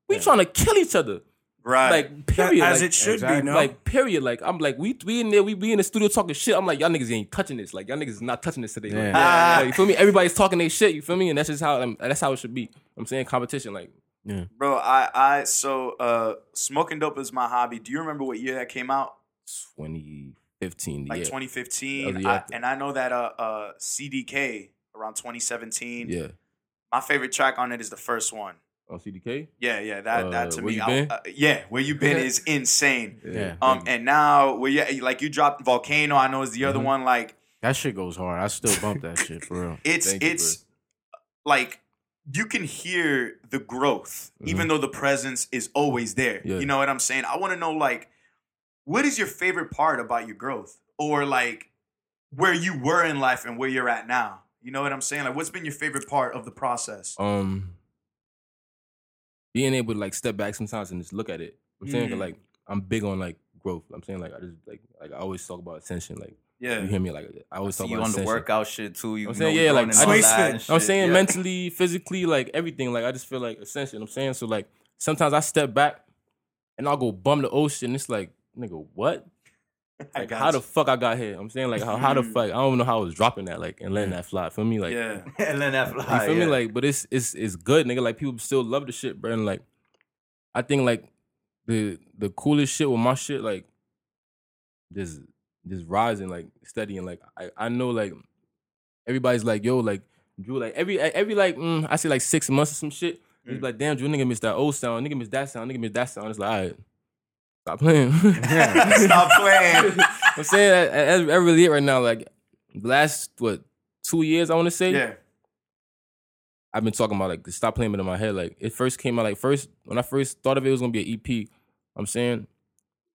[SPEAKER 7] We trying to kill each other.
[SPEAKER 8] Right.
[SPEAKER 7] Like period.
[SPEAKER 2] as
[SPEAKER 7] like,
[SPEAKER 2] it should
[SPEAKER 5] Exactly.
[SPEAKER 2] be. No,
[SPEAKER 7] like period. Like I'm like we we in there, we be in the studio talking shit. I'm like y'all niggas ain't touching this. Like y'all niggas is not touching this today. Like,
[SPEAKER 5] Yeah.
[SPEAKER 8] Ah.
[SPEAKER 7] like, you feel me? Everybody's talking their shit. You feel me? And that's just how um, that's how it should be. I'm saying competition. Like yeah.
[SPEAKER 8] bro, I, I, so, uh, smoking dope is my hobby. Do you remember what year that came out?
[SPEAKER 7] 2015.
[SPEAKER 8] Like
[SPEAKER 7] yeah.
[SPEAKER 8] 2015.
[SPEAKER 7] That was the
[SPEAKER 8] I, and I know that, uh, uh, CDK around 2017.
[SPEAKER 7] Yeah.
[SPEAKER 8] My favorite track on it is the first one.
[SPEAKER 7] On CDK.
[SPEAKER 8] Yeah, yeah, that that
[SPEAKER 7] Uh,
[SPEAKER 8] to
[SPEAKER 7] Where
[SPEAKER 8] me,
[SPEAKER 7] You
[SPEAKER 8] I-
[SPEAKER 7] Been?
[SPEAKER 8] uh, yeah, where you been is insane.
[SPEAKER 5] Yeah.
[SPEAKER 8] Um, and now where you like you dropped Volcano, I know is the other
[SPEAKER 7] Mm-hmm.
[SPEAKER 8] one. Like
[SPEAKER 5] That shit goes hard. I still bump that shit for real.
[SPEAKER 8] it's
[SPEAKER 7] Thank you,
[SPEAKER 8] it's like you can hear the growth, even though the presence is always there.
[SPEAKER 7] Mm-hmm. Yeah.
[SPEAKER 8] You know what I'm saying? I want to know like, what is your favorite part about your growth, or like where you were in life and where you're at now? You know what I'm saying? Like, what's been your favorite part of the process?
[SPEAKER 7] Um, being able to like step back sometimes and just look at it. I'm saying
[SPEAKER 8] Mm.
[SPEAKER 7] like I'm big on like growth. I'm saying like I just like like I always talk about attention. Like
[SPEAKER 8] Yeah,
[SPEAKER 7] you hear me? Like I always
[SPEAKER 6] See
[SPEAKER 7] talk about you
[SPEAKER 6] on the workout shit too. You
[SPEAKER 7] I'm saying,
[SPEAKER 6] we
[SPEAKER 7] yeah, like, I
[SPEAKER 2] just,
[SPEAKER 7] I'm saying
[SPEAKER 6] yeah.
[SPEAKER 7] mentally, physically, like everything. Like I just feel like ascension. I'm saying so like sometimes I step back and I'll go bum the ocean. It's like nigga, what?
[SPEAKER 8] I
[SPEAKER 7] Like
[SPEAKER 8] got
[SPEAKER 7] how the fuck I got here? I'm saying like how, how the fuck I don't even know how I was dropping that like and letting that fly. For me like
[SPEAKER 8] yeah.
[SPEAKER 6] and letting that fly.
[SPEAKER 7] you feel me? Like, but it's it's it's good, nigga. Like people still love the shit, bro. And like, I think like the the coolest shit with my shit, like just just rising, like steady, and like I I know like everybody's like yo, like Drew, like every every like mm, I say like six months or some shit. It's like damn, Drew, nigga miss that old sound, nigga miss that sound, nigga miss that sound. It's like all right, stop playing.
[SPEAKER 6] Stop playing.
[SPEAKER 7] I'm saying that, that, that really it right now. Like last what two years, I want to say.
[SPEAKER 8] Yeah.
[SPEAKER 7] I've been talking about like stop playing it in my head. Like it first came out like first when I first thought of it, it was gonna be an EP. I'm saying,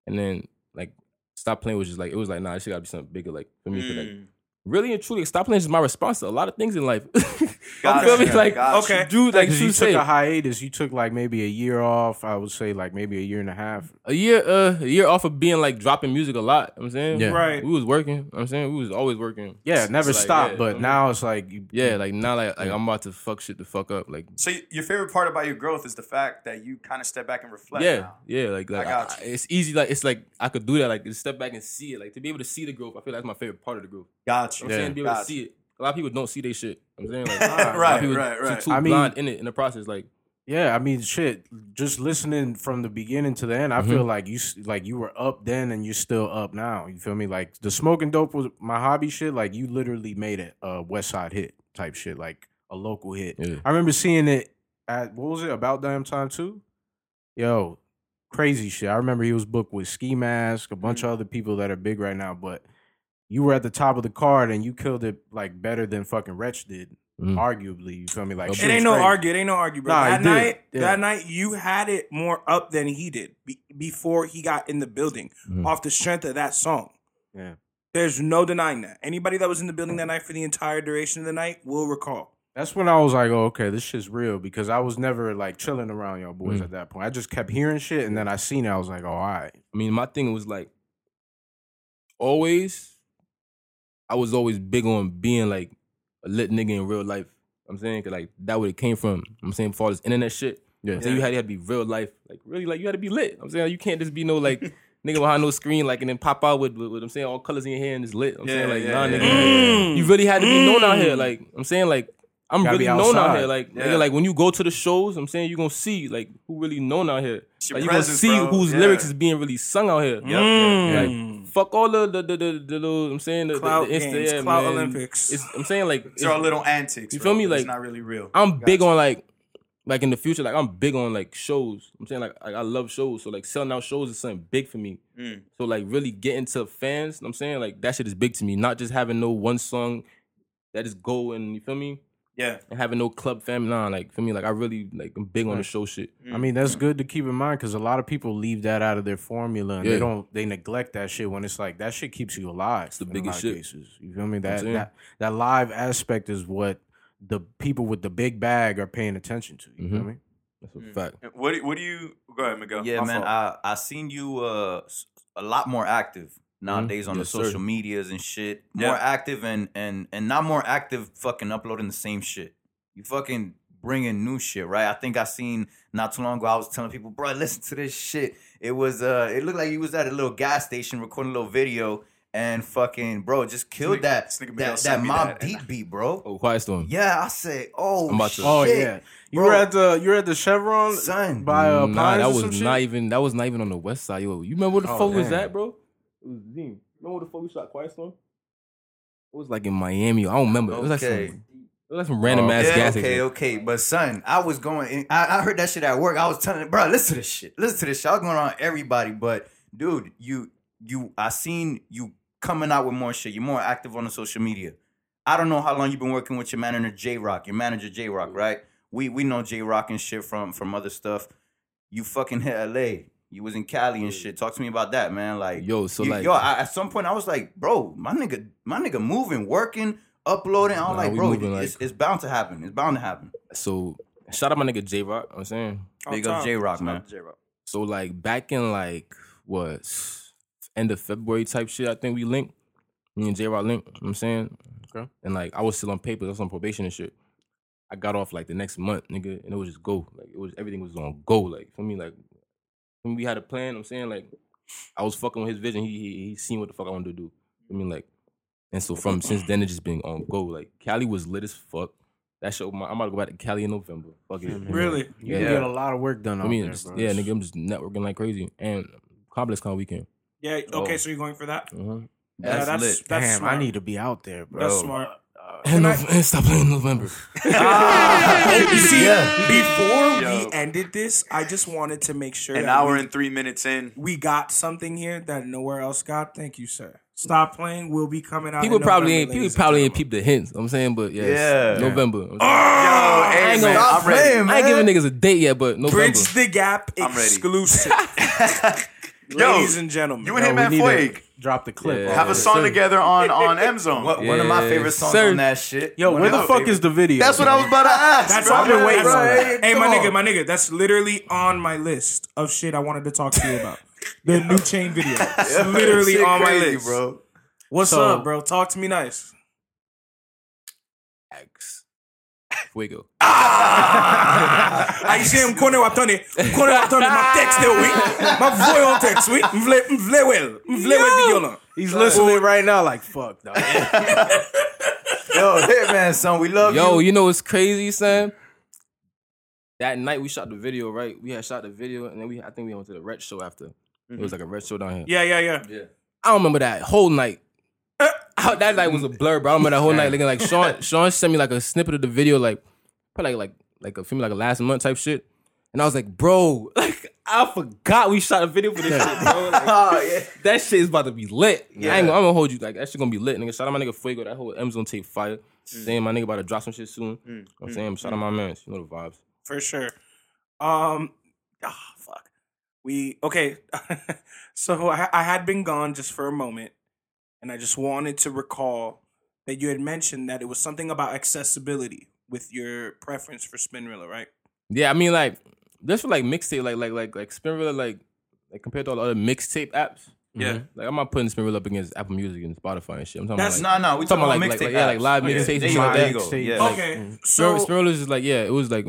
[SPEAKER 7] and then like stop playing was just like it was like nah, it should gotta be something bigger. Like for me, 'cause, like
[SPEAKER 8] Mm.
[SPEAKER 7] Really and truly, stop playing is my response to a lot of things in life.
[SPEAKER 8] Gotcha,
[SPEAKER 7] you feel me? Like.
[SPEAKER 2] Okay.
[SPEAKER 7] dude, like you
[SPEAKER 5] you took
[SPEAKER 7] say,
[SPEAKER 5] a hiatus. You took like maybe a year off. I would say like maybe a year and a half.
[SPEAKER 7] a year, uh, a year off of being like dropping music a lot. You know I'm saying,
[SPEAKER 5] Yeah.
[SPEAKER 2] Right.
[SPEAKER 7] We was working. you know what I'm saying we was always working.
[SPEAKER 5] Yeah, it never
[SPEAKER 7] It's like,
[SPEAKER 5] stopped.
[SPEAKER 7] yeah,
[SPEAKER 5] but
[SPEAKER 7] um,
[SPEAKER 5] now it's like you,
[SPEAKER 7] Yeah, like now, like, like I'm about to fuck shit the fuck up. Like
[SPEAKER 8] So your favorite part about your growth is the fact that you kind of step back and reflect.
[SPEAKER 7] yeah,
[SPEAKER 8] now.
[SPEAKER 7] yeah, like like
[SPEAKER 8] got
[SPEAKER 7] I- it's easy. Like it's like I could do that. Like just step back and see it. Like to be able to see the growth. I feel that's my favorite part of the growth.
[SPEAKER 8] Gotcha.
[SPEAKER 7] You know what I'm saying be able to see it. A lot of people don't see their shit. You know I'm saying like
[SPEAKER 8] Right,
[SPEAKER 7] a lot of people
[SPEAKER 8] right, right.
[SPEAKER 7] Too, too
[SPEAKER 5] I mean-
[SPEAKER 7] blind in it in the process. Like
[SPEAKER 5] Yeah, I mean, shit. Just listening from the beginning to the end, I
[SPEAKER 7] Mm-hmm.
[SPEAKER 5] feel like you like you were up then and you're still up now. You feel me? Like the smoking dope was my hobby shit. Like you literally made it a West Side hit type shit, like a local hit.
[SPEAKER 7] Yeah.
[SPEAKER 5] I remember seeing it at what was it about damn time too? Yo, crazy shit. I remember he was booked with Ski Mask, a bunch of other people that are big right now, but you were at the top of the card and you killed it like better than fucking Wretch did,
[SPEAKER 7] Mm.
[SPEAKER 5] arguably. You feel me? Like
[SPEAKER 7] It
[SPEAKER 2] It
[SPEAKER 5] shit
[SPEAKER 2] ain't
[SPEAKER 5] was
[SPEAKER 2] no
[SPEAKER 5] crazy.
[SPEAKER 2] argue. It ain't no argue, bro.
[SPEAKER 5] Nah,
[SPEAKER 2] that night,
[SPEAKER 5] Yeah.
[SPEAKER 2] that night, you had it more up than he did be- before he got in the building,
[SPEAKER 7] Mhm.
[SPEAKER 2] off the strength of that song.
[SPEAKER 5] Yeah.
[SPEAKER 2] There's no denying that. Anybody that was in the building that night for the entire duration of the night will recall.
[SPEAKER 5] That's when I was like, oh, okay, this shit's real because I was never like chilling around y'all boys
[SPEAKER 7] Mm.
[SPEAKER 5] at that point. I just kept hearing shit and then I seen it. I was like, oh, all right.
[SPEAKER 7] I mean, my thing was like always. I was always big on being like a lit nigga in real life. I'm saying 'cause, like that where it came from. I'm saying for all this internet shit.
[SPEAKER 5] Yeah.
[SPEAKER 7] So you had, you had to be real life, like really, like you had to be lit. I'm saying you can't just be no like nigga behind no screen, like and then pop out with, with, with I'm saying all colors in your hair and it's lit. I'm saying
[SPEAKER 8] Yeah,
[SPEAKER 7] like
[SPEAKER 8] yeah,
[SPEAKER 7] nah,
[SPEAKER 8] yeah,
[SPEAKER 7] nigga,
[SPEAKER 2] yeah.
[SPEAKER 7] you really had to be known out here. Mm. Like I'm saying like I'm really known out here. Like
[SPEAKER 8] Yeah.
[SPEAKER 7] nigga, like when you go to the shows, I'm saying you're gonna see like who really known out here. Like you gonna see
[SPEAKER 8] bro.
[SPEAKER 7] whose
[SPEAKER 8] Yeah.
[SPEAKER 7] lyrics is being really sung out here.
[SPEAKER 2] Mm.
[SPEAKER 7] Like, fuck all the the the, the, the little I'm saying the, the, the Insta,
[SPEAKER 2] games,
[SPEAKER 7] yeah,
[SPEAKER 2] clout
[SPEAKER 7] man.
[SPEAKER 2] Olympics.
[SPEAKER 7] It's, I'm saying like
[SPEAKER 8] It's our little antics.
[SPEAKER 7] You
[SPEAKER 8] bro,
[SPEAKER 7] feel me?
[SPEAKER 8] but it's
[SPEAKER 7] Like,
[SPEAKER 8] not really real.
[SPEAKER 7] I'm big on like like in the future, like I'm big on like shows. I'm saying like, like I love shows. So like selling out shows is something big for me.
[SPEAKER 8] Mm.
[SPEAKER 7] So like really getting to fans, I'm saying like that shit is big to me. Not just having no one song that is go and you feel me?
[SPEAKER 8] Yeah.
[SPEAKER 7] And having no club fam. Nah, like for me, like I really like I'm big on the show shit.
[SPEAKER 5] I mean, that's good to keep in mind because a lot of people leave that out of their formula and
[SPEAKER 7] Yeah.
[SPEAKER 5] they don't, they neglect that shit when it's like that shit keeps you alive.
[SPEAKER 7] It's the biggest shit.
[SPEAKER 5] Cases. You feel me? That,
[SPEAKER 7] saying?
[SPEAKER 5] that, that live aspect is what the people with the big bag are paying attention to. You feel
[SPEAKER 7] Mhm.
[SPEAKER 5] me?
[SPEAKER 7] That's a fact.
[SPEAKER 8] What do, what do you go ahead, Miguel?
[SPEAKER 6] Yeah,
[SPEAKER 8] My
[SPEAKER 6] man.
[SPEAKER 8] fault.
[SPEAKER 6] I I seen you uh s- a lot more active nowadays on
[SPEAKER 7] Mm-hmm. Yes,
[SPEAKER 6] the
[SPEAKER 7] sir.
[SPEAKER 6] social medias and shit. More
[SPEAKER 8] Yeah.
[SPEAKER 6] active and and and not more active. Fucking uploading the same shit. You fucking bringing new shit, right? I think I seen not too long ago. I was telling people, bro, listen to this shit. It was uh, it looked like he was at a little gas station recording a little video. And fucking bro, just killed
[SPEAKER 8] nigga-
[SPEAKER 6] that
[SPEAKER 8] this
[SPEAKER 6] that, that mob
[SPEAKER 8] that.
[SPEAKER 6] deep beat, bro.
[SPEAKER 7] Oh, Quiet Storm.
[SPEAKER 6] Yeah, I say, oh
[SPEAKER 7] I'm about to-
[SPEAKER 6] shit.
[SPEAKER 5] Oh, yeah. You were at the, you were at the Chevron
[SPEAKER 6] Son.
[SPEAKER 5] by uh,
[SPEAKER 7] nah,
[SPEAKER 5] Pines
[SPEAKER 7] that was
[SPEAKER 5] some shit?
[SPEAKER 7] not even that was not even on the west side. Yo, you remember what the
[SPEAKER 5] Oh,
[SPEAKER 7] fuck was that, bro? It was Zine. Remember where the fuck we shot Quiet Storm? It was like in Miami. I don't remember. It was like some,
[SPEAKER 6] Okay.
[SPEAKER 7] it was like some random
[SPEAKER 5] Oh,
[SPEAKER 7] ass
[SPEAKER 6] yeah,
[SPEAKER 7] gas
[SPEAKER 6] okay,
[SPEAKER 7] station.
[SPEAKER 6] okay. But son, I was going. In, I, I heard that shit at work. I was telling it, bro, listen to this shit. Listen to this shit. I was going on everybody. But dude, you you I seen you coming out with more shit. You're more active on the social media. I don't know how long you've been working with your manager J Rock. Your manager J Rock, right? We we know J Rock and shit from from other stuff. You fucking hit LA. You was in Cali and shit. Talk to me about that, man. Like
[SPEAKER 7] Yo, so
[SPEAKER 6] you-
[SPEAKER 7] like-
[SPEAKER 6] yo, I, at some point I was like, bro, my nigga, my nigga moving, working, uploading. I'm like, bro,
[SPEAKER 7] moving
[SPEAKER 6] it's,
[SPEAKER 7] like-
[SPEAKER 6] it's bound to happen. It's bound to happen.
[SPEAKER 7] So shout out my nigga J Rock. I'm saying.
[SPEAKER 6] Big
[SPEAKER 2] Off
[SPEAKER 6] up. J Rock, man.
[SPEAKER 8] J-Rock.
[SPEAKER 7] So like back in like what end of February type shit, I think we linked. Me and J Rock linked. You know what I'm saying.
[SPEAKER 5] Okay.
[SPEAKER 7] And like I was still on papers, I was on probation and shit. I got off like the next month, nigga, and it was just go. Like it was everything was on go. Like for me, like when we had a plan, I'm saying like I was fucking with his vision. He he, he seen what the fuck I wanted to do. I mean like, and so from since then it just been on go. Like Cali was lit as fuck. That show, my, I'm about to go back to Cali in November. Fuck it.
[SPEAKER 2] Really?
[SPEAKER 5] You
[SPEAKER 7] Yeah.
[SPEAKER 5] can get a lot of work done
[SPEAKER 7] I mean,
[SPEAKER 5] there,
[SPEAKER 7] just-
[SPEAKER 5] bro.
[SPEAKER 7] yeah, nigga, I'm just networking like crazy. And ComplexCon weekend.
[SPEAKER 2] Yeah. Okay.
[SPEAKER 7] Oh.
[SPEAKER 2] So you're going for that?
[SPEAKER 7] Uh-huh.
[SPEAKER 2] Yeah,
[SPEAKER 6] That's
[SPEAKER 2] that's
[SPEAKER 6] lit.
[SPEAKER 2] that's
[SPEAKER 5] Damn,
[SPEAKER 2] smart.
[SPEAKER 5] I need to be out there, bro.
[SPEAKER 2] That's smart.
[SPEAKER 7] And, no, and eh, stop playing November.
[SPEAKER 2] Oh, you see,
[SPEAKER 6] Yeah.
[SPEAKER 2] before
[SPEAKER 8] Yo.
[SPEAKER 2] we ended this, I just wanted to make sure
[SPEAKER 8] An
[SPEAKER 2] that
[SPEAKER 8] hour
[SPEAKER 2] we,
[SPEAKER 8] and three minutes in.
[SPEAKER 2] we got something here that nowhere else got. Thank you, sir. Stop playing. We'll be coming out.
[SPEAKER 7] people
[SPEAKER 2] in
[SPEAKER 7] probably ain't people probably ain't
[SPEAKER 2] gentlemen.
[SPEAKER 7] peep the hints. I'm saying, but yeah,
[SPEAKER 6] Yeah.
[SPEAKER 7] November. I'm saying.
[SPEAKER 8] Yo,
[SPEAKER 7] I ain't gonna-
[SPEAKER 8] I'm ready.
[SPEAKER 6] playing,
[SPEAKER 7] I ain't giving niggas a date yet, but November.
[SPEAKER 2] Bridge the Gap exclusive.
[SPEAKER 8] Yo,
[SPEAKER 2] Ladies and gentlemen.
[SPEAKER 8] You and him
[SPEAKER 5] we
[SPEAKER 8] at
[SPEAKER 5] need to
[SPEAKER 8] Fueg.
[SPEAKER 5] Drop the clip.
[SPEAKER 7] Yeah.
[SPEAKER 8] Have a
[SPEAKER 5] of it.
[SPEAKER 8] song together on on M Zone.
[SPEAKER 6] One, one of my favorite songs
[SPEAKER 7] sir.
[SPEAKER 6] on that shit.
[SPEAKER 5] Yo,
[SPEAKER 6] One
[SPEAKER 5] where the fuck
[SPEAKER 6] favorite-
[SPEAKER 5] is the video?
[SPEAKER 6] That's what I was about to ask.
[SPEAKER 2] That's
[SPEAKER 6] bro.
[SPEAKER 2] I've been waiting
[SPEAKER 6] Bro,
[SPEAKER 2] on that.
[SPEAKER 6] hey,
[SPEAKER 2] Hey, my nigga, my nigga, that's literally on my list of shit I wanted to talk to you about. The new chain video. It's literally on my list.
[SPEAKER 6] bro.
[SPEAKER 2] What's
[SPEAKER 5] So-
[SPEAKER 2] up, bro? Talk to me nice.
[SPEAKER 7] X. Fuego. Ah!
[SPEAKER 2] Aí j'ai un connaît wap tande, m connaît wap tande, ma texte eh, oui, ma voye an texte oui, m vle, m vle wel, m vle wel video lan.
[SPEAKER 5] He's listening right now, like fuck, dog.
[SPEAKER 6] Yo, Hitman, son, we love
[SPEAKER 7] Yo,
[SPEAKER 6] you.
[SPEAKER 7] you know what's crazy, son? That night we shot the video, right? We had shot the video, and then we I think we went to the Red Show after. It was mm-hmm. like a Red Show down here.
[SPEAKER 2] Yeah, Yeah, yeah, yeah.
[SPEAKER 7] I don't remember that whole night. Uh, that night was a blur, bro. I remember that whole night. Looking like Sean, Sean sent me like a snippet of the video, like probably like like like a film like a last month type shit. And I was like, bro, like I forgot we shot a video for this shit, bro. Like,
[SPEAKER 6] Oh, yeah.
[SPEAKER 7] that shit is about to be lit.
[SPEAKER 6] Yeah.
[SPEAKER 7] I ain't gonna, I'm gonna hold you like that shit gonna be lit, nigga. Shout out my nigga Fuego. That whole M zone tape fire. Saying my nigga about to drop some shit soon. You know what I'm saying, shout out my man. You know the vibes.
[SPEAKER 2] For sure. Um, ah, fuck. We, okay. so I, I had been gone just for a moment, and I just wanted to recall that you had mentioned that it was something about accessibility with your preference for Spinrilla, right?
[SPEAKER 7] Yeah, I mean like this for like mixtape, like like like like Spinrilla, like like compared to all the other mixtape apps.
[SPEAKER 2] Yeah. Mm-hmm.
[SPEAKER 7] Like I'm not putting Spinrilla up against Apple Music and Spotify and shit. I'm talking
[SPEAKER 2] That's-
[SPEAKER 7] about like,
[SPEAKER 6] No, no, we
[SPEAKER 7] talking
[SPEAKER 6] talking
[SPEAKER 7] about
[SPEAKER 6] about
[SPEAKER 7] like,
[SPEAKER 6] mixtape
[SPEAKER 7] like, yeah, like
[SPEAKER 6] apps.
[SPEAKER 7] live
[SPEAKER 6] Okay.
[SPEAKER 7] mixtapes
[SPEAKER 6] There
[SPEAKER 7] and
[SPEAKER 6] you go,
[SPEAKER 7] like that.
[SPEAKER 6] you go.
[SPEAKER 5] Mixtape.
[SPEAKER 6] Yeah.
[SPEAKER 2] Okay.
[SPEAKER 7] So
[SPEAKER 2] So,
[SPEAKER 7] Spinrilla is just like yeah, it was like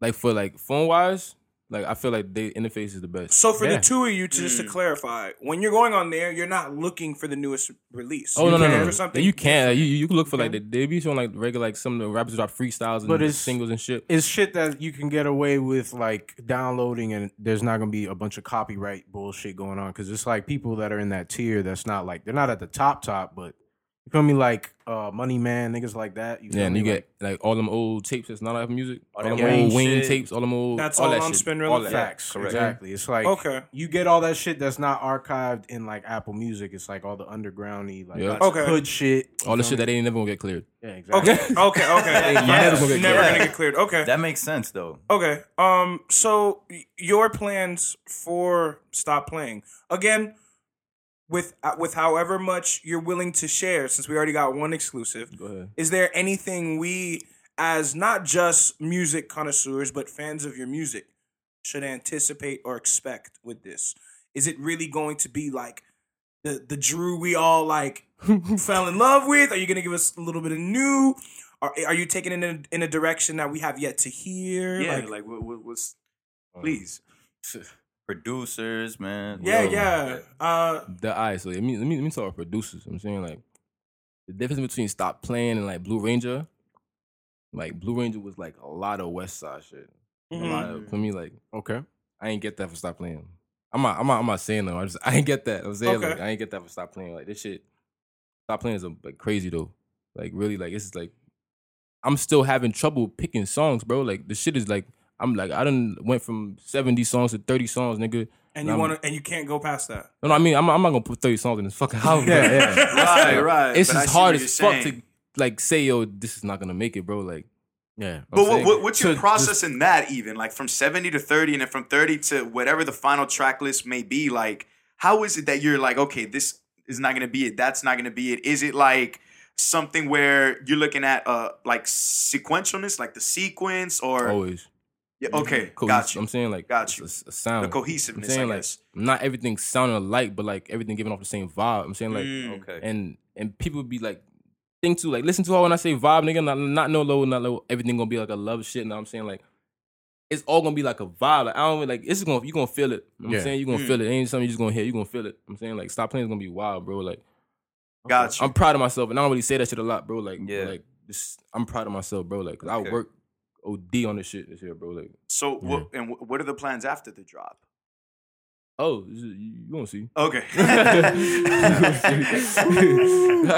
[SPEAKER 7] like for like phone wise, like I feel like the interface is the best.
[SPEAKER 2] so for
[SPEAKER 5] Yeah.
[SPEAKER 2] the two of you, to just to mm. clarify, when you're going on there, you're not looking for the newest release.
[SPEAKER 7] Oh
[SPEAKER 2] You're
[SPEAKER 7] no no no!
[SPEAKER 2] For
[SPEAKER 7] no.
[SPEAKER 2] something
[SPEAKER 7] You can't. You you can look for like the they be showing like regular like some of the rappers drop freestyles and
[SPEAKER 5] But it's-
[SPEAKER 7] singles and shit.
[SPEAKER 5] It's shit that you can get away with, like downloading, and there's not gonna be a bunch of copyright bullshit going on. Because it's like people that are in that tier that's not like they're not at the top top, but you feel me, like uh, Money Man niggas like that. You feel
[SPEAKER 7] Yeah, and
[SPEAKER 5] me?
[SPEAKER 7] you
[SPEAKER 5] Like,
[SPEAKER 7] get like all them old tapes that's not Apple Music, all,
[SPEAKER 6] that
[SPEAKER 7] them
[SPEAKER 6] Wayne
[SPEAKER 7] old Wayne
[SPEAKER 6] shit.
[SPEAKER 7] tapes, all them old.
[SPEAKER 2] That's
[SPEAKER 7] all
[SPEAKER 2] all
[SPEAKER 7] that
[SPEAKER 2] on
[SPEAKER 7] shit.
[SPEAKER 2] Spinrilla?
[SPEAKER 7] All that.
[SPEAKER 5] facts.
[SPEAKER 6] correct.
[SPEAKER 5] Exactly. It's like
[SPEAKER 2] Okay.
[SPEAKER 5] you get all that shit that's not archived in like Apple Music. It's like all the undergroundy, like
[SPEAKER 7] Yeah.
[SPEAKER 2] Okay.
[SPEAKER 5] hood shit. you
[SPEAKER 7] All the
[SPEAKER 5] feel
[SPEAKER 7] shit
[SPEAKER 5] me?
[SPEAKER 7] that ain't never gonna get cleared.
[SPEAKER 5] Yeah, exactly.
[SPEAKER 2] Okay. Okay. Okay.
[SPEAKER 7] My head gonna
[SPEAKER 2] Never
[SPEAKER 7] cleared.
[SPEAKER 2] gonna get cleared. Okay.
[SPEAKER 6] That makes sense, though.
[SPEAKER 2] Okay. Um. So y- your plans for stop playing again, with uh, with however much you're willing to share, since we already got one exclusive.
[SPEAKER 7] Go ahead.
[SPEAKER 2] Is there anything we, as not just music connoisseurs but fans of your music, should anticipate or expect with this? Is it really going to be like the the Drew we all like fell in love with? Are you going to give us a little bit of new? Are, are you taking it in a, in a direction that we have yet to hear?
[SPEAKER 8] Yeah,
[SPEAKER 2] Like,
[SPEAKER 8] like, what, what, what's please?
[SPEAKER 6] Producers, man.
[SPEAKER 2] yeah,
[SPEAKER 6] Yo.
[SPEAKER 2] yeah. Uh,
[SPEAKER 7] The eye. So let me let me let me talk about producers. I'm saying like the difference between Stop Playing and like Blue Ranger. Like Blue Ranger was like a lot of West Side shit. A lot of for me like
[SPEAKER 5] Okay.
[SPEAKER 7] I ain't get that for Stop Playing. I'm not I'm not, I'm not saying though. I just I ain't get that. I'm saying
[SPEAKER 2] Okay.
[SPEAKER 7] like I ain't get that for Stop Playing. Like this shit. Stop Playing is like crazy though. Like really like it's like I'm still having trouble picking songs, bro. Like the shit is like I'm like I done went from 70 songs to 30 songs, nigga.
[SPEAKER 2] and you want to, and you can't go past that.
[SPEAKER 7] No, no, I mean I'm, I'm not gonna put 30 songs in this fucking house.
[SPEAKER 5] Yeah, yeah.
[SPEAKER 8] Right, right.
[SPEAKER 7] It's
[SPEAKER 8] But
[SPEAKER 7] just hard as
[SPEAKER 8] you're
[SPEAKER 7] fuck
[SPEAKER 8] saying.
[SPEAKER 7] to like say, yo, this is not gonna make it, bro. Like,
[SPEAKER 5] Yeah.
[SPEAKER 8] But what, what, what's your
[SPEAKER 5] So
[SPEAKER 8] process in that even? Like from 70 to 30 and then from 30 to whatever the final track list may be, like how is it that you're like, okay, this is not gonna be it, that's not gonna be it? Is it like something where you're looking at uh like sequentialness, like the sequence or
[SPEAKER 7] always.
[SPEAKER 8] Yeah, okay,
[SPEAKER 7] Cohesive.
[SPEAKER 8] got you.
[SPEAKER 7] I'm saying like
[SPEAKER 8] Got you.
[SPEAKER 7] A, a sound.
[SPEAKER 8] The cohesiveness,
[SPEAKER 7] I'm saying
[SPEAKER 8] I
[SPEAKER 7] like not everything sounding alike, but like everything giving off the same vibe. I'm saying like
[SPEAKER 8] Mm.
[SPEAKER 6] Okay.
[SPEAKER 7] and and people be like think to like listen to how when I say vibe, nigga, not not no low, not low. Everything gonna be like a love shit. Now I'm saying like it's all gonna be like a vibe. Like, I don't like it's gonna you gonna feel it. You know what
[SPEAKER 5] Yeah.
[SPEAKER 7] I'm saying you gonna
[SPEAKER 8] Mm.
[SPEAKER 7] feel it. Ain't something you just gonna hear. You gonna feel it. I'm saying like stop playing is gonna be wild, bro. Like
[SPEAKER 8] Got you.
[SPEAKER 7] I'm proud of myself, and I don't really say that shit a lot, bro. Like,
[SPEAKER 6] Yeah.
[SPEAKER 7] like this I'm proud of myself, bro. Like, 'cause I work OD on this shit this year, bro. Like,
[SPEAKER 8] So, what, and what are the plans after the drop?
[SPEAKER 7] oh, you, gonna see.
[SPEAKER 8] Okay.
[SPEAKER 7] I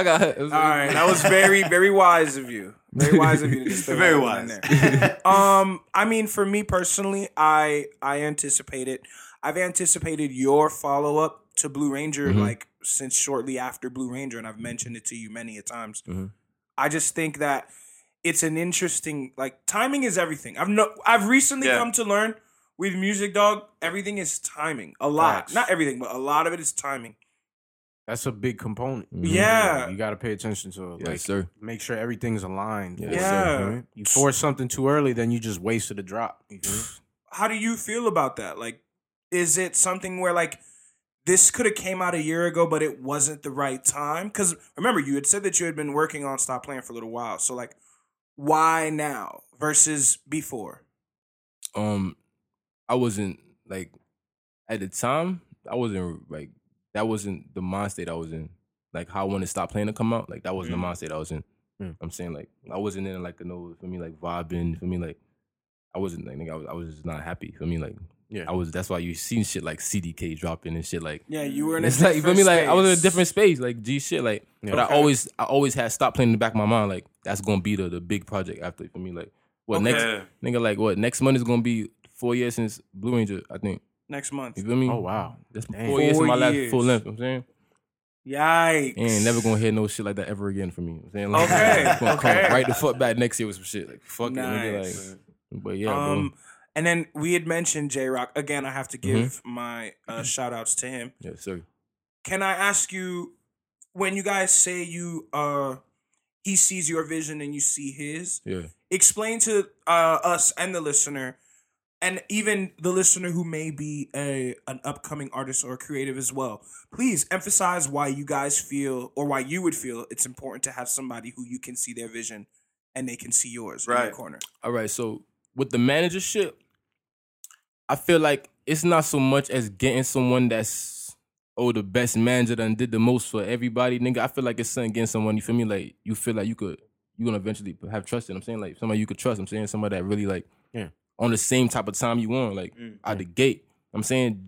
[SPEAKER 7] got
[SPEAKER 2] All right, that was very, very wise of you. Very wise of you. To just
[SPEAKER 8] Very
[SPEAKER 2] that one in
[SPEAKER 8] wise.
[SPEAKER 2] um, I mean, for me personally, I I anticipated. I've anticipated your follow up to Blue Ranger
[SPEAKER 7] Mhm.
[SPEAKER 2] like since shortly after Blue Ranger, and I've mentioned it to you many a times.
[SPEAKER 7] Mhm.
[SPEAKER 2] I just think that it's an interesting like timing is everything. I've no I've recently
[SPEAKER 8] Yeah.
[SPEAKER 2] come to learn with music, dog. Everything is timing. A lot,
[SPEAKER 5] Facts.
[SPEAKER 2] not everything, but a lot of it is timing.
[SPEAKER 5] That's a big component.
[SPEAKER 7] Mhm.
[SPEAKER 2] Yeah.
[SPEAKER 5] You got to pay attention to it.
[SPEAKER 7] Yes,
[SPEAKER 5] like,
[SPEAKER 7] sir.
[SPEAKER 5] make sure everything's aligned.
[SPEAKER 7] Yes,
[SPEAKER 2] Yeah.
[SPEAKER 7] sir.
[SPEAKER 5] Right? You force something too early, then you just wasted a drop. You feel
[SPEAKER 2] how do you feel about that? Like, is it something where like this could have came out a year ago, but it wasn't the right time? Because remember, you had said that you had been working on Stop Playing for a little while. So like, why now versus before?
[SPEAKER 7] um I wasn't like at the time I wasn't like that wasn't the mind state I was in. Like how I wanted to stop playing to come out, like that wasn't the mind state I was in.
[SPEAKER 5] Mm.
[SPEAKER 7] I'm saying like I wasn't in like a no for me like vibing for me like I wasn't like nigga, I was I was just not happy for me like
[SPEAKER 5] Yeah.
[SPEAKER 7] I was that's why you seen shit like CDK dropping and shit like
[SPEAKER 2] Yeah, you were in a
[SPEAKER 7] it's like for me like I was in a different space like G shit like but I always I always had stop playing in the back of my mind like that's gonna be the the big project after for me like what next nigga like what next month is gonna be four years since Blue Ranger I think
[SPEAKER 2] next month.
[SPEAKER 7] you feel me
[SPEAKER 5] Oh wow.
[SPEAKER 7] that's
[SPEAKER 5] Dang.
[SPEAKER 7] four years in
[SPEAKER 2] Four
[SPEAKER 7] my last full length you know what I'm saying
[SPEAKER 2] Yikes!
[SPEAKER 7] ain't never gonna hear no shit like that ever again for me you know what I'm saying like,
[SPEAKER 2] Okay,
[SPEAKER 7] it's gonna come
[SPEAKER 2] okay.
[SPEAKER 7] right the fuck back next year with some shit like fuck it nigga like but yeah
[SPEAKER 2] um,
[SPEAKER 7] bro
[SPEAKER 2] and then we had mentioned J Rock again. I have to give
[SPEAKER 7] Mm-hmm.
[SPEAKER 2] my uh, shout outs to him.
[SPEAKER 7] yes sir
[SPEAKER 2] can I ask you when you guys say you uh he sees your vision and you see his.
[SPEAKER 7] Yeah.
[SPEAKER 2] Explain to uh us and the listener and even the listener who may be a an upcoming artist or a creative as well. Please emphasize why you guys feel or why you would feel it's important to have somebody who you can see their vision and they can see yours in
[SPEAKER 8] Right.
[SPEAKER 2] corner.
[SPEAKER 7] All right, so with the manager shit, I feel like it's not so much as getting someone that's oh the best manager that did the most for everybody, nigga. I feel like it's something against someone. You feel me? Like you feel like you could you gonna eventually have trust in. I'm saying like somebody you could trust. I'm saying somebody that really like
[SPEAKER 5] Yeah.
[SPEAKER 7] on the same type of time you want, like
[SPEAKER 8] Mm.
[SPEAKER 7] out the gate. I'm saying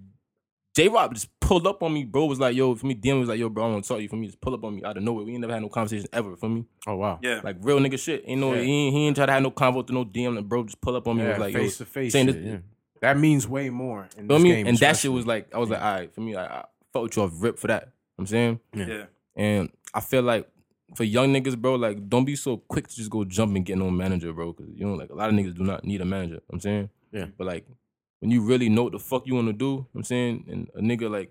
[SPEAKER 7] J Rock just pulled up on me, bro. Was like, yo, for me, DM was like, yo, bro, I want to talk to you. For me, just pull up on me out of nowhere. We ain't never had no conversation ever. For me,
[SPEAKER 5] Oh wow.
[SPEAKER 8] Yeah.
[SPEAKER 7] like real nigga shit. Ain't no,
[SPEAKER 5] Yeah.
[SPEAKER 7] he, ain't, he ain't try to have no convo to no DM. Like, bro, just pull up on me.
[SPEAKER 5] Yeah,
[SPEAKER 7] was like, yo,
[SPEAKER 5] face to face.
[SPEAKER 7] saying
[SPEAKER 5] shit,
[SPEAKER 7] this-
[SPEAKER 5] yeah. That means way more. In
[SPEAKER 7] Feel
[SPEAKER 5] this
[SPEAKER 7] me?
[SPEAKER 5] game,
[SPEAKER 7] and that shit was like, I was like, all right, for me, like, I fuck with you off rip for that. I'm saying,
[SPEAKER 8] Yeah.
[SPEAKER 7] and I feel like for young niggas, bro, like, don't be so quick to just go jump and get no manager, bro, because you know, like, a lot of niggas do not need a manager. I'm saying,
[SPEAKER 5] Yeah.
[SPEAKER 7] but like, when you really know what the fuck you want to do, I'm saying, and a nigga like.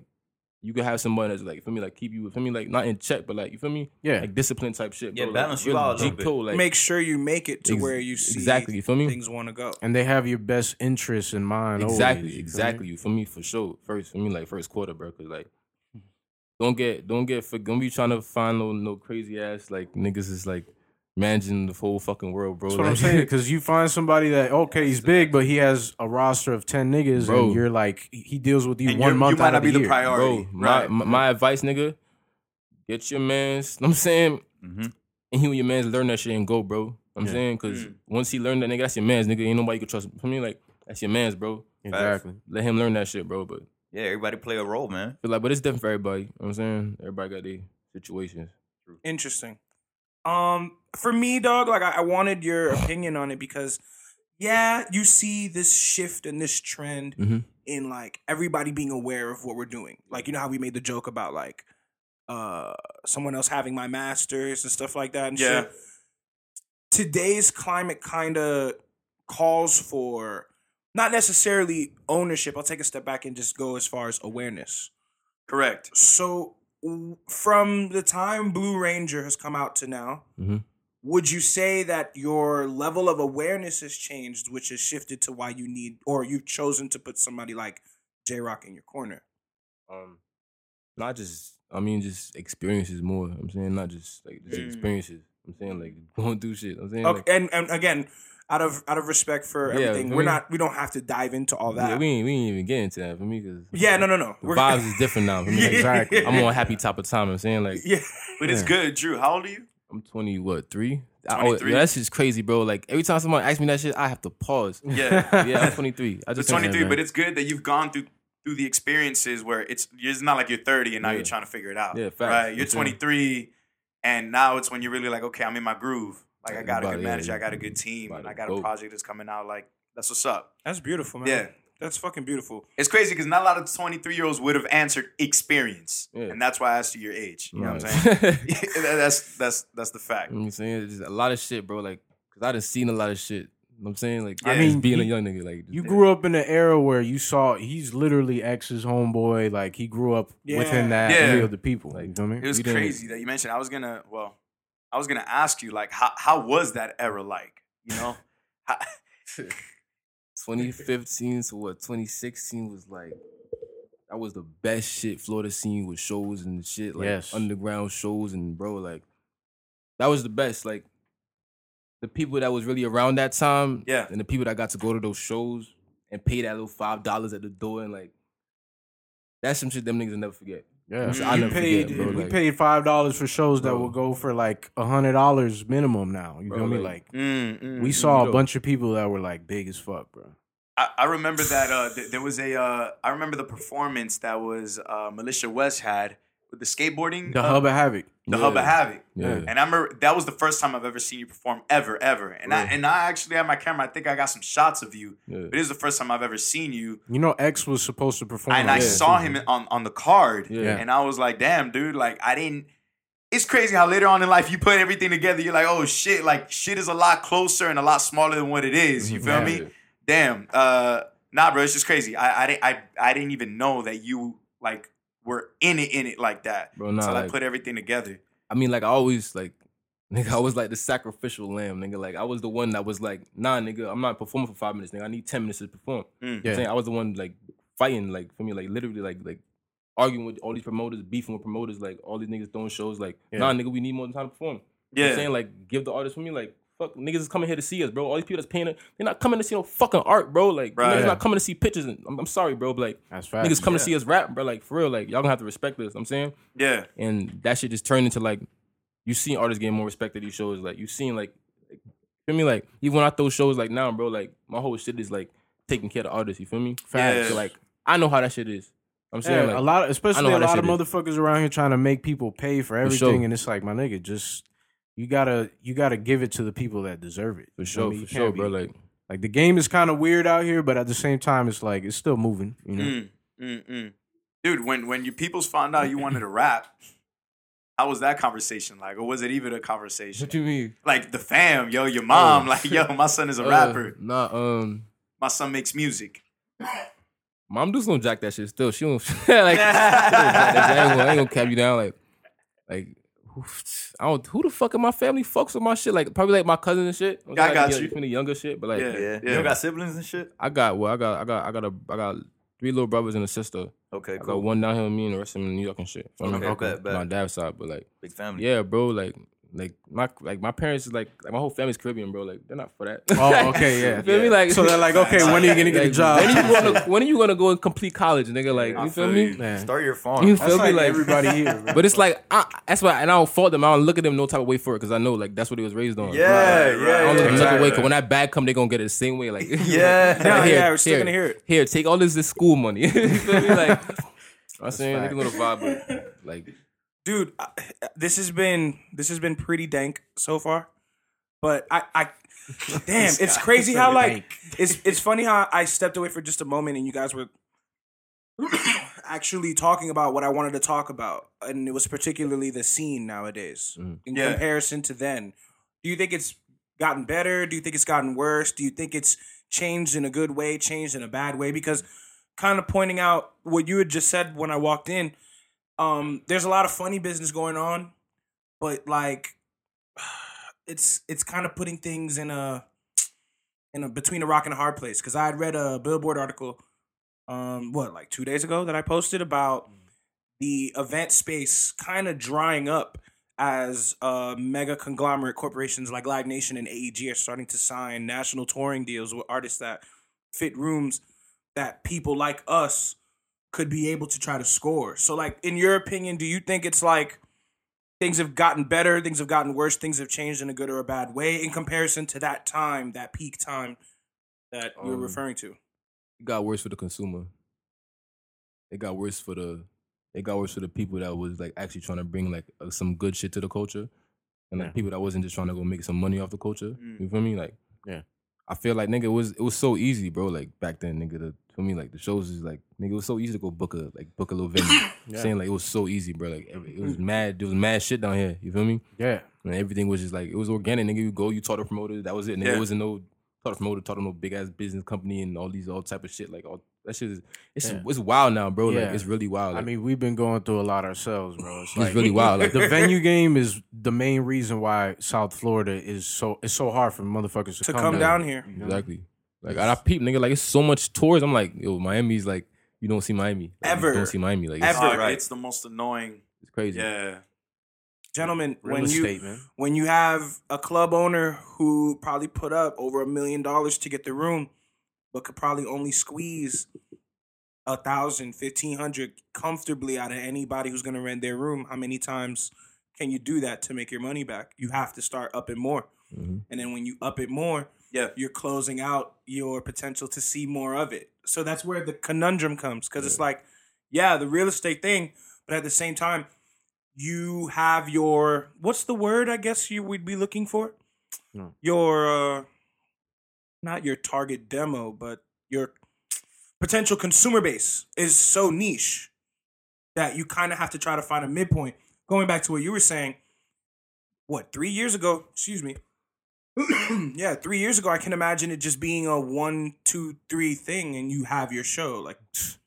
[SPEAKER 7] You could have somebody that's like, for me, like keep you, for me, like not in check, but like, you feel me,
[SPEAKER 5] Yeah.
[SPEAKER 7] like discipline type shit.
[SPEAKER 6] Yeah,
[SPEAKER 7] bro.
[SPEAKER 6] balance
[SPEAKER 7] like,
[SPEAKER 6] you
[SPEAKER 7] really
[SPEAKER 6] out a little bit.
[SPEAKER 7] code, like,
[SPEAKER 2] make sure you make it to
[SPEAKER 7] Ex-
[SPEAKER 2] where you see
[SPEAKER 7] exactly, you feel me?
[SPEAKER 2] things want to go
[SPEAKER 5] and they have your best interests in mind.
[SPEAKER 7] Exactly,
[SPEAKER 5] always, you feel me?
[SPEAKER 7] exactly. For me, for sure. First, for me, like first quarter, bro. Cause like, don't get, don't get, don't be trying to find no, no crazy ass like niggas is like managing the whole fucking world, bro.
[SPEAKER 5] That's what I'm saying. Because you find somebody that okay, he's big, but he has a roster of ten niggas,
[SPEAKER 7] Bro.
[SPEAKER 5] and you're like, he deals with you
[SPEAKER 8] And
[SPEAKER 5] one month
[SPEAKER 8] you might
[SPEAKER 5] out
[SPEAKER 8] not
[SPEAKER 5] of
[SPEAKER 8] be
[SPEAKER 5] the
[SPEAKER 8] the
[SPEAKER 5] year.
[SPEAKER 8] priority.
[SPEAKER 7] bro.
[SPEAKER 8] Right.
[SPEAKER 7] my my advice, nigga, get your man's. know what I'm saying,
[SPEAKER 6] Mhm.
[SPEAKER 7] and he and your man's learn that shit and go, bro. I'm
[SPEAKER 5] Yeah.
[SPEAKER 7] saying, cause
[SPEAKER 8] Mm.
[SPEAKER 7] once he learned that, nigga, that's your man's, nigga. Ain't nobody you can trust. For me, like that's your man's, bro.
[SPEAKER 5] Exactly.
[SPEAKER 7] Let him learn that shit, bro. But
[SPEAKER 6] Yeah, everybody play a role, man.
[SPEAKER 7] feel like, but it's different for everybody. You know what I'm saying, everybody got their situations.
[SPEAKER 2] Interesting. Um, for me, dog, like I, I wanted your opinion on it because, yeah, you see this shift and this trend
[SPEAKER 7] Mhm.
[SPEAKER 2] in like everybody being aware of what we're doing. Like you know how we made the joke about like uh someone else having my masters and stuff like that and
[SPEAKER 8] Yeah.
[SPEAKER 2] shit. Today's climate kind of calls for not necessarily ownership. I'll take a step back and just go as far as awareness.
[SPEAKER 8] Correct.
[SPEAKER 2] So from the time Blue Ranger has come out to now,
[SPEAKER 7] Mhm.
[SPEAKER 2] would you say that your level of awareness has changed, which has shifted to why you need or you've chosen to put somebody like J Rock in your corner?
[SPEAKER 7] um not just I mean just experiences more. I'm saying not just like just
[SPEAKER 8] Mm.
[SPEAKER 7] experiences. I'm saying like going through shit. I'm saying
[SPEAKER 2] Okay,
[SPEAKER 7] like
[SPEAKER 2] and, and again, out of out of respect for
[SPEAKER 7] Yeah,
[SPEAKER 2] everything,
[SPEAKER 7] I
[SPEAKER 2] we're
[SPEAKER 7] mean-
[SPEAKER 2] not we don't have to dive into all that.
[SPEAKER 7] yeah, we ain't we ain't even get into that for me because
[SPEAKER 2] Yeah, no, no, no.
[SPEAKER 7] The
[SPEAKER 2] We're-
[SPEAKER 7] vibes is different now. For me. Like,
[SPEAKER 2] Exactly.
[SPEAKER 7] I'm on happy top of time. I'm saying like
[SPEAKER 2] yeah,
[SPEAKER 8] But it's good. Drew, how old are you?
[SPEAKER 7] I'm 20 what three I always,
[SPEAKER 8] 23?
[SPEAKER 7] yo, that shit's crazy, bro. Like every time someone asks me that shit, I have to pause.
[SPEAKER 8] Yeah.
[SPEAKER 7] yeah, I'm 23. I
[SPEAKER 8] It's
[SPEAKER 7] just
[SPEAKER 8] 23,
[SPEAKER 5] man.
[SPEAKER 8] but it's good that you've gone through through the experiences where it's it's not like you're 30 and now
[SPEAKER 7] Yeah.
[SPEAKER 8] you're trying to figure it out.
[SPEAKER 7] Yeah, facts.
[SPEAKER 8] right. You're 23, and now it's when you're really like, okay, I'm in my groove. Like I got a good manager,
[SPEAKER 7] yeah.
[SPEAKER 8] I got a good team, and I got a
[SPEAKER 7] go.
[SPEAKER 8] project that's coming out. Like that's what's up.
[SPEAKER 2] That's beautiful, man.
[SPEAKER 8] Yeah.
[SPEAKER 2] That's fucking beautiful.
[SPEAKER 8] It's crazy because not a lot of 23 year olds would have answered experience,
[SPEAKER 7] Yeah.
[SPEAKER 8] and that's why I asked you your age. You know what I'm saying? that's that's that's the fact.
[SPEAKER 7] You know what I'm saying? It's just a lot of shit, bro. Like, cause I done seen a lot of shit. You know what I'm saying? Like,
[SPEAKER 8] I
[SPEAKER 7] I
[SPEAKER 8] mean,
[SPEAKER 7] mean, being a young nigga, like,
[SPEAKER 5] You
[SPEAKER 7] just-
[SPEAKER 5] grew up in an era where you saw he's literally X's homeboy. Like he grew up
[SPEAKER 2] Yeah.
[SPEAKER 5] within that
[SPEAKER 8] Yeah.
[SPEAKER 5] yeah. of the people. Like, you feel me?
[SPEAKER 8] It was
[SPEAKER 7] We
[SPEAKER 8] crazy that you mentioned. I was gonna, well, I was gonna ask you, like, how how was that era like? You know,
[SPEAKER 7] 2015 to what 2016 was like that was the best shit Florida scene with shows and shit like
[SPEAKER 5] Yes.
[SPEAKER 7] underground shows and bro like that was the best like the people that was really around that time
[SPEAKER 8] Yeah.
[SPEAKER 7] and the people that got to go to those shows and pay that little five dollars at the door and like that's some shit them niggas will never forget
[SPEAKER 5] Yeah,
[SPEAKER 7] I'll
[SPEAKER 5] we
[SPEAKER 7] never
[SPEAKER 5] paid
[SPEAKER 7] forget, bro,
[SPEAKER 5] we
[SPEAKER 7] like-
[SPEAKER 5] paid five dollars for shows that
[SPEAKER 7] Bro.
[SPEAKER 5] will go for like a hundred dollars minimum now. You
[SPEAKER 7] Bro,
[SPEAKER 5] feel me?
[SPEAKER 7] like-
[SPEAKER 5] Like
[SPEAKER 8] Mm, mm,
[SPEAKER 5] we
[SPEAKER 8] mm.
[SPEAKER 5] saw a bunch of people that were like big as fuck, bro.
[SPEAKER 8] I, I remember that uh, th- there was a. Uh, I remember the performance that was uh, Militia West had with the skateboarding.
[SPEAKER 5] The
[SPEAKER 8] uh,
[SPEAKER 5] Hub of Havoc.
[SPEAKER 8] the Hub of Havoc.
[SPEAKER 7] yeah
[SPEAKER 8] And I remember that was the first time I've ever seen you perform ever, ever. And I and I actually had my camera. I think I got some shots of you.
[SPEAKER 7] Yeah.
[SPEAKER 8] But it is the first time I've ever seen you.
[SPEAKER 5] You know, X was supposed to perform.
[SPEAKER 8] and I
[SPEAKER 5] that,
[SPEAKER 8] saw him on on the card.
[SPEAKER 7] Yeah.
[SPEAKER 8] And I was like, damn, dude, like I didn't. It's crazy how later on in life you put everything together. You're like, oh shit, like shit is a lot closer and a lot smaller than what it is. You feel
[SPEAKER 7] Yeah.
[SPEAKER 8] me? Damn. Uh, nah, bro, it's just crazy. I I didn't I, I didn't even know that you like were in it in it like that.
[SPEAKER 7] Bro, nah,
[SPEAKER 8] until I put everything together.
[SPEAKER 7] I mean, like I always like, nigga, I was like the sacrificial lamb, nigga. Like I was the one that was like, nah, nigga, I'm not performing for five minutes, nigga. I need ten minutes to perform.
[SPEAKER 8] Mm.
[SPEAKER 7] You know
[SPEAKER 5] Yeah.
[SPEAKER 7] I'm saying I was the one like fighting, like for me, like literally, like like arguing with all these promoters, beefing with promoters, like all these niggas throwing shows, like,
[SPEAKER 5] Yeah.
[SPEAKER 7] nah, nigga, we need more time to perform. You know what
[SPEAKER 8] Yeah.
[SPEAKER 7] I'm saying like, give the artist for me, like. Fuck, niggas is coming here to see us, bro. All these people that's paying, it, they're not coming to see no fucking art, bro. Like,
[SPEAKER 8] Right.
[SPEAKER 7] niggas
[SPEAKER 5] Yeah.
[SPEAKER 7] not coming to see pictures. And I'm, I'm sorry, bro, but like,
[SPEAKER 5] That's facts.
[SPEAKER 7] niggas coming
[SPEAKER 8] Yeah.
[SPEAKER 7] to see us rap, bro. Like, for real, like, y'all gonna have to respect this. I'm saying,
[SPEAKER 8] Yeah.
[SPEAKER 7] and that shit just turned into like you seen artists getting more respect at these shows. Like you seen like, like feel me like even when I throw shows like now, bro, like my whole shit is like taking care of artists. You feel me?
[SPEAKER 8] Facts.
[SPEAKER 7] So like I know how that shit is. I'm
[SPEAKER 5] Yeah,
[SPEAKER 7] saying like
[SPEAKER 5] a lot, of, especially a lot of
[SPEAKER 7] shit is.
[SPEAKER 5] motherfuckers around here trying to make people pay for everything,
[SPEAKER 7] sure.
[SPEAKER 5] and it's like, my nigga, just you gotta you gotta give it to the people that deserve it.
[SPEAKER 7] for sure,
[SPEAKER 5] feel me?
[SPEAKER 7] for sure,
[SPEAKER 5] can't
[SPEAKER 7] bro. Like
[SPEAKER 5] like the game is kind of weird out here, but at the same time, it's like it's still moving. You know,
[SPEAKER 8] Mm, mm, mm. Dude, when when your peoples found out you wanted to rap, how was that conversation like, or was it even a conversation?
[SPEAKER 7] what do you mean?
[SPEAKER 8] Like the fam, yo, your mom,
[SPEAKER 7] Oh.
[SPEAKER 8] like, yo, my son is a
[SPEAKER 7] Uh,
[SPEAKER 8] rapper.
[SPEAKER 7] Nah, um,
[SPEAKER 8] My son makes music.
[SPEAKER 7] mom just gonna jack that shit still. She don't like. she don't jack that shit. I, ain't gonna, I ain't gonna cap you down like, like. Who- I don't. Who the fuck in my family fucks with my shit? Like probably like my cousin and shit.
[SPEAKER 8] Yeah, I got
[SPEAKER 7] yeah,
[SPEAKER 8] you.
[SPEAKER 7] From the younger shit, but like
[SPEAKER 8] Yeah.
[SPEAKER 6] Yeah. You don't got siblings and shit?
[SPEAKER 7] I got well, I got I got I got a I got three little brothers and a sister.
[SPEAKER 6] Okay,
[SPEAKER 7] I got one down here with me and the rest of them in New York and shit. Feel?
[SPEAKER 6] Okay, bet, bet.
[SPEAKER 7] My dad's side, but like
[SPEAKER 6] Big family.
[SPEAKER 7] yeah, bro, like like my like my parents is like like my whole family's Caribbean, bro. Like they're not for that.
[SPEAKER 5] Oh, okay, yeah.
[SPEAKER 7] you feel me? Like
[SPEAKER 5] so they're like, okay, when are you gonna get a job?
[SPEAKER 7] When are you gonna when are you gonna go and complete college, nigga? Like
[SPEAKER 8] I
[SPEAKER 7] you feel
[SPEAKER 8] feel
[SPEAKER 7] me?
[SPEAKER 8] you.
[SPEAKER 5] Man,
[SPEAKER 6] Start your farm.
[SPEAKER 7] You
[SPEAKER 5] that's
[SPEAKER 7] feel me?
[SPEAKER 5] like,
[SPEAKER 7] Like
[SPEAKER 5] everybody here. bro.
[SPEAKER 7] But it's like I, that's why, and I don't fault them. I don't look at them no type of way for it because I know like that's what he was raised on.
[SPEAKER 6] Yeah,
[SPEAKER 8] Right,
[SPEAKER 6] yeah,
[SPEAKER 8] right.
[SPEAKER 7] I don't look at them
[SPEAKER 6] exactly.
[SPEAKER 7] way because when that bag come, they gonna get it the same way. Like
[SPEAKER 6] Yeah.
[SPEAKER 2] Yeah,
[SPEAKER 7] here,
[SPEAKER 2] yeah, we're still
[SPEAKER 7] here,
[SPEAKER 2] gonna hear it.
[SPEAKER 7] Here, take all this this school money. you feel me? Like I'm saying,
[SPEAKER 5] fact.
[SPEAKER 7] niggas gonna vibe, like
[SPEAKER 2] dude I- this has been this has been pretty dank so far but i i damn it's crazy how like it's it's funny how i stepped away for just a moment and you guys were actually talking about what i wanted to talk about and it was particularly the scene nowadays in
[SPEAKER 8] Yeah.
[SPEAKER 2] comparison to then. Do you think it's gotten better? Do you think it's gotten worse? Do you think it's changed in a good way changed in a bad way? Because kind of pointing out what you had just said when i walked in um there's a lot of funny business going on but like it's it's kind of putting things in a in a between a rock and a hard place. Because i had read a billboard article um what like two days ago that i posted about the event space kind of drying up as uh, mega conglomerate corporations like Live Nation and AEG are starting to sign national touring deals with artists that fit rooms that people like us could be able to try to score. So, like, in your opinion, do you think it's like things have gotten better, things have gotten worse, things have changed in a good or a bad way in comparison to that time, that peak time that you're
[SPEAKER 7] Um,
[SPEAKER 2] referring to.
[SPEAKER 7] It got worse for the consumer. It got worse for the. It got worse for the people that was like actually trying to bring like uh, some good shit to the culture, and like
[SPEAKER 5] Yeah.
[SPEAKER 7] people that wasn't just trying to go make some money off the culture.
[SPEAKER 8] Mm.
[SPEAKER 7] You feel me? Like,
[SPEAKER 5] Yeah.
[SPEAKER 7] I feel like nigga it was it was so easy, bro. Like back then, nigga. The, for me, like the shows is like nigga, it was so easy to go book a like book a little venue.
[SPEAKER 5] Yeah.
[SPEAKER 7] Saying like it was so easy, bro. Like every, it was mm. mad. There was mad shit down here. You feel me?
[SPEAKER 5] Yeah.
[SPEAKER 7] And everything was just like it was organic. Nigga, you go, you taught a promoter. That was it. Nigga,
[SPEAKER 8] Yeah.
[SPEAKER 7] it wasn't no taught a promoter, taught him no big ass business company and all these all type of shit. Like all that shit is it's
[SPEAKER 5] Yeah.
[SPEAKER 7] it's wild now, bro.
[SPEAKER 5] Yeah.
[SPEAKER 7] Like it's really wild.
[SPEAKER 5] I mean, we've been going through a lot ourselves, bro. It's,
[SPEAKER 7] it's really wild. Like
[SPEAKER 5] the venue game is the main reason why South Florida is so it's so hard for motherfuckers to,
[SPEAKER 2] To come down here.
[SPEAKER 7] exactly. Like I, I peep, nigga. Like it's so much tours. I'm like, yo, Miami's like you don't see Miami Like,
[SPEAKER 2] Ever.
[SPEAKER 7] You don't see Miami. Like it's,
[SPEAKER 2] Ever.
[SPEAKER 8] It's the most annoying.
[SPEAKER 7] it's crazy.
[SPEAKER 8] Yeah.
[SPEAKER 2] Gentlemen,
[SPEAKER 5] Real
[SPEAKER 2] when you
[SPEAKER 5] man.
[SPEAKER 2] when you have a club owner who probably put up over a million dollars to get the room, but could probably only squeeze a thousand, fifteen hundred comfortably out of anybody who's gonna rent their room, how many times can you do that to make your money back? You have to start up it more.
[SPEAKER 7] Mhm.
[SPEAKER 2] And then when you up it more,
[SPEAKER 8] Yeah.
[SPEAKER 2] you're closing out your potential to see more of it. So that's where the conundrum comes because it's like, yeah, the real estate thing, but at the same time, you have your what's the word I guess you would be looking for?
[SPEAKER 5] No.
[SPEAKER 2] Your uh not your target demo, but your potential consumer base is so niche that you kind of have to try to find a midpoint. Going back to what you were saying, what, 3 years ago, excuse me, yeah, three years ago, I can imagine it just being a one, two, three thing, and you have your show. Like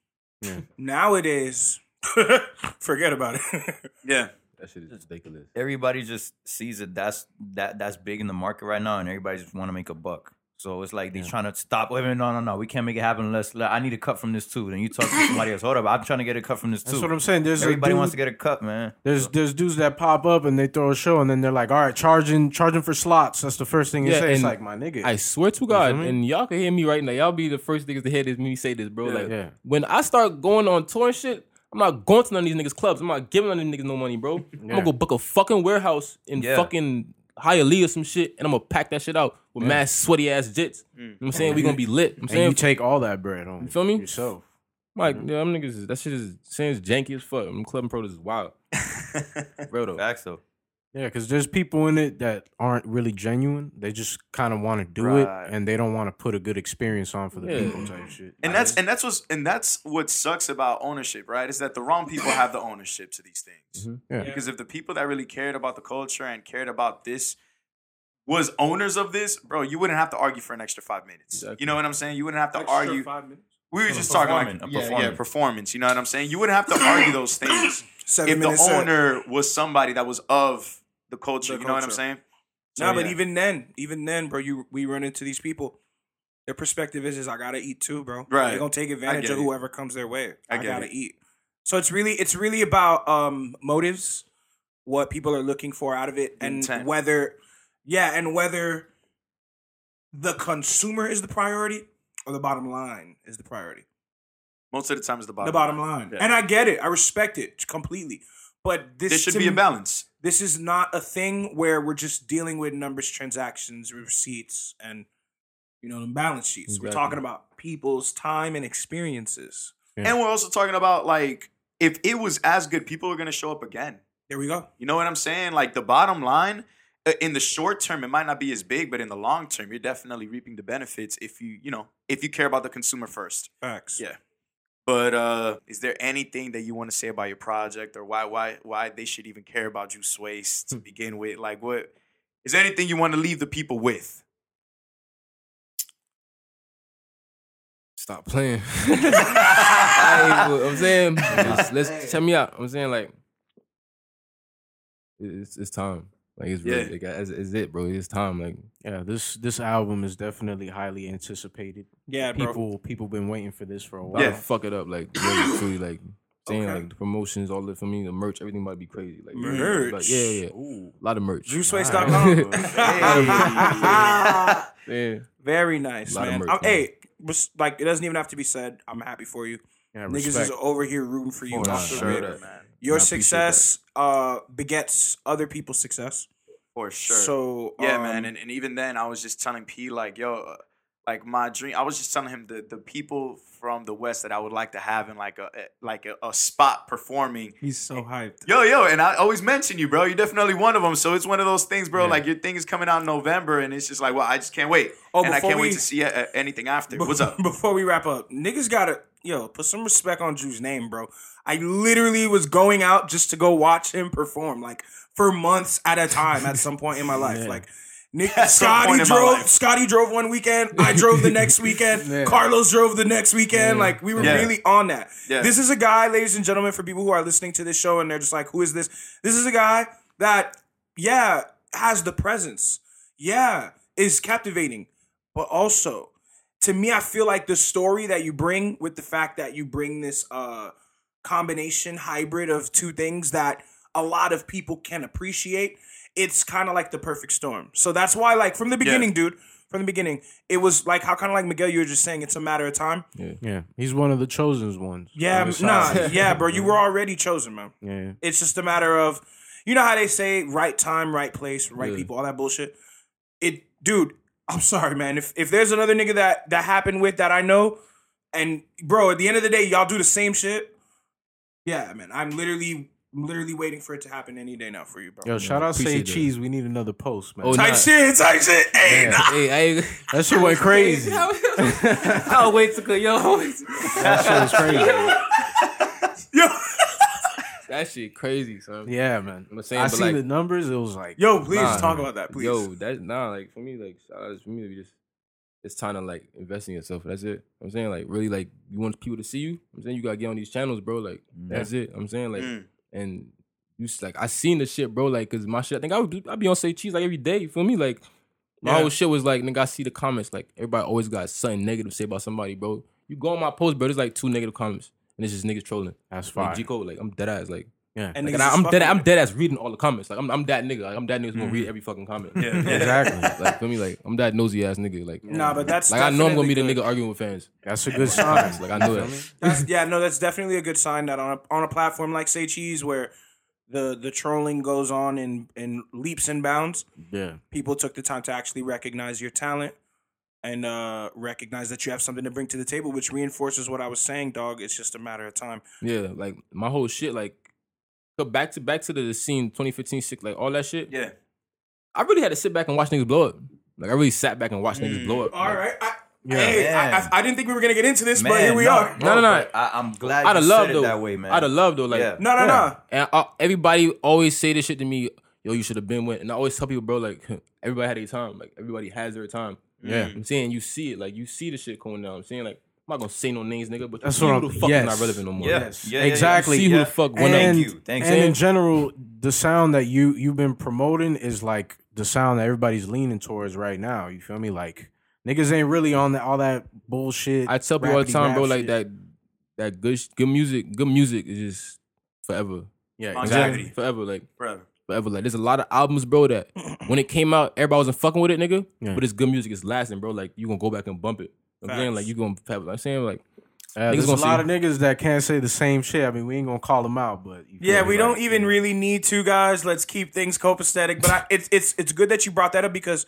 [SPEAKER 5] Yeah.
[SPEAKER 2] nowadays, forget about it.
[SPEAKER 8] Yeah.
[SPEAKER 7] That shit is ridiculous.
[SPEAKER 6] everybody just sees it that's that that's big in the market right now, and everybody just want to make a buck. So it's like they're trying to stop. Wait no, no, no, we can't make it happen unless I need a cut from this too. Then you talk to somebody else. Hold up, I'm trying to get a cut from this too.
[SPEAKER 5] That's what I'm saying. There's
[SPEAKER 6] Everybody
[SPEAKER 5] dude,
[SPEAKER 6] wants to get a cut, man.
[SPEAKER 5] There's there's dudes that pop up and they throw a show and then they're like, all right, charging charging for slots. That's the first thing you
[SPEAKER 7] Yeah,
[SPEAKER 5] say. It's like my nigga.
[SPEAKER 7] I swear to God,
[SPEAKER 5] feel me?
[SPEAKER 7] and y'all can hear me right now. Y'all be the first niggas to hear this me say this, bro.
[SPEAKER 8] Yeah.
[SPEAKER 7] like
[SPEAKER 5] Yeah.
[SPEAKER 7] when I start going on tour and shit, I'm not going to none of these niggas clubs. I'm not giving none of these niggas no money, bro. I'm gonna go book a fucking warehouse in
[SPEAKER 6] Yeah.
[SPEAKER 7] fucking Hialeah or some shit, and I'm gonna pack that shit out with mad sweaty ass jits. You know what I'm saying? We gonna be lit. I'm
[SPEAKER 5] and
[SPEAKER 7] saying
[SPEAKER 5] you take all that bread on
[SPEAKER 7] You feel me?
[SPEAKER 5] yourself.
[SPEAKER 7] like, yeah, them niggas, is- that shit is saying it's janky as fuck. Them club and pro is wild. Real though.
[SPEAKER 6] Facts though.
[SPEAKER 5] Yeah, because there's people in it that aren't really genuine. They just kind of want to do
[SPEAKER 8] Right.
[SPEAKER 5] it, and they don't want to put a good experience on for the
[SPEAKER 7] Yeah.
[SPEAKER 5] people type shit.
[SPEAKER 8] And that's and that's what's and that's what sucks about ownership, right? Is that the wrong people have the ownership to these things. Mm-hmm.
[SPEAKER 5] Yeah.
[SPEAKER 8] Because if the people that really cared about the culture and cared about this was owners of this, bro, you wouldn't have to argue for an extra five minutes.
[SPEAKER 7] Exactly.
[SPEAKER 8] You know what I'm saying? You wouldn't have to argue.
[SPEAKER 2] five minutes.
[SPEAKER 8] We were just talking like
[SPEAKER 6] performing, a
[SPEAKER 8] yeah, yeah,
[SPEAKER 6] performance.
[SPEAKER 8] performance. You know what I'm saying? You wouldn't have to argue those things
[SPEAKER 2] Seven
[SPEAKER 8] if the
[SPEAKER 2] minutes set.
[SPEAKER 8] owner was somebody that was of the culture.
[SPEAKER 2] The
[SPEAKER 8] you know what I'm
[SPEAKER 2] culture.
[SPEAKER 8] saying?
[SPEAKER 2] No,
[SPEAKER 8] So,
[SPEAKER 2] but even then, even then, bro, you we run into these people. Their perspective is, is I gotta eat too, bro.
[SPEAKER 8] Right.
[SPEAKER 2] They're gonna take advantage
[SPEAKER 8] get
[SPEAKER 2] of
[SPEAKER 8] it.
[SPEAKER 2] whoever comes their way.
[SPEAKER 8] I
[SPEAKER 2] I, gotta
[SPEAKER 8] it.
[SPEAKER 2] eat. So it's really, it's really about um motives, what people are looking for out of it, and
[SPEAKER 8] Intent.
[SPEAKER 2] whether, yeah, and whether the consumer is the priority or the bottom line is the priority.
[SPEAKER 8] most of the time it's the bottom.
[SPEAKER 2] the bottom line,
[SPEAKER 8] Yeah.
[SPEAKER 2] and I get it. I respect it completely. But this
[SPEAKER 8] there should
[SPEAKER 2] to
[SPEAKER 8] be a balance.
[SPEAKER 2] this is not a thing where we're just dealing with numbers, transactions, receipts, and you know, the balance sheets. We're talking about people's time and experiences.
[SPEAKER 8] And we're also talking about like if it was as good, people are gonna show up again.
[SPEAKER 2] There we go.
[SPEAKER 8] You know what I'm saying? Like the bottom line, in the short term, it might not be as big, but in the long term, you're definitely reaping the benefits if you, you know, if you care about the consumer first.
[SPEAKER 2] Facts.
[SPEAKER 8] Yeah. But uh is there anything that you want to say about your project or why why why they should even care about Juice Waste to begin with? Like what is there anything you want to leave the people with?
[SPEAKER 7] Stop playing. I ain't- I'm saying, just, let's check me out. I'm saying like, it's it's time. Like it's really,
[SPEAKER 8] Yeah.
[SPEAKER 7] like, it's, it's it, bro. It's time. Like
[SPEAKER 5] Yeah, this this album is definitely highly anticipated.
[SPEAKER 2] Yeah, bro.
[SPEAKER 5] People people been waiting for this for a
[SPEAKER 7] I'm
[SPEAKER 5] while.
[SPEAKER 7] about to fuck it up. Like really, truly, like saying
[SPEAKER 2] Okay.
[SPEAKER 7] like the promotions, all that for me, the merch, everything might be crazy. Like
[SPEAKER 2] Merch.
[SPEAKER 7] like, yeah, yeah, a lot of merch.
[SPEAKER 2] Juicewaste.com.
[SPEAKER 7] Yeah.
[SPEAKER 2] Very nice,
[SPEAKER 7] Lot of
[SPEAKER 2] man.
[SPEAKER 7] merch, man.
[SPEAKER 2] Hey, was- like it doesn't even have to be said. I'm happy for you.
[SPEAKER 5] Yeah,
[SPEAKER 2] Niggas
[SPEAKER 5] respect.
[SPEAKER 2] is over here rooting for you.
[SPEAKER 5] For sure.
[SPEAKER 2] rip.
[SPEAKER 8] man.
[SPEAKER 2] Your
[SPEAKER 5] I
[SPEAKER 2] success uh, begets other people's success.
[SPEAKER 8] For sure.
[SPEAKER 2] So
[SPEAKER 8] Yeah,
[SPEAKER 2] um,
[SPEAKER 8] man, and, and even then, I was just telling P like, yo, like my dream. I was just telling him the the people from the West that I would like to have in like a a- like a, a spot performing.
[SPEAKER 2] he's so hyped.
[SPEAKER 8] Yo, yo, and I always mention you, bro. You're definitely one of them. So it's one of those things, bro. Like your thing is coming out in November, and it's just like, well, I just can't wait,
[SPEAKER 2] Oh,
[SPEAKER 8] and I
[SPEAKER 2] before
[SPEAKER 8] can't
[SPEAKER 2] we-
[SPEAKER 8] wait to see uh, anything after. What's up?
[SPEAKER 2] Before we wrap up, niggas gotta yo put some respect on Drew's name, bro. I literally was going out just to go watch him perform, like for months at a time. At some point in my life, like. Nick,
[SPEAKER 8] At
[SPEAKER 2] Scotty
[SPEAKER 8] point in my
[SPEAKER 2] drove. Scotty drove one weekend. I drove the next weekend. Carlos drove the next weekend. Like we were
[SPEAKER 8] Yeah.
[SPEAKER 2] really on that.
[SPEAKER 8] Yeah.
[SPEAKER 2] This is a guy, ladies and gentlemen, for people who are listening to this show and they're just like, "Who is this?" This is a guy that, yeah, has the presence. Yeah, is captivating, but also to me, I feel like the story that you bring with the fact that you bring this uh combination hybrid of two things that a lot of people can appreciate, it's kind of like the perfect storm. So that's why, like from the beginning, dude, from the beginning, it was like how kind of like Miguel, you were just saying, it's a matter of time.
[SPEAKER 5] Yeah, he's one of the chosen ones.
[SPEAKER 2] Yeah, nah, yeah, bro, you were already chosen, man.
[SPEAKER 5] yeah.
[SPEAKER 2] It's just a matter of, you know how they say, right time, right place, right
[SPEAKER 7] Yeah.
[SPEAKER 2] people, all that bullshit. It, dude, I'm sorry, man. If if there's another nigga that that happened with that I know, and bro, at the end of the day, y'all do the same shit. Yeah, man. I'm literally, literally waiting for it to happen any day now for you, bro.
[SPEAKER 5] Yo, shout out Say
[SPEAKER 7] that.
[SPEAKER 5] Cheese. We need another post, man.
[SPEAKER 7] Oh,
[SPEAKER 2] tight
[SPEAKER 7] nah.
[SPEAKER 2] shit, tight shit. Hey,
[SPEAKER 5] Yeah.
[SPEAKER 2] nah.
[SPEAKER 7] Hey, I
[SPEAKER 5] that shit went crazy.
[SPEAKER 7] I'll wait to yo.
[SPEAKER 5] that shit was crazy.
[SPEAKER 2] yo,
[SPEAKER 7] That shit crazy, son.
[SPEAKER 5] Yeah, man.
[SPEAKER 7] I'm saying,
[SPEAKER 5] I
[SPEAKER 7] but
[SPEAKER 5] seen
[SPEAKER 7] like-
[SPEAKER 5] the numbers. It was like,
[SPEAKER 2] yo, please
[SPEAKER 7] Nah.
[SPEAKER 2] talk about that, please.
[SPEAKER 7] Yo, that nah, like for me, like shout out for me, we just it's time to like invest in yourself. That's it. I'm saying like really like you want people to see you. I'm saying you gotta get on these channels, bro. Like that's it. I'm saying like
[SPEAKER 8] Mm.
[SPEAKER 7] And you like I seen the shit, bro. Like cause my shit, I think I would I be on say cheese like every day. You feel me? Like my
[SPEAKER 2] Yeah.
[SPEAKER 7] whole shit was like nigga, I see the comments. Like everybody always got something negative to say about somebody, bro. You go on my post, bro. There's like two negative comments, and it's just niggas trolling.
[SPEAKER 5] that's
[SPEAKER 7] Like
[SPEAKER 5] fine.
[SPEAKER 7] G code, like I'm dead ass, like.
[SPEAKER 5] Yeah,
[SPEAKER 2] and
[SPEAKER 7] Like,
[SPEAKER 2] niggas
[SPEAKER 7] and I,
[SPEAKER 2] is
[SPEAKER 7] I'm
[SPEAKER 2] fucking
[SPEAKER 7] dead. I'm dead ass reading all the comments. Like I'm, I'm that nigga. Like I'm that nigga who's gonna
[SPEAKER 2] Mm-hmm.
[SPEAKER 7] read every fucking comment.
[SPEAKER 8] Yeah, yeah.
[SPEAKER 5] exactly.
[SPEAKER 7] like feel me? Like I'm that nosy ass nigga. Like.
[SPEAKER 2] Nah, but that's
[SPEAKER 7] like I know I'm gonna be the
[SPEAKER 2] definitely
[SPEAKER 7] nigga arguing with fans.
[SPEAKER 5] That's a good sign.
[SPEAKER 7] Like I know that.
[SPEAKER 2] That's, yeah, no, that's definitely a good sign that on a, on a platform like Say Cheese, where the the trolling goes on in in leaps and bounds,
[SPEAKER 5] Yeah,
[SPEAKER 2] people took the time to actually recognize your talent and uh recognize that you have something to bring to the table, which reinforces what I was saying, dog. It's just a matter of time.
[SPEAKER 7] Yeah, like my whole shit. Like go back to back to the scene 2015, six, like all that shit.
[SPEAKER 8] Yeah.
[SPEAKER 7] I really had to sit back and watch niggas blow up. Like I really sat back and watched niggas mm, blow up.
[SPEAKER 2] All
[SPEAKER 7] Like,
[SPEAKER 2] right, I,
[SPEAKER 5] Yeah.
[SPEAKER 2] hey, I, I, I didn't think we were gonna get into this, but here we
[SPEAKER 6] no,
[SPEAKER 2] are.
[SPEAKER 7] No, no, no.
[SPEAKER 6] I, I'm glad
[SPEAKER 7] I'd have
[SPEAKER 6] you
[SPEAKER 7] loved
[SPEAKER 6] said
[SPEAKER 7] though.
[SPEAKER 6] that way, man.
[SPEAKER 7] I'd have loved though. Like
[SPEAKER 6] Yeah.
[SPEAKER 2] No, no, no.
[SPEAKER 7] And I, everybody always say this shit to me. Yo, you should have been with. And I always tell people, bro, like everybody had their time. Like everybody has their time.
[SPEAKER 5] Yeah.
[SPEAKER 7] I'm saying you see it. Like you see the shit going down. I'm saying like I'm not gonna say no names, nigga. But you
[SPEAKER 5] That's
[SPEAKER 7] see
[SPEAKER 5] what
[SPEAKER 7] who
[SPEAKER 5] I'm-
[SPEAKER 7] the fuck
[SPEAKER 5] yes.
[SPEAKER 7] is not relevant no more.
[SPEAKER 6] Yes. Yeah, yeah,
[SPEAKER 5] Exactly.
[SPEAKER 7] See who the fuck
[SPEAKER 6] And
[SPEAKER 7] went
[SPEAKER 6] thank you. Thanks.
[SPEAKER 5] and in
[SPEAKER 7] saying?
[SPEAKER 5] general, the sound that you you've been promoting is like the sound that everybody's leaning towards right now. You feel me? Like niggas ain't really on that all that bullshit.
[SPEAKER 7] I tell people all the
[SPEAKER 5] rappity
[SPEAKER 7] time, bro,
[SPEAKER 5] rap
[SPEAKER 7] like
[SPEAKER 5] shit.
[SPEAKER 7] that that good sh- good music, good music is just forever.
[SPEAKER 5] Yeah,
[SPEAKER 8] Longevity.
[SPEAKER 5] exactly.
[SPEAKER 7] Forever. Like
[SPEAKER 8] Forever.
[SPEAKER 7] forever. Like there's a lot of albums, bro, that when it came out, everybody wasn't fucking with it, nigga.
[SPEAKER 5] Yeah.
[SPEAKER 7] But it's good music, it's lasting, bro. Like you gonna go back and bump it. I'm saying like you gonna have I'm saying like
[SPEAKER 5] Uh, there's a lot
[SPEAKER 7] see-
[SPEAKER 5] of niggas that can't say the same shit. I mean, we ain't gonna call them out, but
[SPEAKER 2] Yeah,
[SPEAKER 5] me?
[SPEAKER 2] we don't even
[SPEAKER 5] you know.
[SPEAKER 2] really need to, guys. Let's keep things copacetic. But I, it's it's it's good that you brought that up because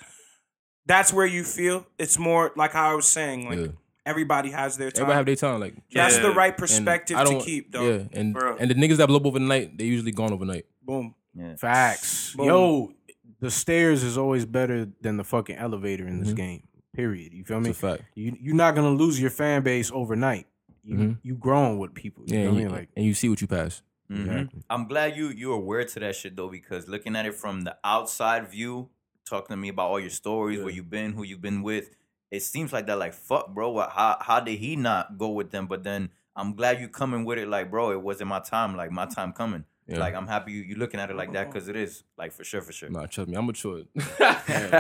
[SPEAKER 2] that's where you feel. It's more like how I was saying. Like
[SPEAKER 7] Yeah.
[SPEAKER 2] everybody has their time.
[SPEAKER 7] everybody have their time. Like
[SPEAKER 2] that's
[SPEAKER 8] Yeah.
[SPEAKER 2] the right perspective
[SPEAKER 7] I
[SPEAKER 2] to
[SPEAKER 7] don't-
[SPEAKER 2] keep, though.
[SPEAKER 7] Yeah, and
[SPEAKER 8] For real.
[SPEAKER 7] and the niggas that blow up overnight, they usually gone overnight.
[SPEAKER 2] Boom.
[SPEAKER 5] Facts.
[SPEAKER 2] Boom.
[SPEAKER 5] Yo, the stairs is always better than the fucking elevator in this game. Period. You feel me?
[SPEAKER 7] It's a fact.
[SPEAKER 5] You you're not gonna lose your fan base overnight. You
[SPEAKER 7] Mhm.
[SPEAKER 5] you growing with people. You
[SPEAKER 7] Yeah,
[SPEAKER 5] feel
[SPEAKER 7] and
[SPEAKER 5] me?
[SPEAKER 7] you,
[SPEAKER 5] Like
[SPEAKER 7] and you see what you pass.
[SPEAKER 6] Mhm.
[SPEAKER 5] Exactly.
[SPEAKER 6] I'm glad you you aware to that shit though, because looking at it from the outside view, talking to me about all your stories, where you've been, who you've been with, it seems like that. Like fuck, bro. What, how how did he not go with them? But then I'm glad you coming with it. Like, bro, it wasn't my time. Like my time coming.
[SPEAKER 7] Yeah.
[SPEAKER 6] Like I'm happy you you looking at it like that because it is like for sure, for sure.
[SPEAKER 7] Nah, trust me, I'm matured.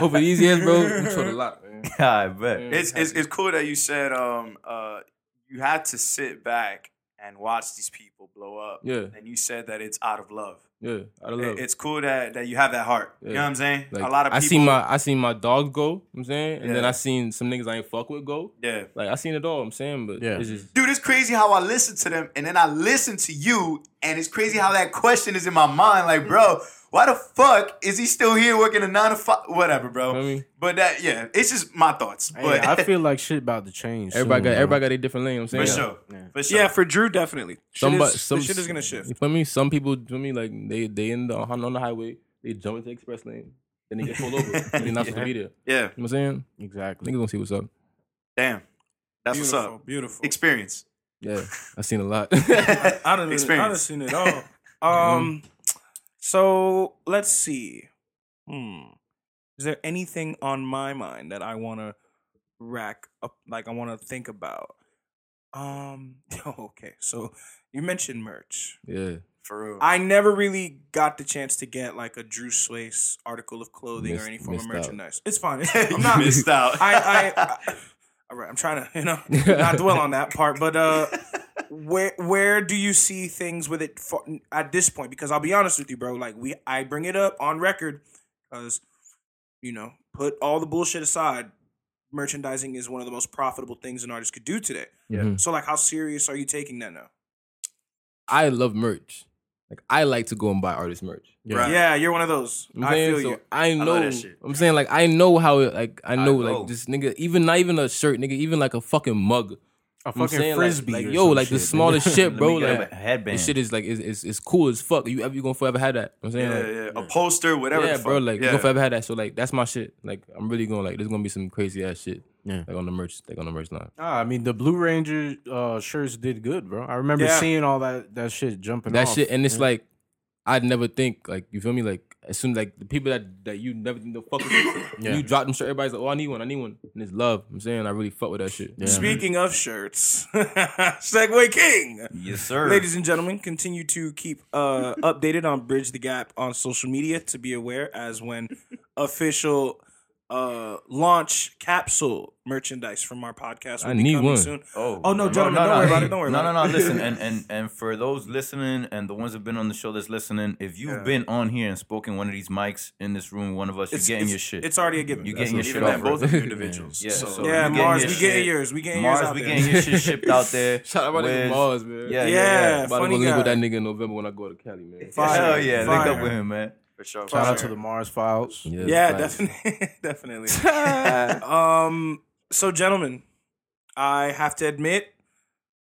[SPEAKER 7] Over these years, bro, I'm matured a lot, man.
[SPEAKER 6] I bet.
[SPEAKER 8] It's, it's it's cool that you said um uh you had to sit back and watch these people blow up.
[SPEAKER 7] Yeah.
[SPEAKER 8] And you said that it's out of love.
[SPEAKER 7] Yeah, out of love.
[SPEAKER 8] It's cool that that you have that heart. You know what I'm saying?
[SPEAKER 7] Like,
[SPEAKER 8] a lot of people,
[SPEAKER 7] I
[SPEAKER 8] people.
[SPEAKER 7] seen my I seen my dogs go. you know what I'm saying, and then I seen some niggas I ain't fuck with go.
[SPEAKER 8] yeah.
[SPEAKER 7] Like I seen it all. I'm saying, but
[SPEAKER 5] Yeah.
[SPEAKER 7] it's just
[SPEAKER 8] Dude, it's crazy how I listen to them and then I listen to you, and it's crazy how that question is in my mind. Like, bro, why the fuck is he still here working a nine to five? Whatever, bro.
[SPEAKER 7] I mean-
[SPEAKER 8] but that, yeah, it's just my thoughts.
[SPEAKER 5] Hey,
[SPEAKER 8] But
[SPEAKER 5] I feel like shit about to change.
[SPEAKER 7] everybody
[SPEAKER 5] soon,
[SPEAKER 7] got
[SPEAKER 5] bro.
[SPEAKER 7] everybody got a different lane. You know what I'm
[SPEAKER 8] for
[SPEAKER 7] saying,
[SPEAKER 8] sure, for sure.
[SPEAKER 2] Yeah, for Drew, definitely. Shit,
[SPEAKER 7] Somebody,
[SPEAKER 2] is,
[SPEAKER 7] some
[SPEAKER 2] the shit is gonna shift.
[SPEAKER 7] You feel me? Some people, for me, like they they in the on on the highway, they jump into the express lane, then they get pulled over. They're not supposed to be there. You
[SPEAKER 8] yeah,
[SPEAKER 7] know what I'm saying?
[SPEAKER 5] Exactly.
[SPEAKER 7] Niggas gonna see what's up.
[SPEAKER 8] damn, that's
[SPEAKER 2] Beautiful,
[SPEAKER 8] what's up.
[SPEAKER 2] beautiful.
[SPEAKER 8] Experience.
[SPEAKER 7] Yeah, I've seen a lot.
[SPEAKER 2] I done, I done
[SPEAKER 8] Experience.
[SPEAKER 2] seen it all. Um, so let's see. Hmm, is there anything on my mind that I want to rack up? Like I want to think about. Um. Okay. So you mentioned merch.
[SPEAKER 7] yeah,
[SPEAKER 8] For real.
[SPEAKER 2] I never really got the chance to get like a Drew Swace article of clothing
[SPEAKER 7] Missed-
[SPEAKER 2] or any form of
[SPEAKER 7] missed out.
[SPEAKER 2] merchandise. It's fine. It's, I'm not.
[SPEAKER 8] missed out.
[SPEAKER 2] I, I, I all right, I'm trying to, you know, not dwell on that part, but uh where where do you see things with it for, at this point? Because I'll be honest with you, bro. Like we, I bring it up on record because you know, put all the bullshit aside. Merchandising is one of the most profitable things an artist could do today.
[SPEAKER 7] Mhm.
[SPEAKER 2] So, like, how serious are you taking that now?
[SPEAKER 7] I love merch. Like I like to go and buy artist merch.
[SPEAKER 5] Yeah.
[SPEAKER 8] Right.
[SPEAKER 2] Yeah, you're one of those.
[SPEAKER 7] I'm
[SPEAKER 2] I
[SPEAKER 7] saying?
[SPEAKER 2] feel
[SPEAKER 7] so
[SPEAKER 2] you.
[SPEAKER 7] I
[SPEAKER 8] love
[SPEAKER 7] know.
[SPEAKER 8] that shit.
[SPEAKER 7] I'm saying like I know how it, like I know
[SPEAKER 6] know.
[SPEAKER 7] like this nigga even not even a shirt nigga even like a fucking mug.
[SPEAKER 5] A
[SPEAKER 7] I'm
[SPEAKER 5] fucking
[SPEAKER 7] saying,
[SPEAKER 5] frisbee.
[SPEAKER 7] like,
[SPEAKER 5] or
[SPEAKER 7] yo
[SPEAKER 5] some
[SPEAKER 7] like the smallest shit bro like
[SPEAKER 6] headband.
[SPEAKER 7] this shit is like is is, is cool as fuck. You ever you gonna forever have that? I'm saying
[SPEAKER 8] yeah,
[SPEAKER 7] like,
[SPEAKER 8] yeah. A poster, whatever.
[SPEAKER 7] yeah,
[SPEAKER 8] the
[SPEAKER 7] bro.
[SPEAKER 8] fuck.
[SPEAKER 7] Like you
[SPEAKER 8] yeah.
[SPEAKER 7] gonna forever have that. So like that's my shit. Like I'm really going to like there's gonna be some crazy ass shit.
[SPEAKER 5] Yeah.
[SPEAKER 7] Like on the merch, like on the merch line.
[SPEAKER 5] Ah, I mean, the Blue Ranger uh, shirts did good, bro. I remember
[SPEAKER 2] Yeah.
[SPEAKER 5] seeing all that that shit jumping.
[SPEAKER 7] That
[SPEAKER 5] off.
[SPEAKER 7] shit, and it's
[SPEAKER 5] Yeah.
[SPEAKER 7] like I'd never think like you feel me like as soon like the people that that you never think they'll fuck with,
[SPEAKER 5] Yeah.
[SPEAKER 7] you drop them shit. Everybody's like, oh, I need one, I need one, and it's love. I'm saying I really fuck with that shit.
[SPEAKER 5] Yeah.
[SPEAKER 2] Speaking of shirts, Segway King.
[SPEAKER 6] yes, sir.
[SPEAKER 2] Ladies and gentlemen, continue to keep uh, updated on Bridge the Gap on social media to be aware as when official uh, launch capsule merchandise from our podcast will
[SPEAKER 7] I
[SPEAKER 2] be
[SPEAKER 7] need
[SPEAKER 2] coming
[SPEAKER 7] one.
[SPEAKER 2] soon.
[SPEAKER 6] Oh,
[SPEAKER 2] Oh, no, gentlemen, don't worry about it, don't worry
[SPEAKER 6] no,
[SPEAKER 2] about
[SPEAKER 6] no,
[SPEAKER 2] it.
[SPEAKER 6] no. Listen, and and and for those listening and the ones that've been on the show that's listening, if you've been on here and spoken one of these mics in this room, one of us,
[SPEAKER 2] It's,
[SPEAKER 6] you're getting
[SPEAKER 2] it's,
[SPEAKER 6] your shit.
[SPEAKER 2] It's already a given. You're
[SPEAKER 6] getting your shit
[SPEAKER 8] Even both of you individuals.
[SPEAKER 6] Yeah,
[SPEAKER 8] So,
[SPEAKER 6] so
[SPEAKER 2] Yeah,
[SPEAKER 6] you
[SPEAKER 2] Mars, we getting yours. We getting
[SPEAKER 6] Mars,
[SPEAKER 2] yours out
[SPEAKER 6] we
[SPEAKER 2] there.
[SPEAKER 6] getting your shit shipped out there.
[SPEAKER 7] Shout out
[SPEAKER 6] to
[SPEAKER 7] Mars, man.
[SPEAKER 6] Yeah, yeah,
[SPEAKER 2] Yeah,
[SPEAKER 6] yeah.
[SPEAKER 7] About to
[SPEAKER 2] funny
[SPEAKER 7] go link with that nigga in November when I go to Cali, man.
[SPEAKER 2] Fire.
[SPEAKER 6] Hell yeah, link up with him, man.
[SPEAKER 8] For sure.
[SPEAKER 5] Shout out
[SPEAKER 8] for
[SPEAKER 5] to the. Mars Files.
[SPEAKER 2] Yeah,
[SPEAKER 7] facts.
[SPEAKER 2] definitely, definitely. um, so gentlemen, I have to admit,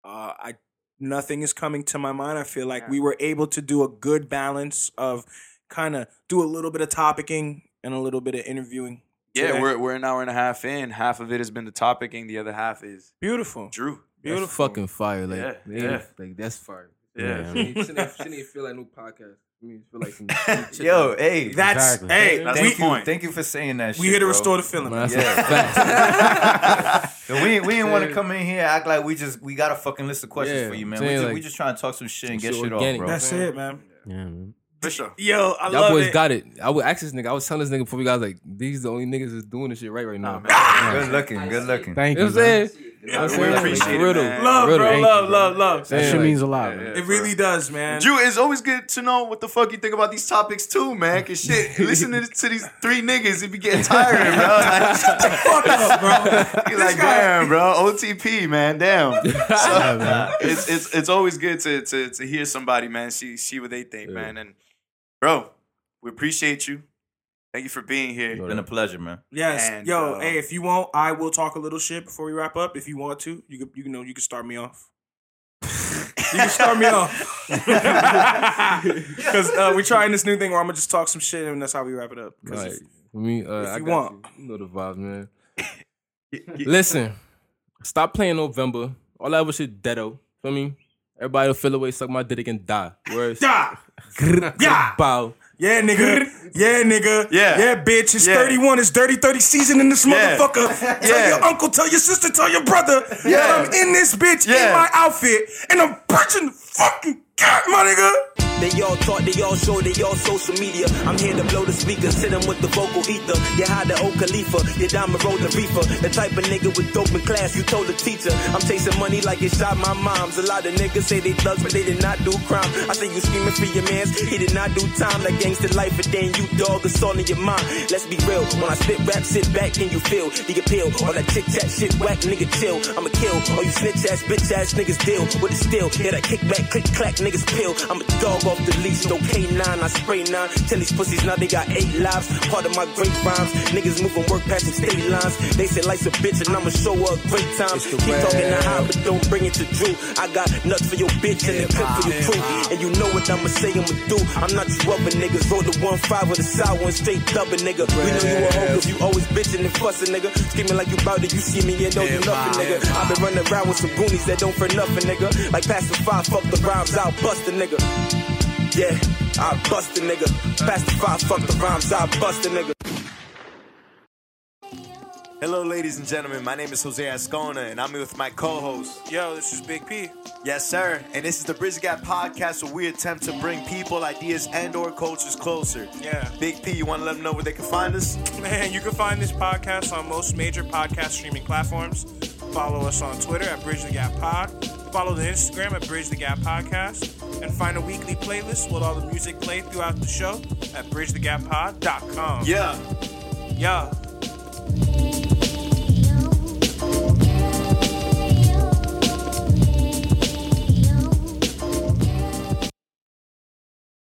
[SPEAKER 2] uh, I nothing is coming to my mind. I feel like we were able to do a good balance of kind of do a little bit of topicking and a little bit of interviewing.
[SPEAKER 8] Yeah,
[SPEAKER 2] today.
[SPEAKER 8] we're we're an hour and a half in. Half of it has been the topicing. The other half is
[SPEAKER 2] beautiful.
[SPEAKER 8] Drew.
[SPEAKER 7] That's
[SPEAKER 2] Beautiful.
[SPEAKER 7] fucking fire. Like,
[SPEAKER 8] Yeah,
[SPEAKER 7] yeah,
[SPEAKER 8] yeah.
[SPEAKER 7] like that's fire.
[SPEAKER 8] Yeah.
[SPEAKER 7] Shouldn't even- shouldn't even feel like new podcast. I mean, feel like some some
[SPEAKER 6] Yo, hey,
[SPEAKER 2] That's
[SPEAKER 5] Exactly.
[SPEAKER 2] hey,
[SPEAKER 8] That's
[SPEAKER 2] we,
[SPEAKER 8] the point.
[SPEAKER 6] thank you for saying that.
[SPEAKER 2] we
[SPEAKER 6] shit,
[SPEAKER 2] here to
[SPEAKER 6] bro.
[SPEAKER 2] restore the feeling.
[SPEAKER 7] Man, that's
[SPEAKER 6] Yeah.
[SPEAKER 7] a fact.
[SPEAKER 6] So we we didn't want to come in here act like we just we got a fucking list of questions
[SPEAKER 7] Yeah,
[SPEAKER 6] for you, man.
[SPEAKER 7] saying
[SPEAKER 6] We just,
[SPEAKER 7] like-
[SPEAKER 6] we just trying to talk some shit and get
[SPEAKER 7] Shit
[SPEAKER 6] shit off, bro.
[SPEAKER 2] That's it, man.
[SPEAKER 5] Yeah, man.
[SPEAKER 8] For sure.
[SPEAKER 2] Yo, I
[SPEAKER 7] Y'all
[SPEAKER 2] love
[SPEAKER 7] boys
[SPEAKER 2] it.
[SPEAKER 7] got it. I would ask this nigga. I was telling this nigga before we got like, these the only niggas that's doing this shit right right now. man.
[SPEAKER 6] Good looking, good looking.
[SPEAKER 5] Thank
[SPEAKER 7] You
[SPEAKER 5] you.
[SPEAKER 7] know what I'm
[SPEAKER 5] man.
[SPEAKER 7] saying?
[SPEAKER 8] Yeah, we
[SPEAKER 7] saying, like,
[SPEAKER 8] appreciate it,
[SPEAKER 7] real though.
[SPEAKER 8] man.
[SPEAKER 2] love,
[SPEAKER 7] Real
[SPEAKER 2] bro.
[SPEAKER 7] though.
[SPEAKER 2] Love, love, love.
[SPEAKER 5] That
[SPEAKER 7] Saying,
[SPEAKER 5] shit
[SPEAKER 7] like-
[SPEAKER 5] means a lot,
[SPEAKER 8] Yeah,
[SPEAKER 5] man.
[SPEAKER 8] yeah.
[SPEAKER 2] It really does, man.
[SPEAKER 8] Drew, it's always good to know what the fuck you think about these topics too, man. Cause shit, listening to these three niggas, it be getting tiring, bro. Like, shut the fuck up, bro. You're like, damn, bro. OTP, man. Damn. So, it's it's it's always good to to to hear somebody, man. See see what they think, man. And bro, we appreciate you. Thank you for being here.
[SPEAKER 6] It's been a pleasure, man.
[SPEAKER 2] Yes,
[SPEAKER 8] And,
[SPEAKER 2] yo,
[SPEAKER 8] uh,
[SPEAKER 2] hey, if you want, I will talk a little shit before we wrap up. If you want to, you can, you know, you can start me off. you can start me off because uh, we're trying this new thing where I'm gonna just talk some shit and that's how we wrap it up.
[SPEAKER 7] Right.
[SPEAKER 2] if-
[SPEAKER 7] me, uh,
[SPEAKER 2] if
[SPEAKER 7] I
[SPEAKER 2] you
[SPEAKER 7] got
[SPEAKER 2] want.
[SPEAKER 7] you. You know the vibes, man. Listen, stop playing November. All that was shit deado. Feel me? Everybody will feel away, suck my dick and die. Words.
[SPEAKER 2] yeah, yeah,
[SPEAKER 7] Bow.
[SPEAKER 2] Yeah, nigga, yeah, nigga,
[SPEAKER 8] Yeah.
[SPEAKER 2] yeah, bitch. It's
[SPEAKER 8] Yeah.
[SPEAKER 2] 31. It's dirty 30 season in this
[SPEAKER 8] Yeah.
[SPEAKER 2] motherfucker. Tell
[SPEAKER 8] Yeah.
[SPEAKER 2] your uncle, tell your sister, tell your brother.
[SPEAKER 8] Yeah.
[SPEAKER 2] Yeah, I'm in this bitch
[SPEAKER 8] Yeah.
[SPEAKER 2] in my outfit and I'm punching the fucking cat, my nigga.
[SPEAKER 9] They all talk, they all show, they all social media. I'm here to blow the speakers, hit them with the vocal ether. You hide the old Khalifa, you diamond roll the reefer. The type of nigga with dope in class, you told the teacher. I'm chasing money like it shot my mom's. A lot of niggas say they thugs, but they did not do crime. I say you screaming for your mans, he did not do time. Like gangster life, but then you dog, it's all in your mind. Let's be real, when I spit rap, sit back and you feel the appeal. All that chit chat shit whack, nigga chill. I'ma kill all you snitch ass, bitch ass niggas deal with it still. Yeah, that kick back, click clack, niggas pill. I'm a dog off the leash, no K9, I spray nine. Tell these pussies now they got eight lives. Part of my great rhymes, niggas moving work past the state lines. They say life's a bitch and I'ma show up great times. Keep talking to high, but don't bring it to Drew. I got nuts for your bitch and a clip for your crew. And you know what I'ma say, I'ma do. I'm not you other niggas. Roll the one five with a sour and straight dubbing, nigga. We know you a hoe cause you always bitching and fussing, nigga. Screaming like you bout it, you see me and don't do nothing, nigga. I've been running around with some goonies that don't for nothing, nigga. Like past the five, fuck the rhymes, I'll bust a nigga. Yeah, I bust a nigga. Past the five, fuck the rhymes, I bust a nigga.
[SPEAKER 1] Hello, ladies and gentlemen. My name is Jose Ascona, and I'm here with my co-host.
[SPEAKER 2] Yo, this is Big P.
[SPEAKER 1] Yes, sir. And this is the Bridge Gap Podcast, where we attempt to bring people, ideas, and/or cultures closer.
[SPEAKER 2] Yeah.
[SPEAKER 1] Big P, you want to let them know where they can find us?
[SPEAKER 2] Man, you can find this podcast on most major podcast streaming platforms. Follow us on Twitter at Bridge the Gap Pod. Follow the Instagram at Bridge the Gap Podcast and find a weekly playlist with all the music played throughout the show at bridgethegappod.com.
[SPEAKER 1] Yeah.
[SPEAKER 2] Yeah.